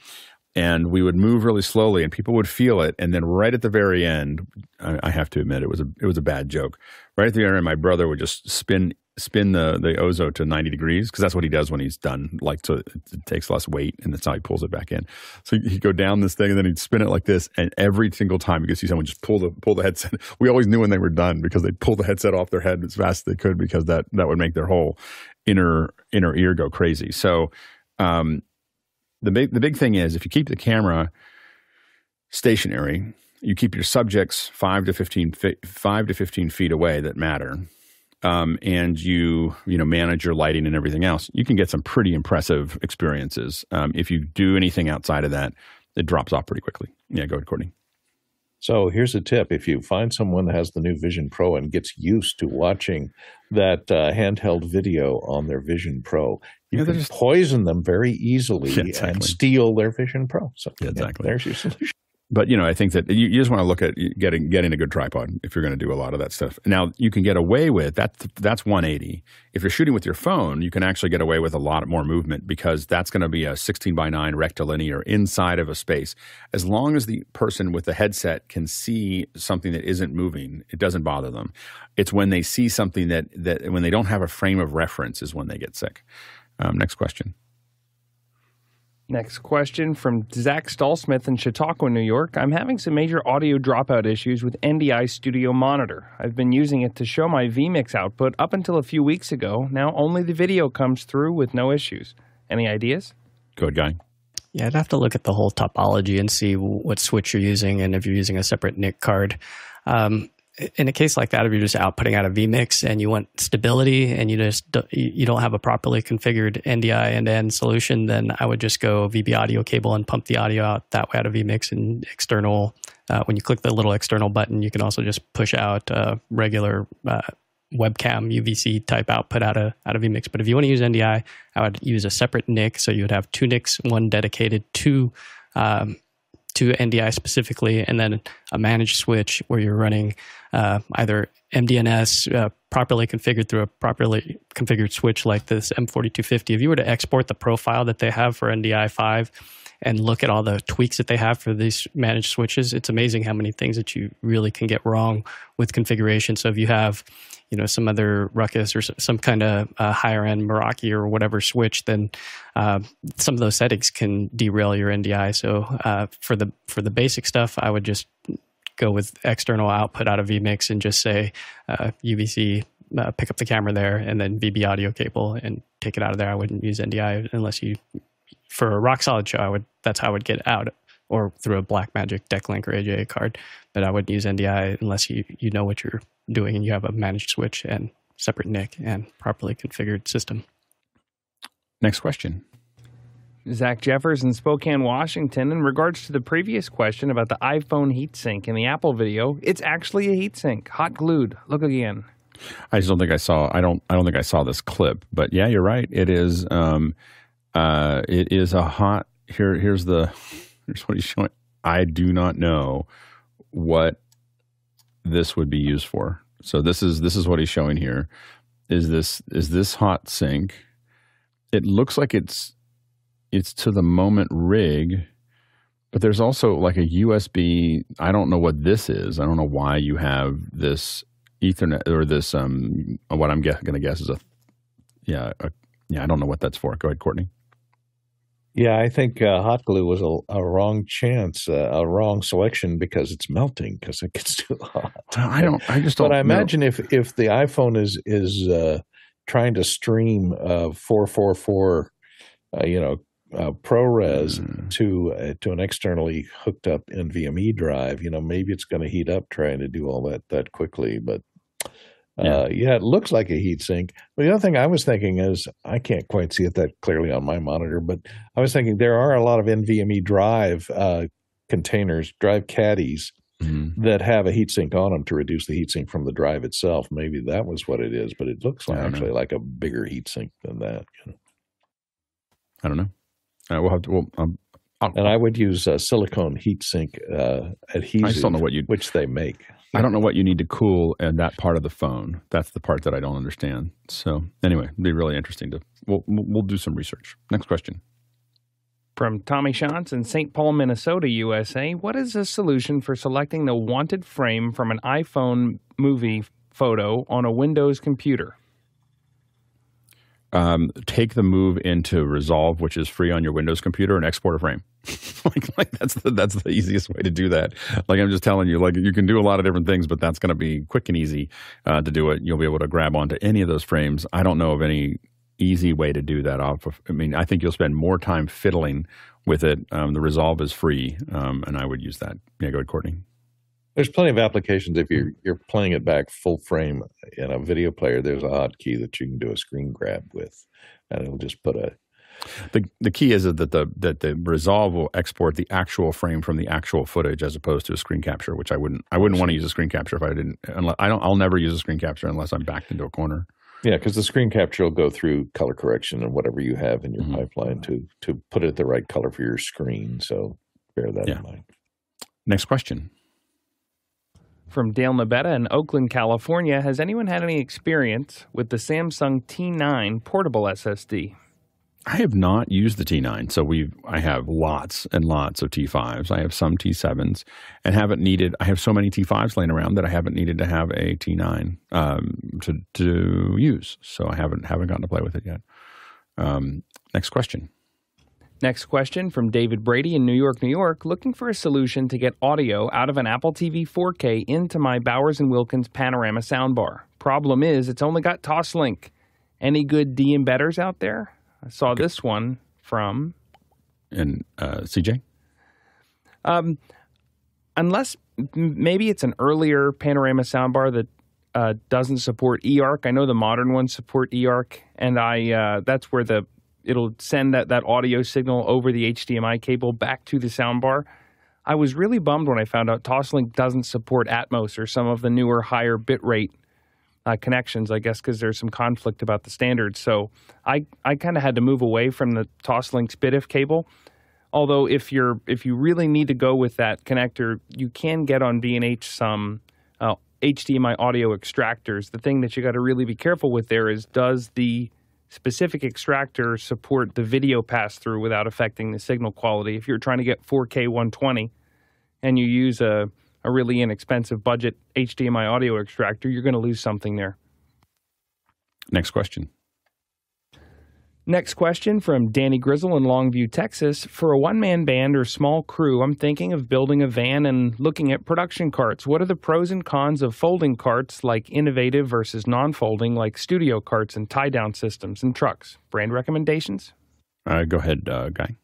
and we would move really slowly, and people would feel it. And then right at the very end, I, I have to admit it was a it was a bad joke. Right at the very end, my brother would just spin spin the the Ozo to 90 degrees because that's what he does when he's done. Like so, it, it, takes less weight, and that's how he pulls it back in. So he'd go down this thing, and then he'd spin it like this, and every single time you could see someone just pull the pull the headset. We always knew when they were done because they'd pull the headset off their head as fast as they could because that that would make their whole inner inner ear go crazy. So um, the big the big thing is if you keep the camera stationary. You keep your subjects five to 15 fi- 5 to fifteen feet away that matter, um, and you you know manage your lighting and everything else, you can get some pretty impressive experiences. Um, if you do anything outside of that, it drops off pretty quickly. Yeah, go ahead, Courtney. So here's a tip: if you find someone that has the new Vision Pro and gets used to watching that uh, handheld video on their Vision Pro, you yeah, can just, poison them very easily yeah, exactly. and steal their Vision Pro. So yeah, exactly, there's your solution but you know, I think that you, you, just want to look at getting getting a good tripod if you're going to do a lot of that stuff. Now, you can get away with that. That's 180. If you're shooting with your phone, you can actually get away with a lot more movement because that's going to be a 16 by 9 rectilinear inside of a space. As long as the person with the headset can see something that isn't moving, it doesn't bother them. It's when they see something that that when they don't have a frame of reference is when they get sick. Um, next question. Next question from Zach Stallsmith in Chautauqua, New York. I'm having some major audio dropout issues with NDI Studio Monitor. I've been using it to show my vMix output up until a few weeks ago. Now only the video comes through with no issues. Any ideas? Good guy. Yeah, I'd have to look at the whole topology and see what switch you're using and if you're using a separate NIC card. Um, in a case like that, if you're just outputting out a vMix and you want stability and you just you don't have a properly configured NDI end-to-end solution, then I would just go VB audio cable and pump the audio out that way out of vMix and external. Uh, when you click the little external button, you can also just push out uh, regular uh, webcam UVC type output out of out of vMix. But if you want to use NDI, I would use a separate NIC. So you would have two NICs, one dedicated to um, to NDI specifically, and then a managed switch where you're running uh, either MDNS uh, properly configured through a properly configured switch like this M4250. If you were to export the profile that they have for NDI 5 and look at all the tweaks that they have for these managed switches, it's amazing how many things that you really can get wrong with configuration. So if you have you know some other ruckus or some kind of uh, higher end Meraki or whatever switch, then uh, some of those settings can derail your NDI. So uh, for the for the basic stuff, I would just go with external output out of vmix and just say uh, uvc uh, pick up the camera there and then vb audio cable and take it out of there i wouldn't use ndi unless you for a rock solid show i would that's how i would get out or through a blackmagic decklink or aja card but i wouldn't use ndi unless you you know what you're doing and you have a managed switch and separate nic and properly configured system Next question. Zach Jeffers in Spokane, Washington. In regards to the previous question about the iPhone heatsink in the Apple video, it's actually a heatsink, hot glued. Look again. I just don't think I saw. I don't. I don't think I saw this clip. But yeah, you're right. It is. Um, uh, it is a hot. Here. Here's the. Here's what he's showing. I do not know what this would be used for. So this is this is what he's showing here. Is this is this hot sink? It looks like it's it's to the moment rig, but there's also like a USB. I don't know what this is. I don't know why you have this Ethernet or this um what I'm going to guess is a yeah a, yeah I don't know what that's for. Go ahead, Courtney. Yeah, I think uh, hot glue was a, a wrong chance, uh, a wrong selection because it's melting because it gets too hot. I don't. I just don't. But I know. imagine if if the iPhone is is uh, trying to stream uh, four four four, uh, you know, uh, ProRes Mm. to uh, to an externally hooked up NVMe drive, you know, maybe it's going to heat up trying to do all that that quickly. But uh, yeah. it looks like a heat sink. But the other thing I was thinking is I can't quite see it that clearly on my monitor, but I was thinking there are a lot of NVMe drive uh, containers, drive caddies Mhm. that have a heat sink on them to reduce the heat sink from the drive itself. Maybe that was what it is, but it looks like don't know. actually like a bigger heat sink than that. I don't know. Uh, we'll have to. Well, um, And I would use uh, silicone heatsink uh, adhesive, I just don't know what you. which they make. I don't know what you need to cool in that part of the phone. That's the part that I don't understand. So anyway, it'd be really interesting to. We'll we'll do some research. Next question. From Tommy Shantz in St. Paul, Minnesota, USA. What is a solution for selecting the wanted frame from an iPhone movie photo on a Windows computer? Um, take the move into Resolve, which is free on your Windows computer, and export a frame. like, like that's the that's the easiest way to do that. Like I'm just telling you, like you can do a lot of different things, but that's going to be quick and easy uh, to do it. You'll be able to grab onto any of those frames. I don't know of any easy way to do that. Off of, I mean, I think you'll spend more time fiddling with it. Um, the Resolve is free, um, and I would use that. Yeah, go ahead, Courtney. There's plenty of applications if you're you're playing it back full frame in a video player. There's a hotkey that you can do a screen grab with, and it'll just put a The the key is that the that the Resolve will export the actual frame from the actual footage as opposed to a screen capture, which I wouldn't I wouldn't want to use a screen capture if I didn't. Unless, I don't. I'll never use a screen capture unless I'm backed into a corner. yeah, because the screen capture will go through color correction and whatever you have in your Mhm. pipeline to to put it the right color for your screen. So bear that Yeah. in mind. Next question. From Dale Nabetta in Oakland, California. Has anyone had any experience with the Samsung T9 portable SSD? I have not used the T9, so we I have lots and lots of T5s. I have some T7s, and haven't needed. I have so many T5s laying around that I haven't needed to have a T9 um, to to use. So I haven't haven't gotten to play with it yet. Um, next question. Next question from David Brady in New York, New York, looking for a solution to get audio out of an Apple TV 4K into my Bowers and Wilkins panorama soundbar. Problem is, it's only got Toslink. Any good D embedders out there? I saw this one from And uh, CJ. um, unless m- maybe it's an earlier panorama soundbar that uh, doesn't support eARC. I know the modern ones support eARC, and I uh, that's where the it'll send that that audio signal over the HDMI cable back to the soundbar. I was really bummed when I found out Toslink doesn't support Atmos or some of the newer higher bitrate uh, connections. I guess because there's some conflict about the standards. So I I kind of had to move away from the Toslink SPDIF cable. Although if you're if you really need to go with that connector, you can get on B&H some uh, HDMI audio extractors. The thing that you got to really be careful with there is does the specific extractors support the video pass through without affecting the signal quality? If you're trying to get 4K 120 and you use a a really inexpensive budget HDMI audio extractor, you're going to lose something there. Next question. Next question from Danny Grizzle in Longview, Texas. For a one man band or small crew, I'm thinking of building a van and looking at production carts. What are the pros and cons of folding carts like Inovativ versus non folding, like studio carts and tie down systems and trucks? Brand recommendations? Uh, go ahead, uh, Guy.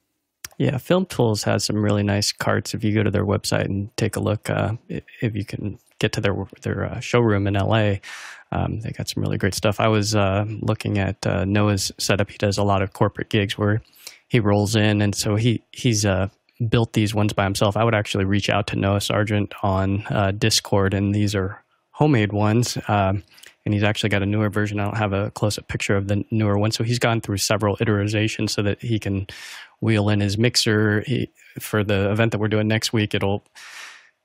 Yeah, Film Tools has some really nice carts. If you go to their website and take a look, uh, if you can get to their their uh, showroom in LA, um, they got some really great stuff. I was uh, looking at uh, Noah's setup. He does a lot of corporate gigs where he rolls in, and so he he's uh, built these ones by himself. I would actually reach out to Noah Sargent on uh, Discord, and these are homemade ones. Um, and he's actually got a newer version. I don't have a close up picture of the newer one. So he's gone through several iterations so that he can wheel in his mixer. He, for the event that we're doing next week, it'll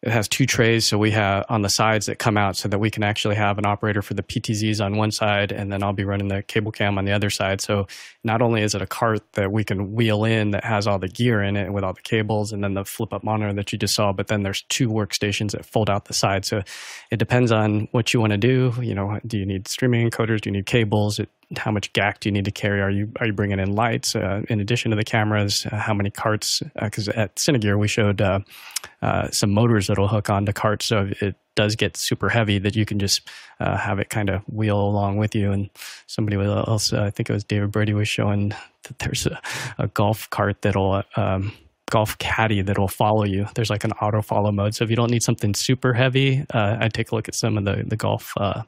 it has two trays, so we have on the sides that come out so that we can actually have an operator for the PTZs on one side, and then I'll be running the cable cam on the other side. So not only is it a cart that we can wheel in that has all the gear in it with all the cables and then the flip up monitor that you just saw, but then there's two workstations that fold out the side. So it depends on what you want to do. You know, do you need streaming encoders? Do you need cables? It how much GAC do you need to carry? Are you are you bringing in lights uh, in addition to the cameras? Uh, how many carts? Because uh, at Cinegear we showed uh, uh, some motors that'll hook onto carts, so it does get super heavy that you can just have it kind of wheel along with you. And somebody else, I think it was David Brady, was showing that there's a, a golf cart that'll um, golf caddy that will follow you. There's like an auto follow mode. So if you don't need something super heavy, uh, I'd take a look at some of the the golf uh,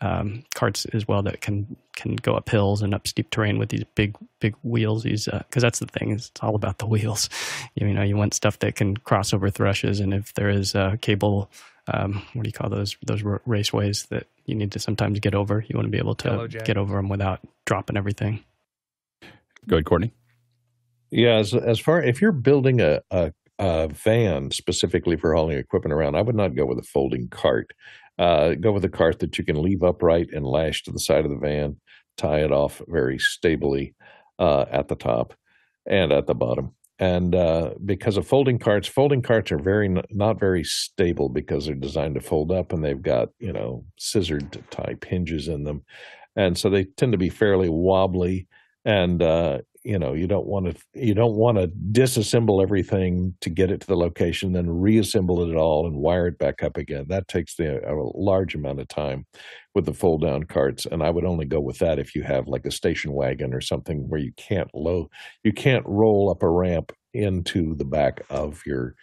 um, carts as well that can can go up hills and up steep terrain with these big big wheels. These because uh, that's the thing it's all about the wheels. You, you know you want stuff that can cross over thrushes, and if there is a cable. Um, what do you call those those raceways that you need to sometimes get over? You want to be able to get over them without dropping everything. Go ahead, Courtney. Yeah, as as far if you're building a, a, a van specifically for hauling equipment around, I would not go with a folding cart. Uh, go with a cart that you can leave upright and lash to the side of the van, tie it off very stably uh, at the top and at the bottom. And uh, because of folding carts, folding carts are very not very stable because they're designed to fold up and they've got you know scissored type hinges in them, and so they tend to be fairly wobbly and uh, you know you don't want to you don't want to disassemble everything to get it to the location then reassemble it all and wire it back up again. That takes the, a large amount of time with the fold down carts and i would only go with that if you have like a station wagon or something where you can't low you can't roll up a ramp into the back of your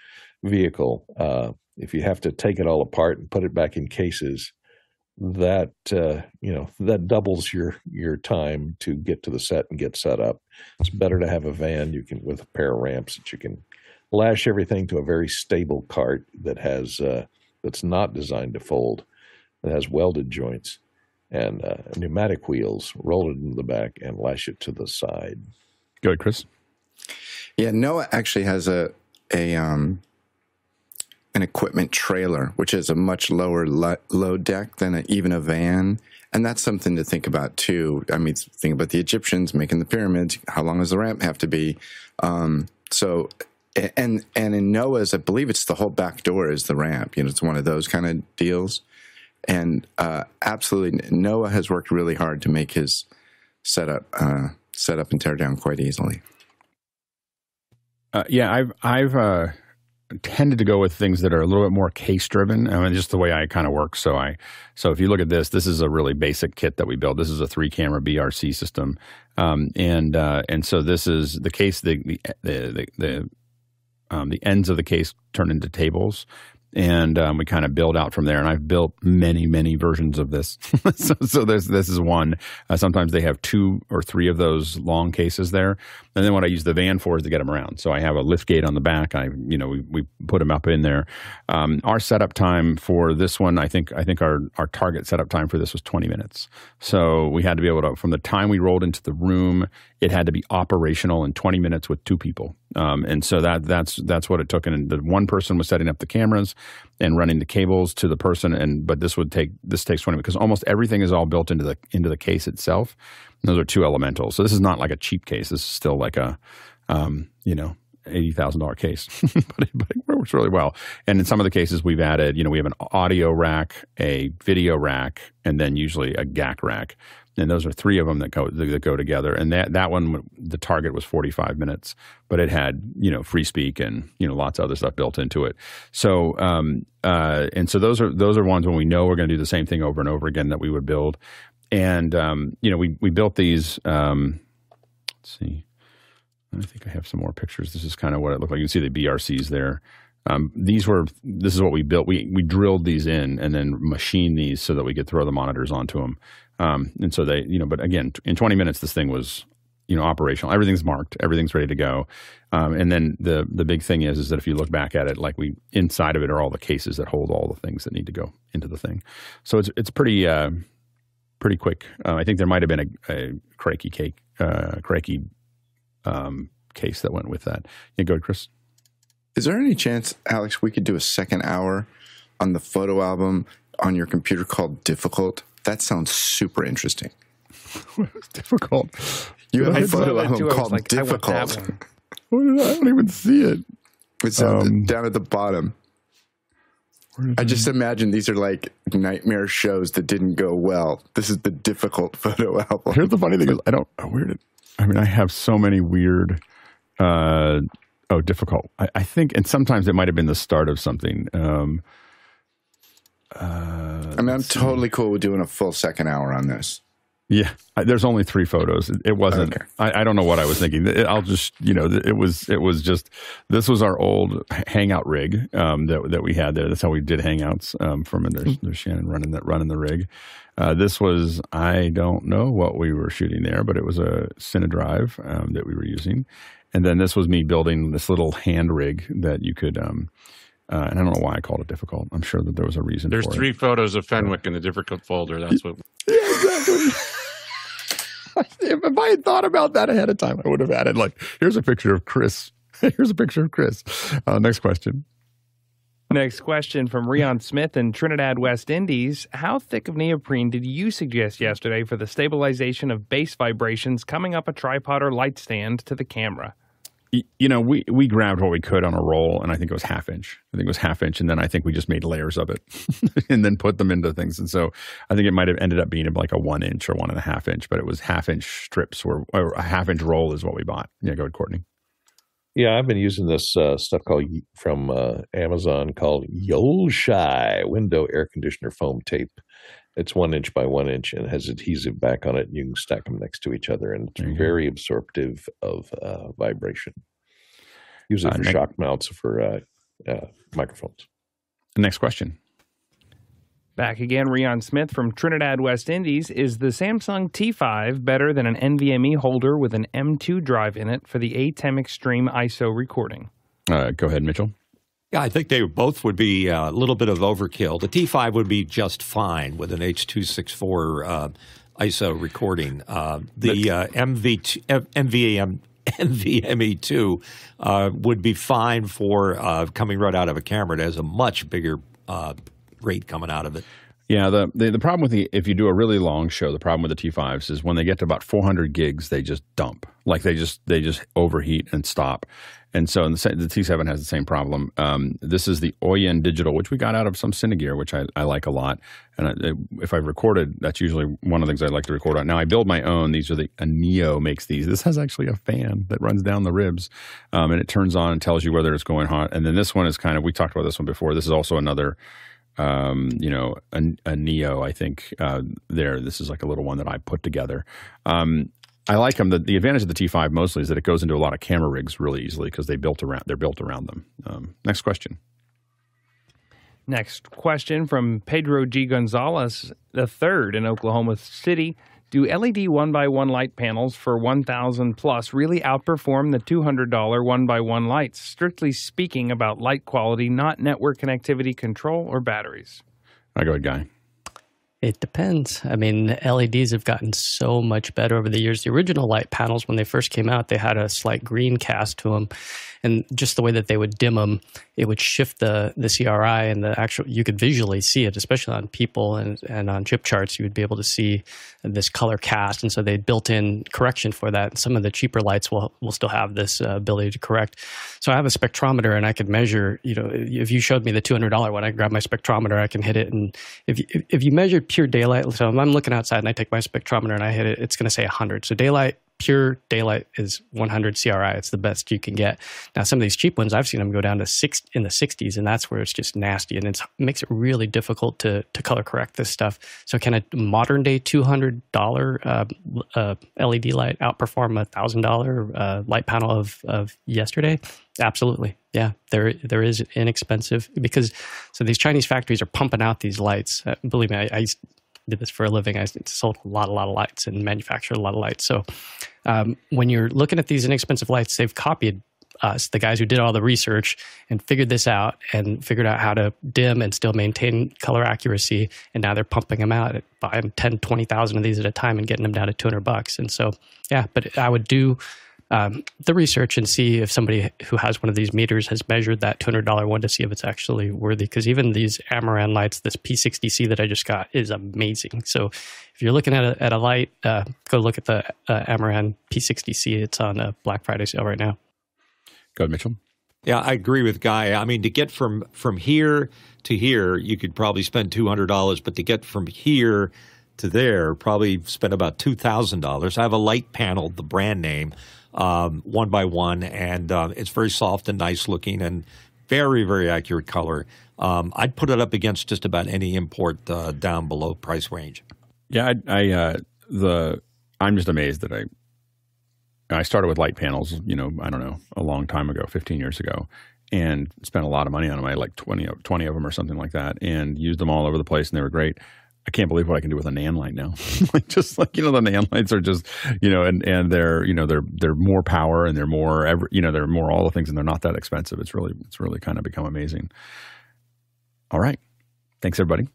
vehicle uh, if you have to take it all apart and put it back in cases that uh, you know that doubles your your time to get to the set and get set up. It's better to have a van you can with a pair of ramps that you can lash everything to a very stable cart that has uh, that's not designed to fold, that has welded joints and uh, pneumatic wheels. Roll it into the back and lash it to the side. Go ahead, Chris. Yeah, Noah actually has a a um, an equipment trailer, which is a much lower lo- load deck than a, even a van. And that's something to think about too. I mean, think about the Egyptians making the pyramids. How long does the ramp have to be? Um, so, and and in Noah's, I believe it's the whole back door is the ramp. You know, it's one of those kind of deals. And uh, absolutely, Noah has worked really hard to make his setup uh, set up and tear down quite easily. Uh, yeah, I've I've uh, tended to go with things that are a little bit more case driven. I mean, just the way I kind of work. So I, so if you look at this, this is a really basic kit that we built. This is a three camera BRC system, um, and uh, and so this is the case. The the the, the um, the ends of the case turn into tables, and um, we kind of build out from there. And I've built many, many versions of this. so, so this this is one. Uh, sometimes they have two or three of those long cases there, and then what I use the van for is to get them around. So I have a lift gate on the back. I you know we, we put them up in there. Um, our setup time for this one, I think I think our our target setup time for this was 20 minutes. So we had to be able to from the time we rolled into the room, it had to be operational in 20 minutes with two people. Um, and so that that's that's what it took. And the one person was setting up the cameras and running the cables to the person. And but this would take this takes twenty because almost everything is all built into the into the case itself. And those are two elementals. So this is not like a cheap case. This is still like a um, you know eighty thousand dollar case, but, it, but it works really well. And in some of the cases, we've added, you know, we have an audio rack, a video rack, and then usually a GAC rack. And those are three of them that go that go together. And that that one, the target was forty five minutes, but it had you know free speak and you know lots of other stuff built into it. So um, uh, and so those are those are ones when we know we're going to do the same thing over and over again that we would build. And um, you know we we built these. Um, let's see. I think I have some more pictures. This is kind of what it looked like. You can see the BRCs there. Um, these were this is what we built. We we drilled these in and then machined these so that we could throw the monitors onto them. Um, and so they, you know, but again, in 20 minutes, this thing was, you know, operational. Everything's marked. Everything's ready to go. Um, and then the the big thing is, is that if you look back at it, like we inside of it are all the cases that hold all the things that need to go into the thing. So it's it's pretty uh, pretty quick. Uh, I think there might have been a, a cranky cake, uh, Crikey um, case that went with that. Yeah, go ahead, Chris. Is there any chance, Alex, we could do a second hour on the photo album on your computer called Difficult? That sounds super interesting. it's difficult. You have a photo that album too. I was called like, I want that Difficult. Did I, I don't even see it. It's down, Um, down at the bottom. I just imagine these are like nightmare shows that didn't go well. This is the difficult photo album. Here's the funny thing is I don't oh, where did I mean I have so many weird uh oh difficult. I, I think and sometimes it might have been the start of something. Um uh I mean, I'm totally cool with doing a full second hour on this. yeah, there's only three photos. It, wasn't. Okay. I, I don't know what I was thinking. It- I'll just, you know, it was. It was just. This was our old hangout rig um, that that we had there. That's how we did hangouts um, from. And there's, there's Shannon running that running the rig. Uh, this was. I don't know what we were shooting there, but it was a Cinedrive um, that we were using. And then this was me building this little hand rig that you could. Um, uh, and I don't know why I called it difficult. I'm sure that there was a reason. There's for three It. photos of Fenwick in the difficult folder. That's what. yeah, exactly. if I had thought about that ahead of time, I would have added like, here's a picture of Chris. Here's a picture of Chris. Uh, next question. Next question from Rion Smith in Trinidad, West Indies. How thick of neoprene did you suggest yesterday for the stabilization of bass vibrations coming up a tripod or light stand to the camera? You know, we we grabbed what we could on a roll, and I think it was half inch. I think it was half inch, and then I think we just made layers of it, and then put them into things. And so I think it might have ended up being like a one inch or one and a half inch, but it was half inch strips, or, or a half inch roll is what we bought. Yeah, go ahead, Courtney. Yeah, I've been using this uh, stuff called from uh, Amazon called Yolshai window air conditioner foam tape. It's one inch by one inch and has adhesive back on it. And You can stack them next to each other, and There you it's very absorptive of uh, vibration. Use it Uh, for next- shock mounts for uh, uh, microphones. Next question. Back again, Rion Smith from Trinidad, West Indies. Is the Samsung T5 better than an NVMe holder with an M2 drive in it for the ATEM Extreme ISO recording? Uh, go ahead, Mitchell. Yeah, I think they both would be uh, a little bit of overkill. The T5 would be just fine with an H.264 uh, ISO recording. Uh, the uh, MV MVM NVMe2 uh, would be fine for uh, coming right out of a camera. It has a much bigger uh, rate coming out of it. Yeah, the, the the problem with the if you do a really long show, the problem with the T5s is when they get to about 400 gigs, they just dump. Like they just they just overheat and stop. And so the, the T7 has the same problem. Um, this is the Oyen Digital, which we got out of some Cinegear, which I, I like a lot. And I, if I've recorded, that's usually one of the things I like to record on. Now I build my own. These are the Neo makes these. This has actually a fan that runs down the ribs, um, and it turns on and tells you whether it's going hot. And then this one is kind of we talked about this one before. This is also another um, you know, a, a Neo, I think, uh, there. This is like a little one that I put together. Um, I like them. The, the advantage of the T5 mostly is that it goes into a lot of camera rigs really easily because they built around. They're built around them. Um, next question. Next question from Pedro G. Gonzalez the third in Oklahoma City. Do LED one by one light panels for 1000 plus really outperform the $200 one by one lights? Strictly speaking about light quality, not network connectivity control or batteries. I go ahead, guy. It depends. I mean, LEDs have gotten so much better over the years. The original light panels, when they first came out, they had a slight green cast to them. And just the way that they would dim them, it would shift the the CRI and the actual. You could visually see it, especially on people and and on chip charts. You would be able to see this color cast, and so they built in correction for that. And some of the cheaper lights will will still have this uh, ability to correct. So I have a spectrometer, and I could measure. You know, if you showed me the two hundred dollar one, I grab my spectrometer, I can hit it, and if you, if you measured pure daylight, so I'm looking outside and I take my spectrometer and I hit it, it's going to say hundred. So daylight pure daylight is 100 CRI. It's the best you can get. Now, some of these cheap ones, I've seen them go down to six in the 60s, and that's where it's just nasty, and it makes it really difficult to to color correct this stuff. So, can a modern day $200 uh, uh, LED light outperform a thousand dollar uh, light panel of of yesterday? Absolutely, yeah. There there is inexpensive because so these Chinese factories are pumping out these lights. Uh, believe me, I, I did this for a living. I sold a lot, a lot of lights and manufactured a lot of lights. So um, when you're looking at these inexpensive lights, they've copied us, the guys who did all the research and figured this out and figured out how to dim and still maintain color accuracy. And now they're pumping them out, buying 10, 20,000 of these at a time and getting them down to 200 bucks. And so, yeah, but I would do um, the research and see if somebody who has one of these meters has measured that $200 one to see if it's actually worthy. Because even these Amaran lights, this P60C that I just got is amazing. So if you're looking at a, at a light, uh, go look at the uh, Amaran P60C. It's on a Black Friday sale right now. Go ahead, Mitchell. Yeah, I agree with Guy. I mean, to get from from here to here, you could probably spend two hundred dollars, but to get from here to there, probably spend about two thousand dollars. I have a light panel, the brand name, um, one by one, and uh, it's very soft and nice looking and very very accurate color. Um, I'd put it up against just about any import uh, down below price range. Yeah, I, I uh, the I'm just amazed that I I started with light panels, you know, I don't know, a long time ago, 15 years ago, and spent a lot of money on them. I had like 20, 20 of them or something like that, and used them all over the place, and they were great. I can't believe what I can do with a Nanlite now. like just like you know, the Nanlites are just you know, and and they're you know they're they're more power and they're more every you know they're more all the things and they're not that expensive. It's really it's really kind of become amazing. All right, thanks everybody.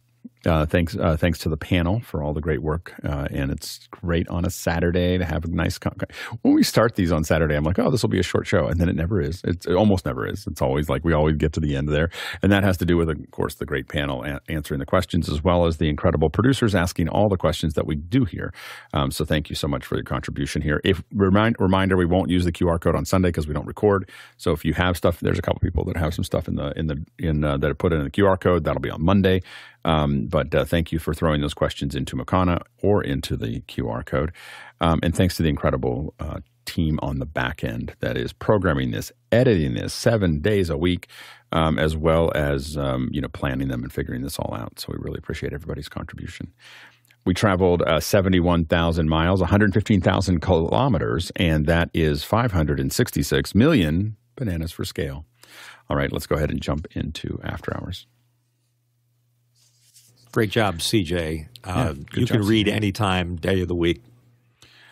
Uh, thanks, uh, thanks to the panel for all the great work, uh, and it's great on a Saturday to have a nice. Con- when we start these on Saturday, I'm like, oh, this will be a short show, and then it never is. It's, it almost never is. It's always like we always get to the end there, and that has to do with, of course, the great panel a- answering the questions as well as the incredible producers asking all the questions that we do here. Um, so thank you so much for your contribution here. If remind reminder, we won't use the QR code on Sunday because we don't record. So if you have stuff, there's a couple people that have some stuff in the in the in uh, that are put in the QR code. That'll be on Monday. Um, but uh, thank you for throwing those questions into Makana or into the QR code. Um, and thanks to the incredible uh, team on the back end that is programming this, editing this seven days a week, um, as well as um, you know planning them and figuring this all out. So we really appreciate everybody's contribution. We traveled uh, 71,000 miles, 115,000 kilometers, and that is 566 million bananas for scale. All right, let's go ahead and jump into after hours. Great job, CJ. Uh, good you job, can read CJ. anytime, day of the week.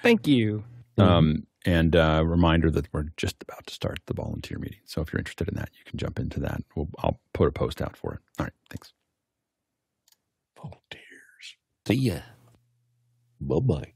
Thank you. Um, and uh, reminder that we're just about to start the volunteer meeting. So if you're interested in that, you can jump into that. We'll, I'll put a post out for it. All right, thanks. Volunteers. See ya. Bye bye.